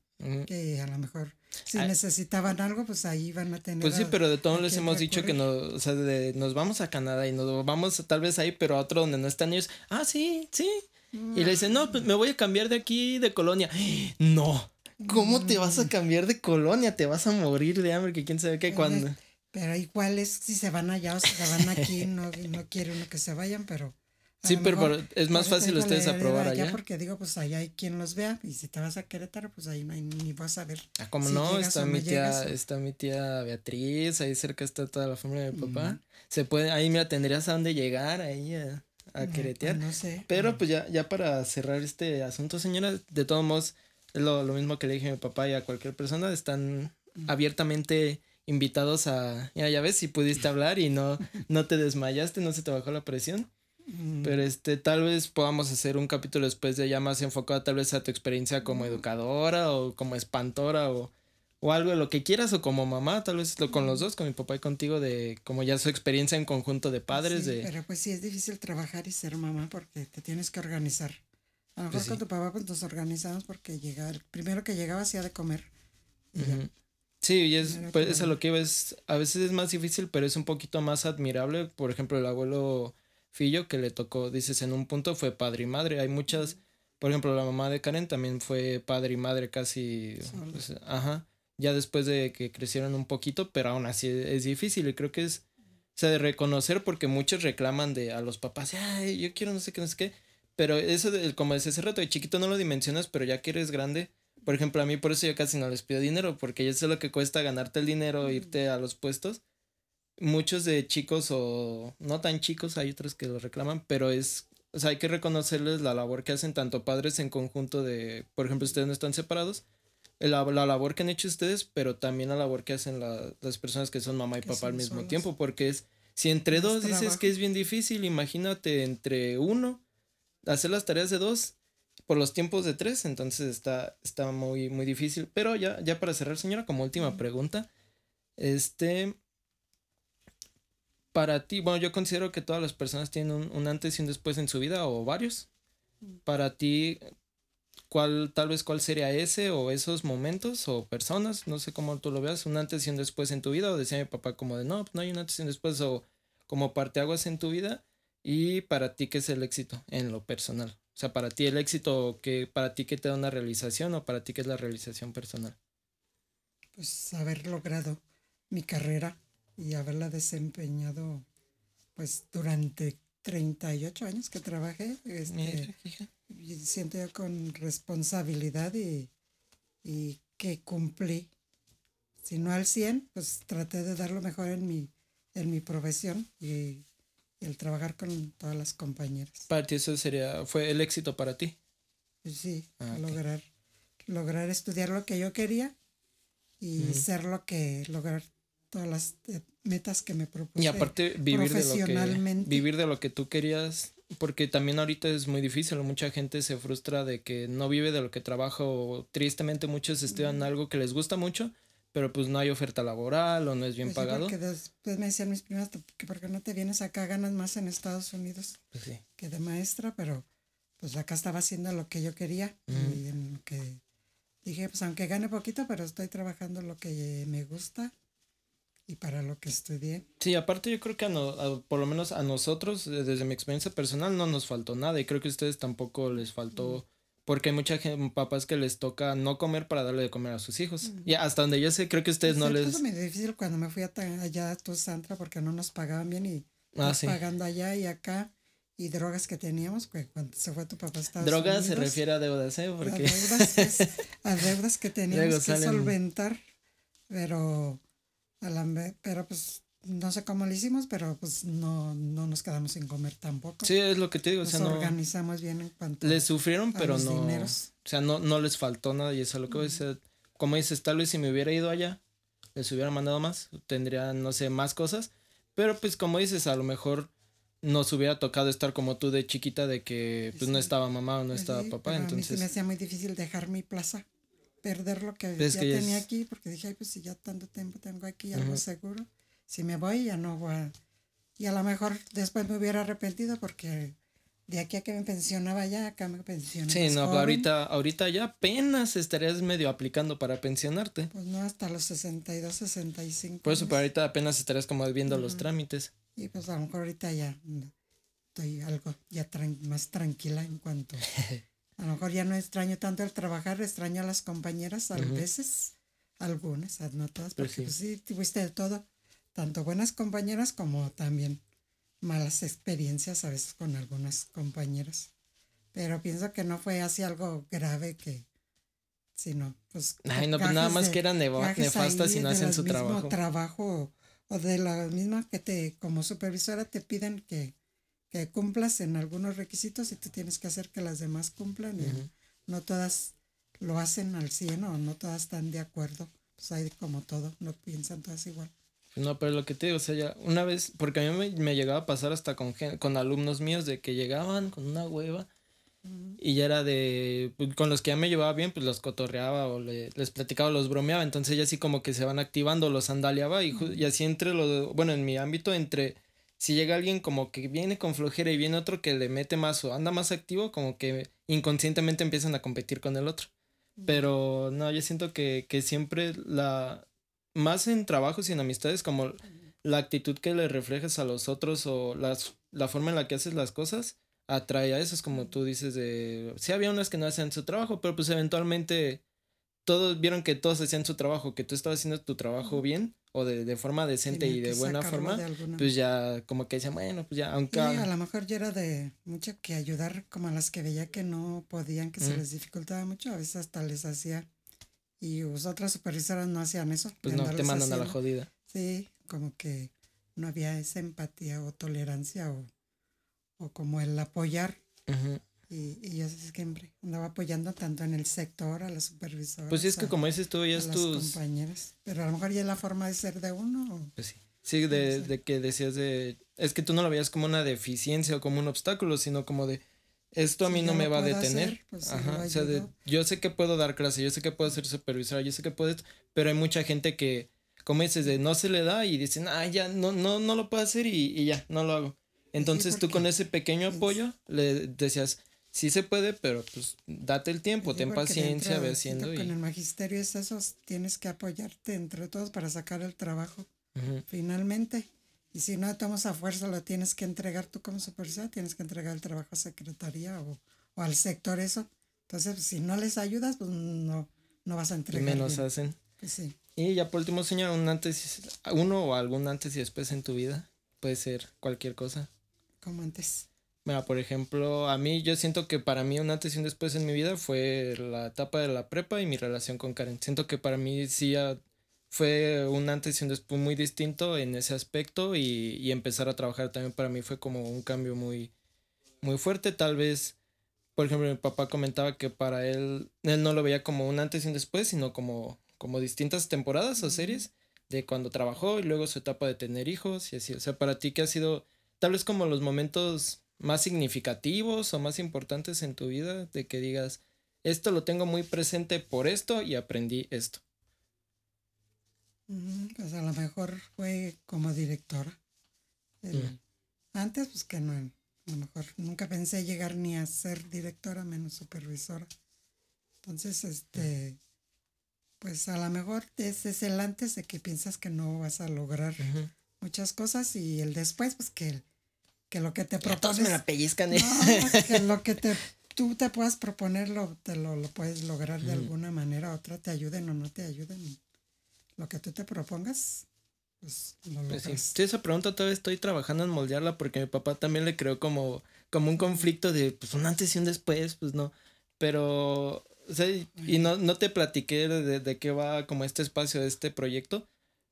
Speaker 2: que a lo mejor si necesitaban algo, pues ahí iban a tener.
Speaker 1: Pues sí, pero de todos les hemos dicho que nos, o sea, de, nos vamos a Canadá y nos vamos tal vez ahí, pero a otro donde no están ellos. Ah, sí, sí. Y le dicen, no, pues me voy a cambiar de aquí de colonia. No. ¿Cómo te vas a mm. cambiar de colonia? Te vas a morir de hambre, que quién sabe qué cuando.
Speaker 2: Pero igual es si se van allá o si se van aquí, no, no quiere uno que se vayan, pero
Speaker 1: Sí, pero, es más fácil ustedes aprobar allá.
Speaker 2: Porque digo, pues allá hay quien los vea. Y si te vas a Querétaro, pues ahí no hay ni vas a ver.
Speaker 1: Ah, como no, está mi tía, está mi tía Beatriz, ahí cerca está toda la familia de mi papá. Se puede, ahí mira, tendrías a dónde llegar ahí a, a queretear.
Speaker 2: Pues no sé.
Speaker 1: Pero pues ya, ya para cerrar este asunto, señora, de todos modos, es lo, lo mismo que le dije a mi papá y a cualquier persona, están abiertamente invitados a, ya, ya ves, si pudiste hablar y no, no te desmayaste, no se te bajó la presión. Mm. Pero este, tal vez podamos hacer un capítulo después de ya más enfocado tal vez a tu experiencia como educadora o como espantora o, o algo de lo que quieras o como mamá, tal vez lo, con los dos, con mi papá y contigo, de como ya su experiencia en conjunto de padres. de...
Speaker 2: Pero pues sí, es difícil trabajar y ser mamá porque te tienes que organizar. A lo mejor pues con tu papá pues nos organizamos porque llega, el primero que llegaba hacía de comer.
Speaker 1: Sí, y es, pues, eso lo que iba es, a veces es más difícil, pero es un poquito más admirable. Por ejemplo, el abuelo Fillo que le tocó, dices, en un punto fue padre y madre. Hay muchas, por ejemplo, la mamá de Karen también fue padre y madre casi, pues, ajá ya después de que crecieron un poquito, pero aún así es difícil y creo que es, o sea, de reconocer porque muchos reclaman de a los papás, ay, yo quiero no sé qué, no sé qué, pero eso, de, como decía hace rato, de chiquito no lo dimensionas, pero ya que eres grande, por ejemplo, a mí por eso yo casi no les pido dinero, porque yo sé lo que cuesta ganarte el dinero, irte a los puestos. Muchos de chicos o no tan chicos, hay otros que lo reclaman, pero es, o sea, hay que reconocerles la labor que hacen tanto padres en conjunto de, por ejemplo, ustedes no están separados, la, la, labor que han hecho ustedes, pero también la labor que hacen las personas que son mamá y papá al mismo tiempo, porque es, si entre dos dices que es bien difícil, imagínate entre uno, hacer las tareas de dos por los tiempos de tres, entonces está, está muy, muy difícil. Pero ya, ya para cerrar, señora, como última pregunta, este, para ti, bueno, yo considero que todas las personas tienen un, un antes y un después en su vida, o varios. Para ti, cuál, tal vez cuál sería ese o esos momentos o personas, no sé cómo tú lo veas, un antes y un después en tu vida, o decía mi papá como de no, no hay un antes y un después, o como parteaguas en tu vida, y para ti qué es el éxito en lo personal. O sea, para ti el éxito, que para ti qué te da una realización o para ti qué es la realización personal.
Speaker 2: Pues haber logrado mi carrera y haberla desempeñado pues durante 38 años que trabajé. Este, siento yo con responsabilidad y, y, que cumplí. Si no al 100, pues traté de dar lo mejor en mi, en mi profesión y, el trabajar con todas las compañeras.
Speaker 1: Para ti eso sería, fue el éxito para ti.
Speaker 2: Pues sí, ah, lograr, lograr estudiar lo que yo quería y ser lo que, lograr todas las eh, metas que me propuse.
Speaker 1: Y aparte vivir de lo que vivir de lo que tú querías, porque también ahorita es muy difícil, mucha gente se frustra de que no vive de lo que trabaja o tristemente muchos estudian algo que les gusta mucho, pero pues no hay oferta laboral o no es bien pues pagado.
Speaker 2: después me decían mis primas que por qué no te vienes acá, ganas más en Estados Unidos pues sí. que de maestra, pero pues acá estaba haciendo lo que yo quería y en lo que dije, pues aunque gane poquito, pero estoy trabajando lo que me gusta y para lo que estudié.
Speaker 1: Sí, aparte yo creo que a por lo menos a nosotros, eh, desde mi experiencia personal, no nos faltó nada y creo que a ustedes tampoco les faltó, porque hay mucha gente, papás que les toca no comer para darle de comer a sus hijos. Y hasta donde yo sé, creo que ustedes no les...
Speaker 2: Fue muy difícil cuando me fui a allá a tu Santra porque no nos pagaban bien y ah, pagando allá y acá y drogas que teníamos, pues cuando se fue tu papá a
Speaker 1: Drogas se refiere a deudas, ¿eh?
Speaker 2: Porque... A deudas, pues, a deudas que teníamos que solventar, pero pero pues no sé cómo lo hicimos, pero pues no, no nos quedamos sin comer tampoco.
Speaker 1: Sí, es lo que te digo.
Speaker 2: Nos organizamos bien en cuanto
Speaker 1: Les sufrieron, pero no. O sea, no, no les faltó nada y eso es lo que voy a decir. Como dices, tal vez si me hubiera ido allá, les hubiera mandado más, tendría, no sé, más cosas. Pero pues como dices, a lo mejor nos hubiera tocado estar como tú de chiquita, de que pues no estaba mamá o no pues estaba papá. entonces.
Speaker 2: A mí me hacía muy difícil dejar mi plaza perder lo que ya tenía aquí, porque dije, Ay, pues si ya tanto tiempo tengo aquí, algo seguro, si me voy ya no voy a... Y a lo mejor después me hubiera arrepentido porque de aquí a que me pensionaba ya, acá me pensionaba.
Speaker 1: Sí, no, ahorita, ahorita ya apenas estarías medio aplicando para pensionarte.
Speaker 2: Pues no, hasta los 62, 65.
Speaker 1: Por eso, pero ahorita apenas estarías como viendo los trámites.
Speaker 2: Y pues a lo mejor ahorita ya estoy algo ya más tranquila en cuanto A lo mejor ya no extraño tanto el trabajar, extraño a las compañeras a veces, algunas, no todas, pues porque pues sí. tuviste de todo, tanto buenas compañeras como también malas experiencias a veces con algunas compañeras. Pero pienso que no fue así algo grave que, sino pues...
Speaker 1: Ay, no, pues nada más que eran nefastas y no hacen su trabajo.
Speaker 2: trabajo o de la misma que te, como supervisora te piden que que cumplas en algunos requisitos y tú tienes que hacer que las demás cumplan y no todas lo hacen al 100 o no todas están de acuerdo. pues hay como todo, no piensan todas igual.
Speaker 1: No, pero lo que te digo, o sea, ya una vez, porque a mí me, me llegaba a pasar hasta con, con alumnos míos de que llegaban con una hueva y ya era de, pues, con los que ya me llevaba bien, pues los cotorreaba o les platicaba, los bromeaba, entonces ya así como que se van activando, los andaleaba y, y así entre los, bueno, en mi ámbito, entre si llega alguien como que viene con flojera y viene otro que le mete más o anda más activo, como que inconscientemente empiezan a competir con el otro. Pero no, yo siento que, que siempre la, más en trabajos y en amistades, como la actitud que le reflejas a los otros o las, la forma en la que haces las cosas, atrae a eso. Es como tú dices de, sí había unas que no hacían su trabajo, pero pues eventualmente todos vieron que todos hacían su trabajo, que tú estabas haciendo tu trabajo bien o de, de forma decente y de buena forma, pues ya como que decían, bueno, pues ya, aunque...
Speaker 2: a lo mejor yo era de mucho que ayudar como a las que veía que no podían, que se les dificultaba mucho, a veces hasta les hacía y otras supervisoras no hacían eso.
Speaker 1: Pues no, te mandan a la jodida.
Speaker 2: Sí, como que no había esa empatía o tolerancia o, o como el apoyar. Y, y, yo siempre andaba apoyando tanto en el sector, a las supervisoras.
Speaker 1: Pues sí, es que como dices tú, ya es tus...
Speaker 2: compañeras. Pero a lo mejor ya es la forma de ser de uno.
Speaker 1: Pues sí. Sí, de, de que decías de... Es que tú no lo veías como una deficiencia o como un obstáculo, sino como de esto a mí no me va a detener. Pues, Ajá, o sea, yo sé que puedo dar clase, yo sé que puedo ser supervisora, yo sé que puedo, pero hay mucha gente que, como dices, de no se le da y dicen, ah, ya, no, no, no lo puedo hacer y, ya, no lo hago. Entonces tú con ese pequeño apoyo le decías, sí se puede, pero pues date el tiempo, ten paciencia, ve haciendo.
Speaker 2: Con el magisterio es eso, tienes que apoyarte entre todos para sacar el trabajo. Finalmente. Y si no tomas a fuerza, lo tienes que entregar tú como supervisor, tienes que entregar el trabajo a secretaría o, al sector eso. Entonces, si no les ayudas, pues no, no vas a entregar.
Speaker 1: Menos hacen.
Speaker 2: Pues sí.
Speaker 1: Y ya por último, señor, un antes, uno o algún antes y después en tu vida. Puede ser cualquier cosa.
Speaker 2: Como antes.
Speaker 1: Mira, por ejemplo, a mí yo siento que para mí un antes y un después en mi vida fue la etapa de la prepa y mi relación con Karen. Siento que para mí sí fue un antes y un después muy distinto en ese aspecto y, y, empezar a trabajar también para mí fue como un cambio muy, muy fuerte. Tal vez, por ejemplo, mi papá comentaba que para él, él no lo veía como un antes y un después, sino como, como distintas temporadas o series de cuando trabajó y luego su etapa de tener hijos y así. O sea, para ti, ¿qué ha sido tal vez como los momentos más significativos o más importantes en tu vida de que digas, esto lo tengo muy presente por esto y aprendí esto?
Speaker 2: Pues a lo mejor fue como directora. Mm. Antes, pues que no, a lo mejor nunca pensé llegar ni a ser directora, menos supervisora. Entonces, este, pues a lo mejor ese es el antes de que piensas que no vas a lograr muchas cosas y el después, pues que, que lo que te propones.
Speaker 1: me la pellizcan. ¿eh?
Speaker 2: que lo que te, tú te puedas proponer, lo, te lo, puedes lograr de alguna manera, otra te ayuden o no te ayuden lo que tú te propongas, pues lo pues
Speaker 1: sí. esa pregunta todavía estoy trabajando en moldearla porque mi papá también le creó como, como un conflicto de pues un antes y un después, pues no. Pero, o sea, y no, no te platiqué de, de qué va como este espacio este proyecto,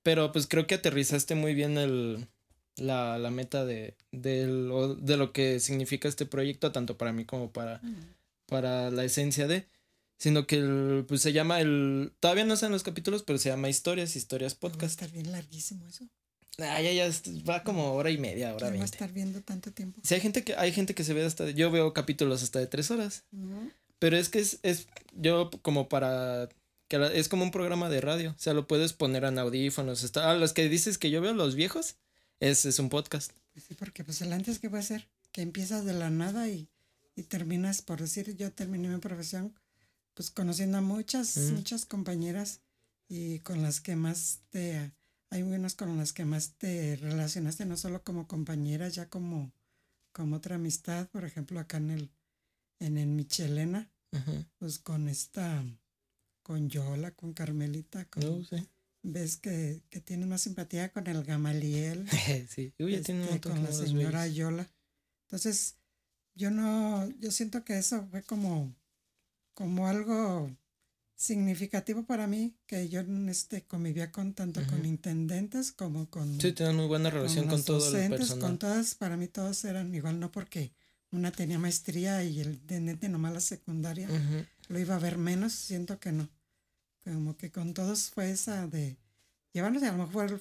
Speaker 1: pero pues creo que aterrizaste muy bien el, la, la meta de, de, lo, de lo que significa este proyecto, tanto para mí como para, para la esencia de sino que el, pues se llama el todavía no están los capítulos pero se llama historias historias podcast va a
Speaker 2: estar bien larguísimo eso.
Speaker 1: Ah ya ya va como hora y media hora veinte
Speaker 2: va a estar viendo tanto tiempo.
Speaker 1: Sí hay gente que hay gente que se ve hasta yo veo capítulos hasta de tres horas. Pero es que es, es yo como para que es como un programa de radio. O sea lo puedes poner en audífonos está, ah, los que dices que yo veo los viejos es, es un podcast.
Speaker 2: Pues sí porque pues el antes que va a ser que empiezas de la nada y, y terminas por decir yo terminé mi profesión pues conociendo a muchas, muchas compañeras y con las que más te, hay unas con las que más te relacionaste, no solo como compañeras, ya como, como otra amistad, por ejemplo, acá en el, en el Michelena, pues con esta, con Yola, con Carmelita, con,
Speaker 1: oh,
Speaker 2: ves que, que tienes más simpatía con el Gamaliel,
Speaker 1: sí.
Speaker 2: Este, con la señora Yola. Entonces, yo no, yo siento que eso fue como como algo significativo para mí que yo este convivía con tanto con intendentes como con
Speaker 1: sí tienen muy buena relación con, todo el personal
Speaker 2: con todas para mí todos eran igual no porque una tenía maestría y el intendente nomás la secundaria lo iba a ver menos siento que no como que con todos fue esa de llevarnos, y a lo mejor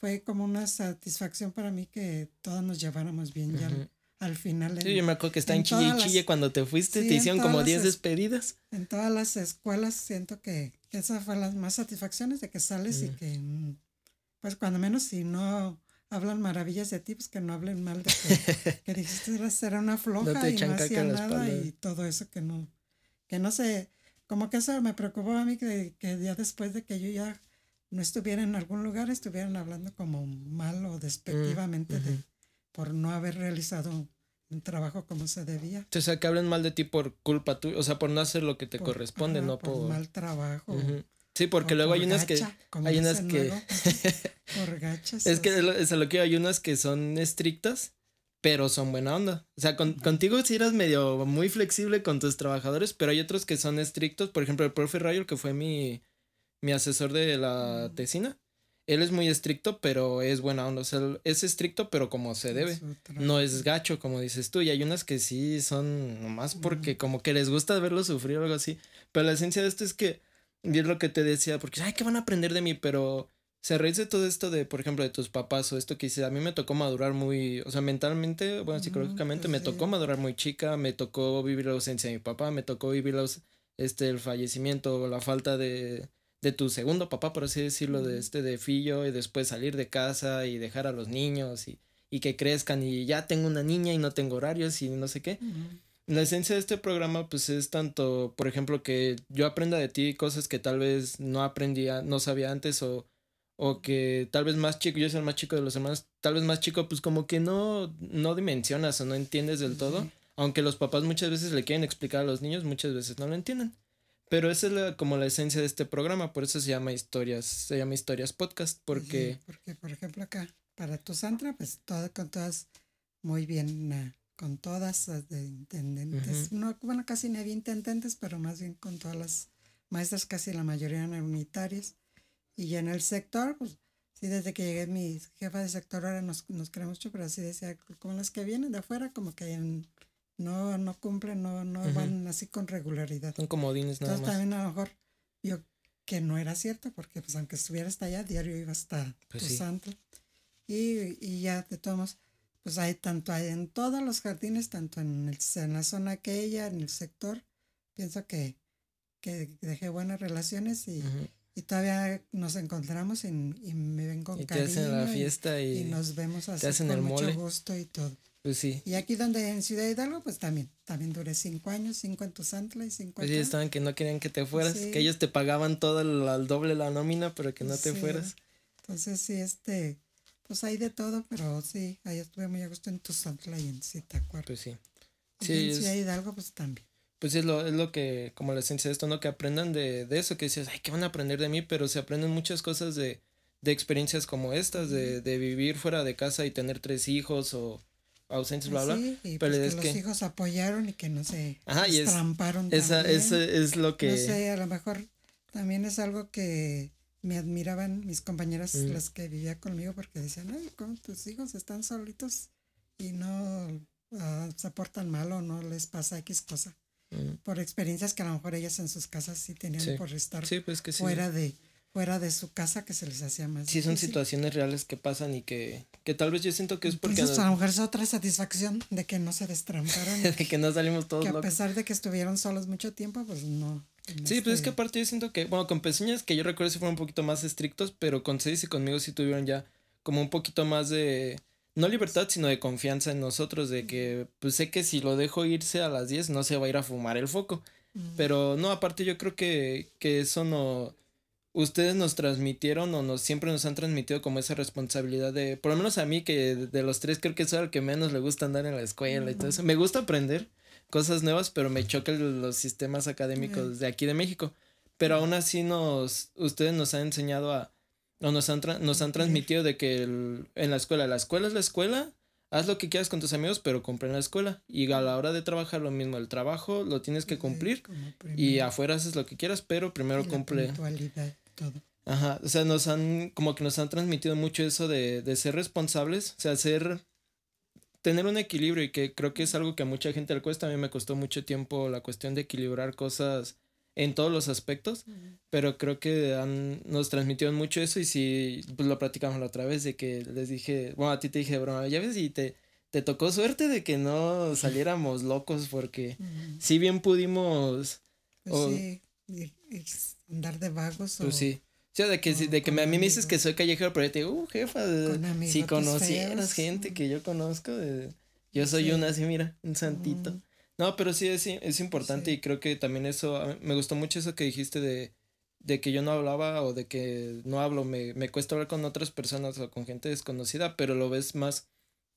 Speaker 2: fue como una satisfacción para mí que todos nos lleváramos bien ya al, final.
Speaker 1: sí, yo me acuerdo que está en, Chile Chille cuando te fuiste, te hicieron como 10 despedidas.
Speaker 2: En todas las escuelas siento que, esa fue las más satisfacciones de que sales y que, mm, pues cuando menos si no hablan maravillas de ti, pues que no hablen mal de que, que dijiste era una floja y no hacía nada y todo eso que no, que no sé, como que eso me preocupó a mí que, que ya después de que yo ya no estuviera en algún lugar, estuvieran hablando como mal o despectivamente de, por no haber realizado un trabajo como se debía.
Speaker 1: O sea, que hablen mal de ti por culpa tuya, o sea, por no hacer lo que te corresponde, no por...
Speaker 2: por... mal trabajo.
Speaker 1: Sí, porque luego hay unas que. Hay unas que. es que es a lo que hay unas que son estrictas, pero son buena onda. O sea, contigo sí eras medio muy flexible con tus trabajadores, pero hay otros que son estrictos. Por ejemplo, el profe Rayo, que fue mi, mi asesor de la mm. tesina. Él es muy estricto, pero es buena onda. O sea, es estricto, pero como se debe. No es gacho, como dices tú. Y hay unas que sí son nomás porque como que les gusta verlo sufrir o algo así. Pero la esencia de esto es que y es lo que te decía, porque, ay, ¿qué van a aprender de mí? Pero se reíse todo esto de, por ejemplo, de tus papás o esto que dice, a mí me tocó madurar muy, o sea, mentalmente, bueno, psicológicamente pues me tocó madurar muy chica, me tocó vivir la ausencia de mi papá, me tocó vivir los, este, el fallecimiento o la falta de, de tu segundo papá, por así decirlo, de este, de fillo, y después salir de casa y dejar a los niños y, y que crezcan y ya tengo una niña y no tengo horarios y no sé qué. La esencia de este programa pues es tanto, por ejemplo, que yo aprenda de ti cosas que tal vez no aprendía, no sabía antes o, o que tal vez más chico, yo soy el más chico de los hermanos, tal vez más chico pues como que no, no dimensionas o no entiendes del todo, aunque los papás muchas veces le quieren explicar a los niños, muchas veces no lo entienden. Pero esa es la, como la esencia de este programa, por eso se llama Historias, se llama Historias Podcast, porque...
Speaker 2: porque, por ejemplo, acá, para tu Santra, pues todo con todas muy bien con todas las de intendentes, no, bueno, casi ni había intendentes, pero más bien con todas las maestras, casi la mayoría eran unitarias. Y en el sector, pues sí, desde que llegué mi jefa de sector ahora nos, nos queremos mucho, pero así decía, como las que vienen de afuera, como que no, no cumplen, no, no van así con regularidad.
Speaker 1: Son comodines nada
Speaker 2: Entonces, también a lo mejor yo que no era cierto, porque pues aunque estuviera hasta allá, diario iba hasta pues tu santo. Y, y ya de todos pues hay tanto hay en todos los jardines, tanto en, el, en la zona aquella, en el sector, pienso que, que dejé buenas relaciones y, y todavía nos encontramos y, y me ven con y cariño. Te hacen la fiesta y, y, nos vemos así te con mucho gusto y todo.
Speaker 1: Pues sí.
Speaker 2: Y aquí donde en Ciudad Hidalgo, pues también, también duré cinco años, cinco en Tuzantla y cinco
Speaker 1: Pues sí, estaban que no querían que te fueras, que ellos te pagaban todo el, doble la nómina, pero que no te fueras.
Speaker 2: Entonces sí, este, pues hay de todo, pero sí, ahí estuve muy a gusto en Tuzantla y en Zitácuaro.
Speaker 1: Pues sí.
Speaker 2: Sí, si hay de algo, pues también.
Speaker 1: Pues es lo, es lo que, como la esencia de esto, ¿no? Que aprendan de, de eso, que dices, ay, ¿qué van a aprender de mí? Pero se aprenden muchas cosas de, de experiencias como estas, de, de vivir fuera de casa y tener tres hijos o ausentes, bla, bla. Sí,
Speaker 2: y pero pues que los hijos apoyaron y que no se
Speaker 1: Ajá, y es,
Speaker 2: esa,
Speaker 1: es lo que...
Speaker 2: No sé, a lo mejor también es algo que me admiraban mis compañeras, mm. las que vivía conmigo, porque decían, ay, ¿cómo tus hijos están solitos y no ah, se portan mal o no les pasa X cosa. Mm. Por experiencias que a lo mejor ellas en sus casas sí tenían por estar
Speaker 1: pues
Speaker 2: fuera de fuera de su casa que se les hacía más
Speaker 1: Sí, son situaciones reales que pasan y que, que tal vez yo siento que es porque...
Speaker 2: Entonces, a lo mejor es otra satisfacción de que no se destramparon.
Speaker 1: de que no salimos todos
Speaker 2: Que a pesar de que estuvieron solos mucho tiempo, pues no,
Speaker 1: Sí, pues es que aparte yo siento que, bueno, con pezuñas que yo recuerdo si fueron un poquito más estrictos, pero con seis y conmigo sí tuvieron ya como un poquito más de, no libertad, sino de confianza en nosotros, de que pues sé que si lo dejo irse a las 10 no se va a ir a fumar el foco. Pero no, aparte yo creo que, que eso no, ustedes nos transmitieron o nos siempre nos han transmitido como esa responsabilidad de, por lo menos a mí que de los tres creo que soy el que menos le gusta andar en la escuela y todo eso. Me gusta aprender, cosas nuevas, pero me chocan los sistemas académicos de aquí de México. Pero aún así nos, ustedes nos han enseñado a, o nos han, nos han transmitido de que en la escuela, la escuela es la escuela, haz lo que quieras con tus amigos, pero cumple en la escuela. Y a la hora de trabajar lo mismo, el trabajo lo tienes que cumplir y afuera haces lo que quieras, pero primero cumple.
Speaker 2: todo.
Speaker 1: Ajá, o sea, nos han, como que nos han transmitido mucho eso de, de ser responsables, o sea, ser tener un equilibrio y que creo que es algo que a mucha gente le cuesta. A mí me costó mucho tiempo la cuestión de equilibrar cosas en todos los aspectos, pero creo que han, nos transmitieron mucho eso y sí, pues lo platicamos la otra vez de que les dije, bueno, a ti te dije, broma, ya ves, y te, te tocó suerte de que no saliéramos locos porque si bien pudimos...
Speaker 2: Pues sí, andar de vagos
Speaker 1: pues sí. O sea, de que, de que a mí me dices que soy callejero, pero yo te digo, uh, jefa, si conocieras gente que yo conozco, yo soy una así, mira, un santito. No, pero sí es, es importante y creo que también eso, me gustó mucho eso que dijiste de, de que yo no hablaba o de que no hablo, me, me cuesta hablar con otras personas o con gente desconocida, pero lo ves más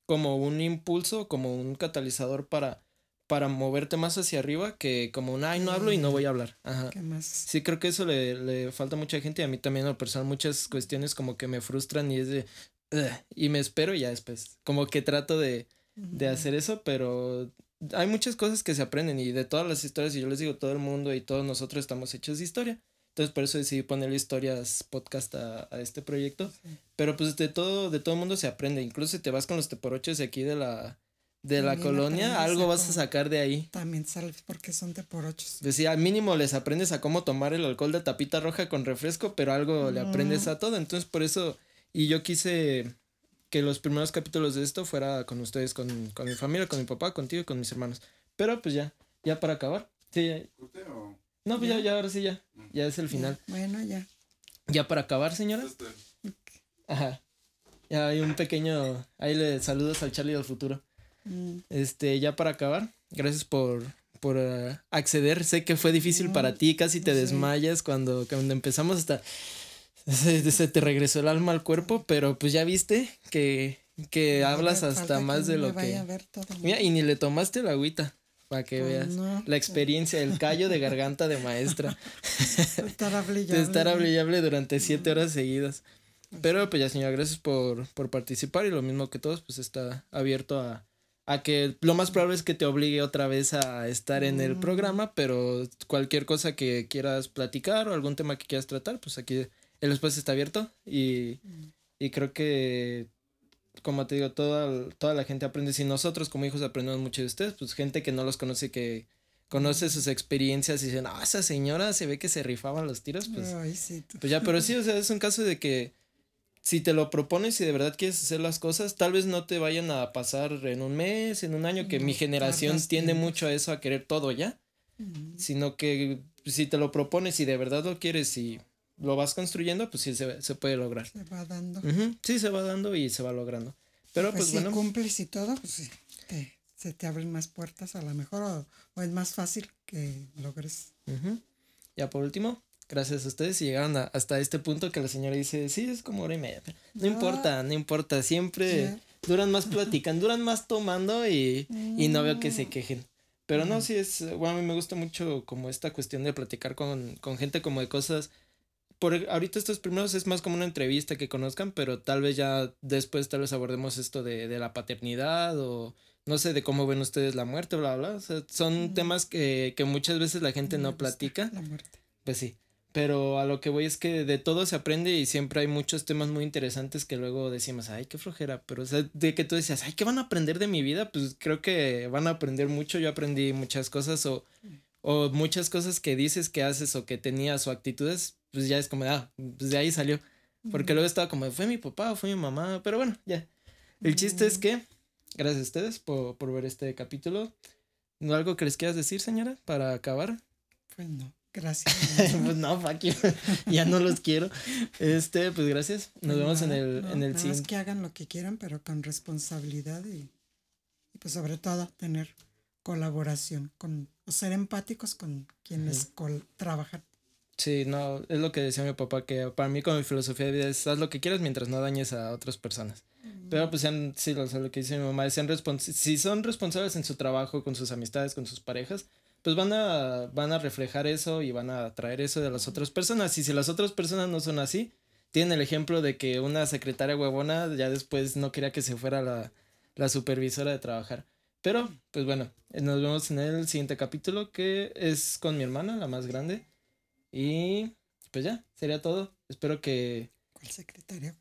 Speaker 1: como un impulso, como un catalizador para, para moverte más hacia arriba que como un, ay, no hablo y no voy a hablar. Ajá. Sí, creo que eso le, le falta a mucha gente y a mí también, al personal, muchas cuestiones como que me frustran y es de, y me espero ya después. Como que trato de, de hacer eso, pero hay muchas cosas que se aprenden y de todas las historias, y yo les digo, todo el mundo y todos nosotros estamos hechos de historia. Entonces por eso decidí ponerle historias podcast a, a este proyecto. Pero pues de todo, de todo mundo se aprende. Incluso si te vas con los teporoches de aquí de la, de la colonia, algo vas a sacar de ahí.
Speaker 2: También sabes porque son teporochos.
Speaker 1: Decía, al mínimo les aprendes a cómo tomar el alcohol de tapita roja con refresco, pero algo le aprendes a todo. Entonces por eso, y yo quise que los primeros capítulos de esto fuera con ustedes, con, con mi familia, con mi papá, contigo y con mis hermanos. Pero pues ya, ya para acabar. Sí, No, pues ya, ya, ahora sí ya. Ya es el final.
Speaker 2: Bueno, ya.
Speaker 1: Ya para acabar, señora. Ajá. Ya hay un pequeño. Ahí le saludos al Charlie del futuro. Mm. Este, ya para acabar. Gracias por, por uh, acceder. Sé que fue difícil para ti, casi te desmayas cuando, cuando empezamos hasta se, te regresó el alma al cuerpo, pero pues ya viste que, que hablas hasta más de lo que... Mira, y ni le tomaste la agüita, para que pues veas. La experiencia, el callo de garganta de maestra. estar hablable. estar hablable durante siete horas seguidas. Pero pues ya señora, gracias por, por participar y lo mismo que todos, pues está abierto a, a que lo más probable es que te obligue otra vez a estar en el mm. programa, pero cualquier cosa que quieras platicar o algún tema que quieras tratar, pues aquí el espacio está abierto y, y creo que, como te digo, toda, toda la gente aprende. Si nosotros como hijos aprendemos mucho de ustedes, pues gente que no los conoce, que conoce sus experiencias y dicen, ah, esa señora se ve que se rifaban los tiros, pues, pues ya, pero sí, o sea, es un caso de que si te lo propones y de verdad quieres hacer las cosas, tal vez no te vayan a pasar en un mes, en un año, que mi generación tiende mucho a eso, a querer todo ya, sino que si te lo propones y de verdad lo quieres y lo vas construyendo, pues sí se, se puede lograr.
Speaker 2: Se va dando.
Speaker 1: Sí, se va dando y se va logrando. Pero pues, pues
Speaker 2: si cumples y todo, pues sí, se te abren más puertas a lo mejor o, es más fácil que logres.
Speaker 1: Ya por último, gracias a ustedes y llegaron hasta este punto que la señora dice, sí, es como hora y media. No, importa, no importa, siempre duran más platicando, duran más tomando y, y no veo que se quejen. Pero no, sí es, bueno, a mí me gusta mucho como esta cuestión de platicar con, con gente como de cosas por ahorita estos primeros es más como una entrevista que conozcan, pero tal vez ya después tal vez abordemos esto de, de la paternidad o no sé, de cómo ven ustedes la muerte, bla, bla. O sea, son temas que, que, muchas veces la gente no platica. La muerte. Pues sí. Pero a lo que voy es que de todo se aprende y siempre hay muchos temas muy interesantes que luego decimos, ay, qué flojera. Pero, o sea, de que tú decías, ay, ¿qué van a aprender de mi vida? Pues creo que van a aprender mucho. Yo aprendí muchas cosas o, o muchas cosas que dices, que haces o que tenías o actitudes pues ya es como, ah, pues de ahí salió. Porque luego estaba como, fue mi papá, fue mi mamá, pero bueno, ya. El chiste es que, gracias a ustedes por, por ver este capítulo. ¿No algo que les quieras decir, señora, para acabar?
Speaker 2: Pues no, gracias.
Speaker 1: pues no, fuck you. ya no los quiero. Este, pues gracias. Nos vemos en el, en el
Speaker 2: siguiente. que hagan lo que quieran, pero con responsabilidad y, y pues sobre todo tener colaboración, con, o ser empáticos con quienes trabajan.
Speaker 1: Sí, no, es lo que decía mi papá, que para mí con mi filosofía de vida es haz lo que quieras mientras no dañes a otras personas. Pero pues sean, sí, lo, lo que dice mi mamá, sean si son responsables en su trabajo, con sus amistades, con sus parejas, pues van a, van a reflejar eso y van a traer eso de las otras personas. Y si las otras personas no son así, tienen el ejemplo de que una secretaria huevona ya después no quería que se fuera la, la supervisora de trabajar. Pero, pues bueno, nos vemos en el siguiente capítulo que es con mi hermana, la más grande. Y pues ya, sería todo. Espero que.
Speaker 2: ¿Cuál secretaria?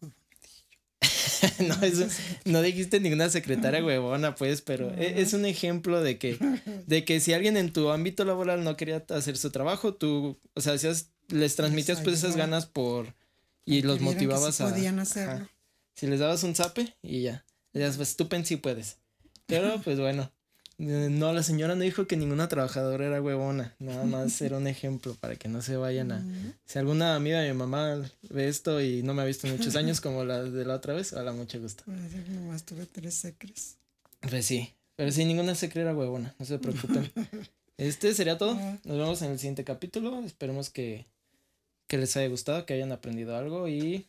Speaker 1: no, eso, no dijiste ninguna secretaria huevona, pues, pero e, es un ejemplo de que, de que si alguien en tu ámbito laboral no quería hacer su trabajo, tú, o sea, les transmitías pues esas ganas por y los motivabas
Speaker 2: a. Podían hacerlo.
Speaker 1: Si les dabas un zape y ya. Pues tú si puedes. Pero pues bueno. Eh, no, la señora no dijo que ninguna trabajadora era huevona. Nada más era un ejemplo para que no se vayan a. Si alguna amiga de mi mamá ve esto y no me ha visto en muchos años como la de la otra vez, hola, mucho gusto.
Speaker 2: Pues nomás tuve tres secres.
Speaker 1: Pues sí. Pero sí, ninguna secre era huevona. No se preocupen. Este sería todo. Nos vemos en el siguiente capítulo. Esperemos que, que les haya gustado, que hayan aprendido algo y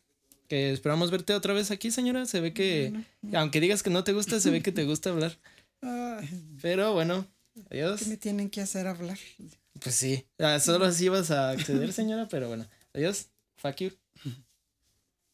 Speaker 1: que esperamos verte otra vez aquí, señora. Se ve que, aunque digas que no te gusta, se ve que te gusta hablar. Pero bueno, adiós.
Speaker 2: ¿Qué me tienen que hacer hablar?
Speaker 1: Pues sí, ah, solo así vas a acceder, señora, pero bueno, adiós. Fuck you.